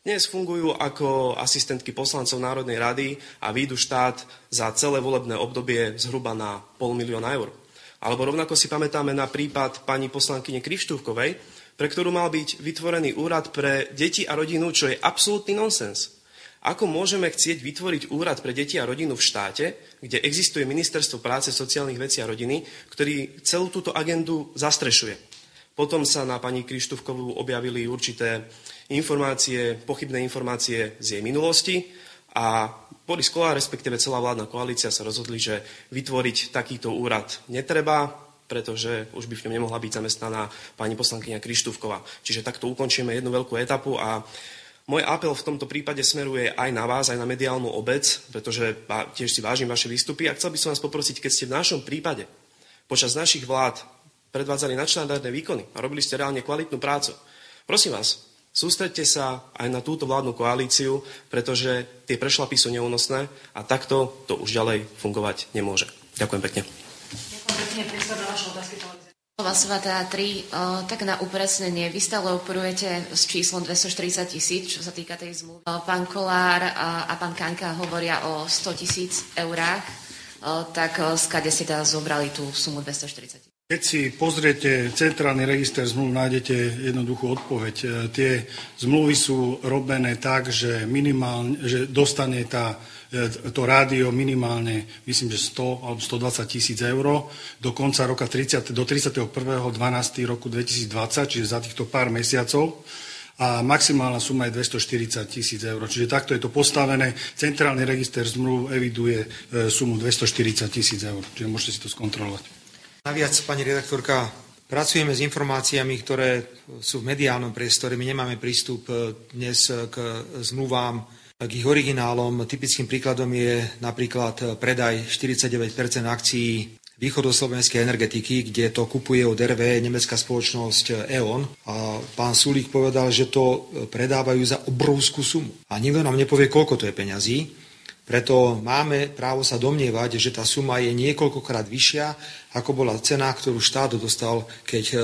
M: dnes fungujú ako asistentky poslancov Národnej rady a výjdu štát za celé volebné obdobie zhruba na pol milióna eur. Alebo rovnako si pamätáme na prípad pani poslankyne Krištúvkovej, pre ktorú mal byť vytvorený úrad pre deti a rodinu, čo je absolútny nonsens. Ako môžeme chcieť vytvoriť úrad pre deti a rodinu v štáte, kde existuje Ministerstvo práce, sociálnych vecí a rodiny, ktorý celú túto agendu zastrešuje? Potom sa na pani Krištúvkovú objavili určité informácie, pochybné informácie z jej minulosti a Boris Kolár, respektíve celá vládna koalícia sa rozhodli, že vytvoriť takýto úrad netreba, pretože už by v ňom nemohla byť zamestnaná pani poslankyňa Krištúvková. Čiže takto ukončíme jednu veľkú etapu a môj apel v tomto prípade smeruje aj na vás, aj na mediálnu obec, pretože tiež si vážim vaše výstupy a chcel by som vás poprosiť, keď ste v našom prípade počas našich vlád predvádzali nadštandardné výkony a robili ste reálne kvalitnú prácu. Prosím vás, sústredte sa aj na túto vládnu koalíciu, pretože tie prešlapy sú neúnosné a takto to už ďalej fungovať nemôže. Ďakujem pekne. Ďakujem
N: pekne, vás Svatá 3, tak na upresnenie, vy stále operujete s číslom 240 tisíc, čo sa týka tej zmluvy. Pán Kolár a, pán Kanka hovoria o 100 tisíc eurách, tak skade si teda zobrali tú sumu 240 tisíc?
O: Keď si pozriete centrálny register zmluv, nájdete jednoduchú odpoveď. E, tie zmluvy sú robené tak, že, minimálne, že dostane tá to rádio minimálne, myslím, že 100 alebo 120 tisíc eur do konca roka 30, do 31.12. roku 2020, čiže za týchto pár mesiacov a maximálna suma je 240 tisíc eur. Čiže takto je to postavené. Centrálny register zmluv eviduje e, sumu 240 tisíc eur. Čiže môžete si to skontrolovať.
P: Naviac, pani redaktorka, pracujeme s informáciami, ktoré sú v mediálnom priestore. My nemáme prístup e, dnes k zmluvám k ich originálom. Typickým príkladom je napríklad predaj 49% akcií východoslovenskej energetiky, kde to kupuje od RV nemecká spoločnosť E.ON. A pán Sulík povedal, že to predávajú za obrovskú sumu. A nikto nám nepovie, koľko to je peňazí. Preto máme právo sa domnievať, že tá suma je niekoľkokrát vyššia, ako bola cena, ktorú štát dostal, keď e,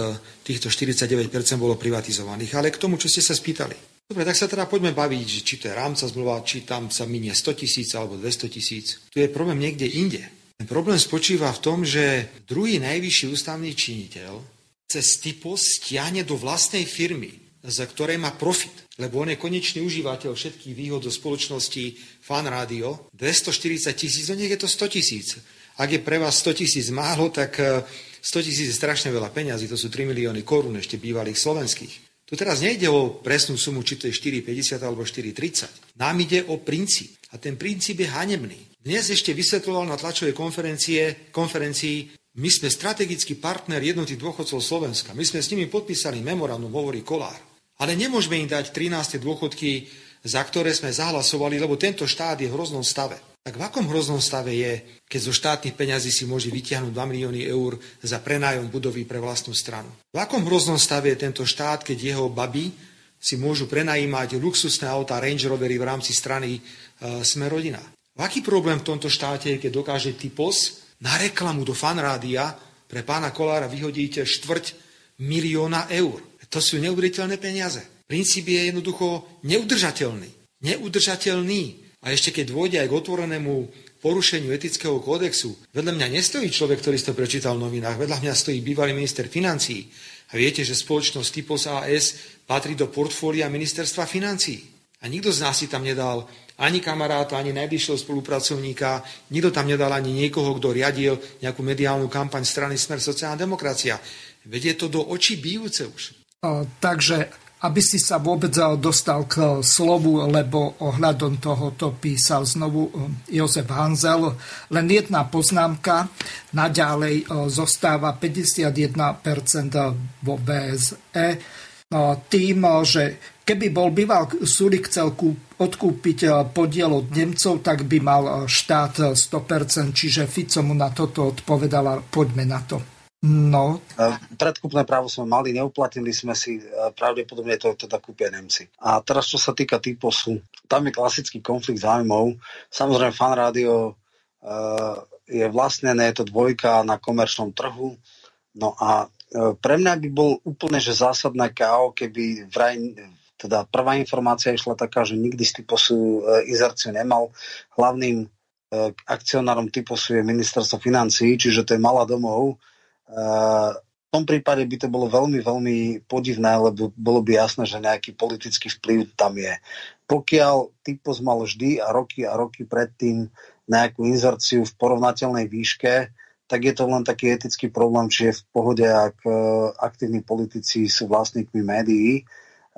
P: týchto 49% bolo privatizovaných. Ale k tomu, čo ste sa spýtali. Dobre, tak sa teda poďme baviť, či to je rámca zmluva, či tam sa minie 100 tisíc alebo 200 tisíc. Tu je problém niekde inde. Ten problém spočíva v tom, že druhý najvyšší ústavný činiteľ cez typo stiahne do vlastnej firmy, za ktorej má profit, lebo on je konečný užívateľ všetkých výhod zo spoločnosti Fan Radio, 240 tisíc, no nech je to 100 tisíc. Ak je pre vás 100 tisíc málo, tak 100 eh, tisíc je strašne veľa peňazí, to sú 3 milióny korún ešte bývalých slovenských. Tu teraz nejde o presnú sumu, či to je 4,50 alebo 4,30. Nám ide o princíp. A ten princíp je hanebný. Dnes ešte vysvetloval na tlačovej konferencie, konferencii, my sme strategický partner jednotých dôchodcov Slovenska. My sme s nimi podpísali memorandum, hovorí Kolár. Ale nemôžeme im dať 13. dôchodky, za ktoré sme zahlasovali, lebo tento štát je v hroznom stave. Tak v akom hroznom stave je, keď zo štátnych peňazí si môže vytiahnuť 2 milióny eur za prenájom budovy pre vlastnú stranu? V akom hroznom stave je tento štát, keď jeho baby si môžu prenajímať luxusné autá Range Rovery v rámci strany e, Sme rodina? Aký problém v tomto štáte je, keď dokáže typos na reklamu do fanrádia pre pána Kolára vyhodíte štvrť milióna eur. To sú neuveriteľné peniaze. Princíp je jednoducho neudržateľný. Neudržateľný. A ešte keď dôjde aj k otvorenému porušeniu etického kódexu, vedľa mňa nestojí človek, ktorý si to prečítal v novinách, vedľa mňa stojí bývalý minister financií. A viete, že spoločnosť Typos AS patrí do portfólia ministerstva financií. A nikto z nás si tam nedal ani kamaráta, ani najbližšieho spolupracovníka, nikto tam nedal ani niekoho, kto riadil nejakú mediálnu kampaň strany Smer sociálna demokracia. Vedie to do očí bijúce už.
B: Takže aby si sa vôbec dostal k slovu, lebo ohľadom tohoto písal znovu Jozef Hanzel. Len jedna poznámka, naďalej zostáva 51% vo BSE. Tým, že keby bol býval Sulik chcel odkúpiť podiel od Nemcov, tak by mal štát 100%, eh, čiže Fico mu na toto odpovedala, poďme na to. No.
A: Predkupné právo sme mali, neuplatnili sme si, pravdepodobne to teda kúpia Nemci. A teraz, čo sa týka typosu, tam je klasický konflikt záujmov. Samozrejme, fan rádio je vlastnené, je to dvojka na komerčnom trhu. No a pre mňa by bol úplne že zásadné KO, keby vraj teda prvá informácia išla taká, že nikdy z typosu e, izerciu nemal. Hlavným e, akcionárom typosu je ministerstvo financií, čiže to je malá domov. E, v tom prípade by to bolo veľmi, veľmi podivné, lebo bolo by jasné, že nejaký politický vplyv tam je. Pokiaľ typos mal vždy a roky a roky predtým nejakú inzerciu v porovnateľnej výške, tak je to len taký etický problém, či je v pohode, ak aktívni politici sú vlastníkmi médií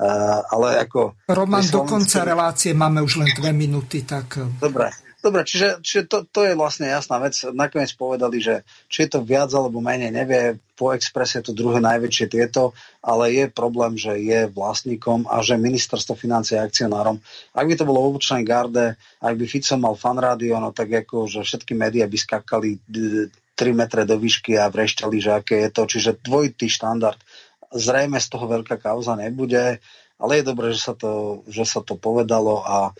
A: Uh, ale ako...
B: Roman, do konca relácie máme už len dve minúty, tak...
A: Dobre, Dobre čiže, čiže to, to je vlastne jasná vec. Nakoniec povedali, že či je to viac alebo menej, nevie. Po Expresse je to druhé najväčšie tieto, ale je problém, že je vlastníkom a že ministerstvo financie je akcionárom. Ak by to bolo v obočnej garde, ak by Fico mal fan rádio, no tak ako, že všetky médiá by skakali 3 metre do výšky a vrešťali, že aké je to. Čiže dvojitý štandard Zrejme z toho veľká kauza nebude, ale je dobré, že sa to, že sa to povedalo a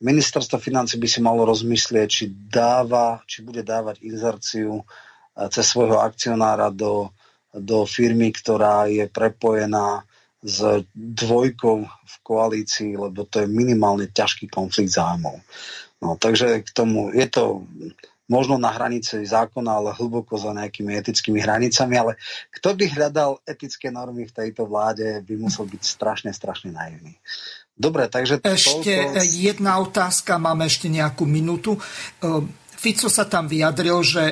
A: ministerstvo financí by si malo rozmyslieť, či dáva, či bude dávať inzerciu eh, cez svojho akcionára do, do firmy, ktorá je prepojená s dvojkou v koalícii, lebo to je minimálne ťažký konflikt zájmov. No, takže k tomu je to možno na hranici zákona, ale hlboko za nejakými etickými hranicami, ale kto by hľadal etické normy v tejto vláde, by musel byť strašne, strašne naivný. Dobre, takže...
B: Ešte toľko... jedna otázka, máme ešte nejakú minútu. Ehm, Fico sa tam vyjadril, že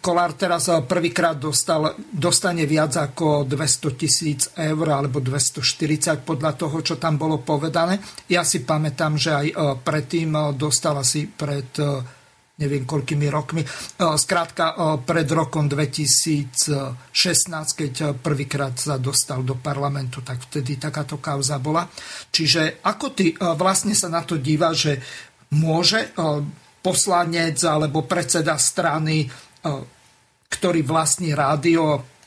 B: Kolár teraz prvýkrát dostal, dostane viac ako 200 tisíc eur alebo 240 podľa toho, čo tam bolo povedané. Ja si pamätám, že aj e, predtým e, dostal asi pred neviem koľkými rokmi. Skrátka pred rokom 2016, keď prvýkrát sa dostal do parlamentu, tak vtedy takáto kauza bola. Čiže ako ty vlastne sa na to díva, že môže poslanec alebo predseda strany, ktorý vlastní rádio,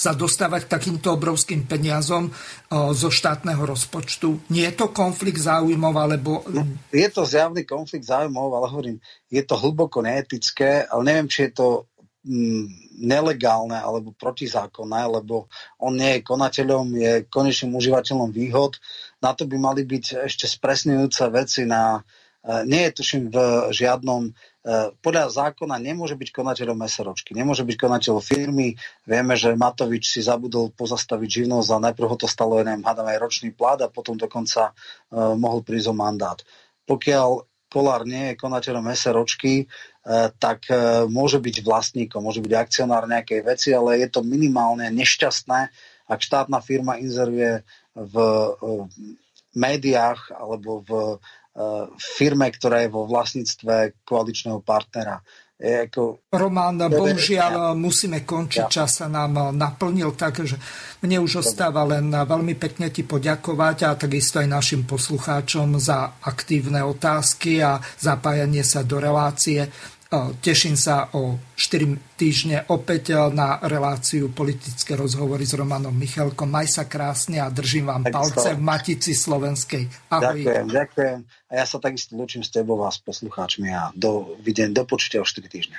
B: sa dostávať takýmto obrovským peniazom zo štátneho rozpočtu. Nie je to konflikt záujmov, alebo...
A: No, je to zjavný konflikt záujmov, ale hovorím, je to hlboko neetické, ale neviem, či je to mm, nelegálne alebo protizákonné, lebo on nie je konateľom, je konečným užívateľom výhod. Na to by mali byť ešte spresňujúce veci na... E, nie je tuším v žiadnom podľa zákona nemôže byť konateľom SROčky, nemôže byť konateľom firmy. Vieme, že Matovič si zabudol pozastaviť živnosť a najprv ho to stalo, neviem, hádam aj ročný plát a potom dokonca uh, mohol prísť o mandát. Pokiaľ Kolár nie je konateľom SROčky, uh, tak uh, môže byť vlastníkom, môže byť akcionár nejakej veci, ale je to minimálne nešťastné, ak štátna firma inzeruje v médiách alebo v firme, ktorá je vo vlastníctve koaličného partnera. Je ako...
B: Román, bohužiaľ musíme končiť, ja. čas sa nám naplnil, takže mne už ostáva len veľmi pekne ti poďakovať a takisto aj našim poslucháčom za aktívne otázky a zapájanie sa do relácie. Teším sa o 4 týždne opäť na reláciu politické rozhovory s Romanom Michalkom. Maj sa krásne a držím vám tak palce v Matici Slovenskej. Ahoj.
A: Ďakujem, ďakujem. A ja sa takisto lúčim s tebou a s poslucháčmi a do, vidím, do počutia o 4 týždne.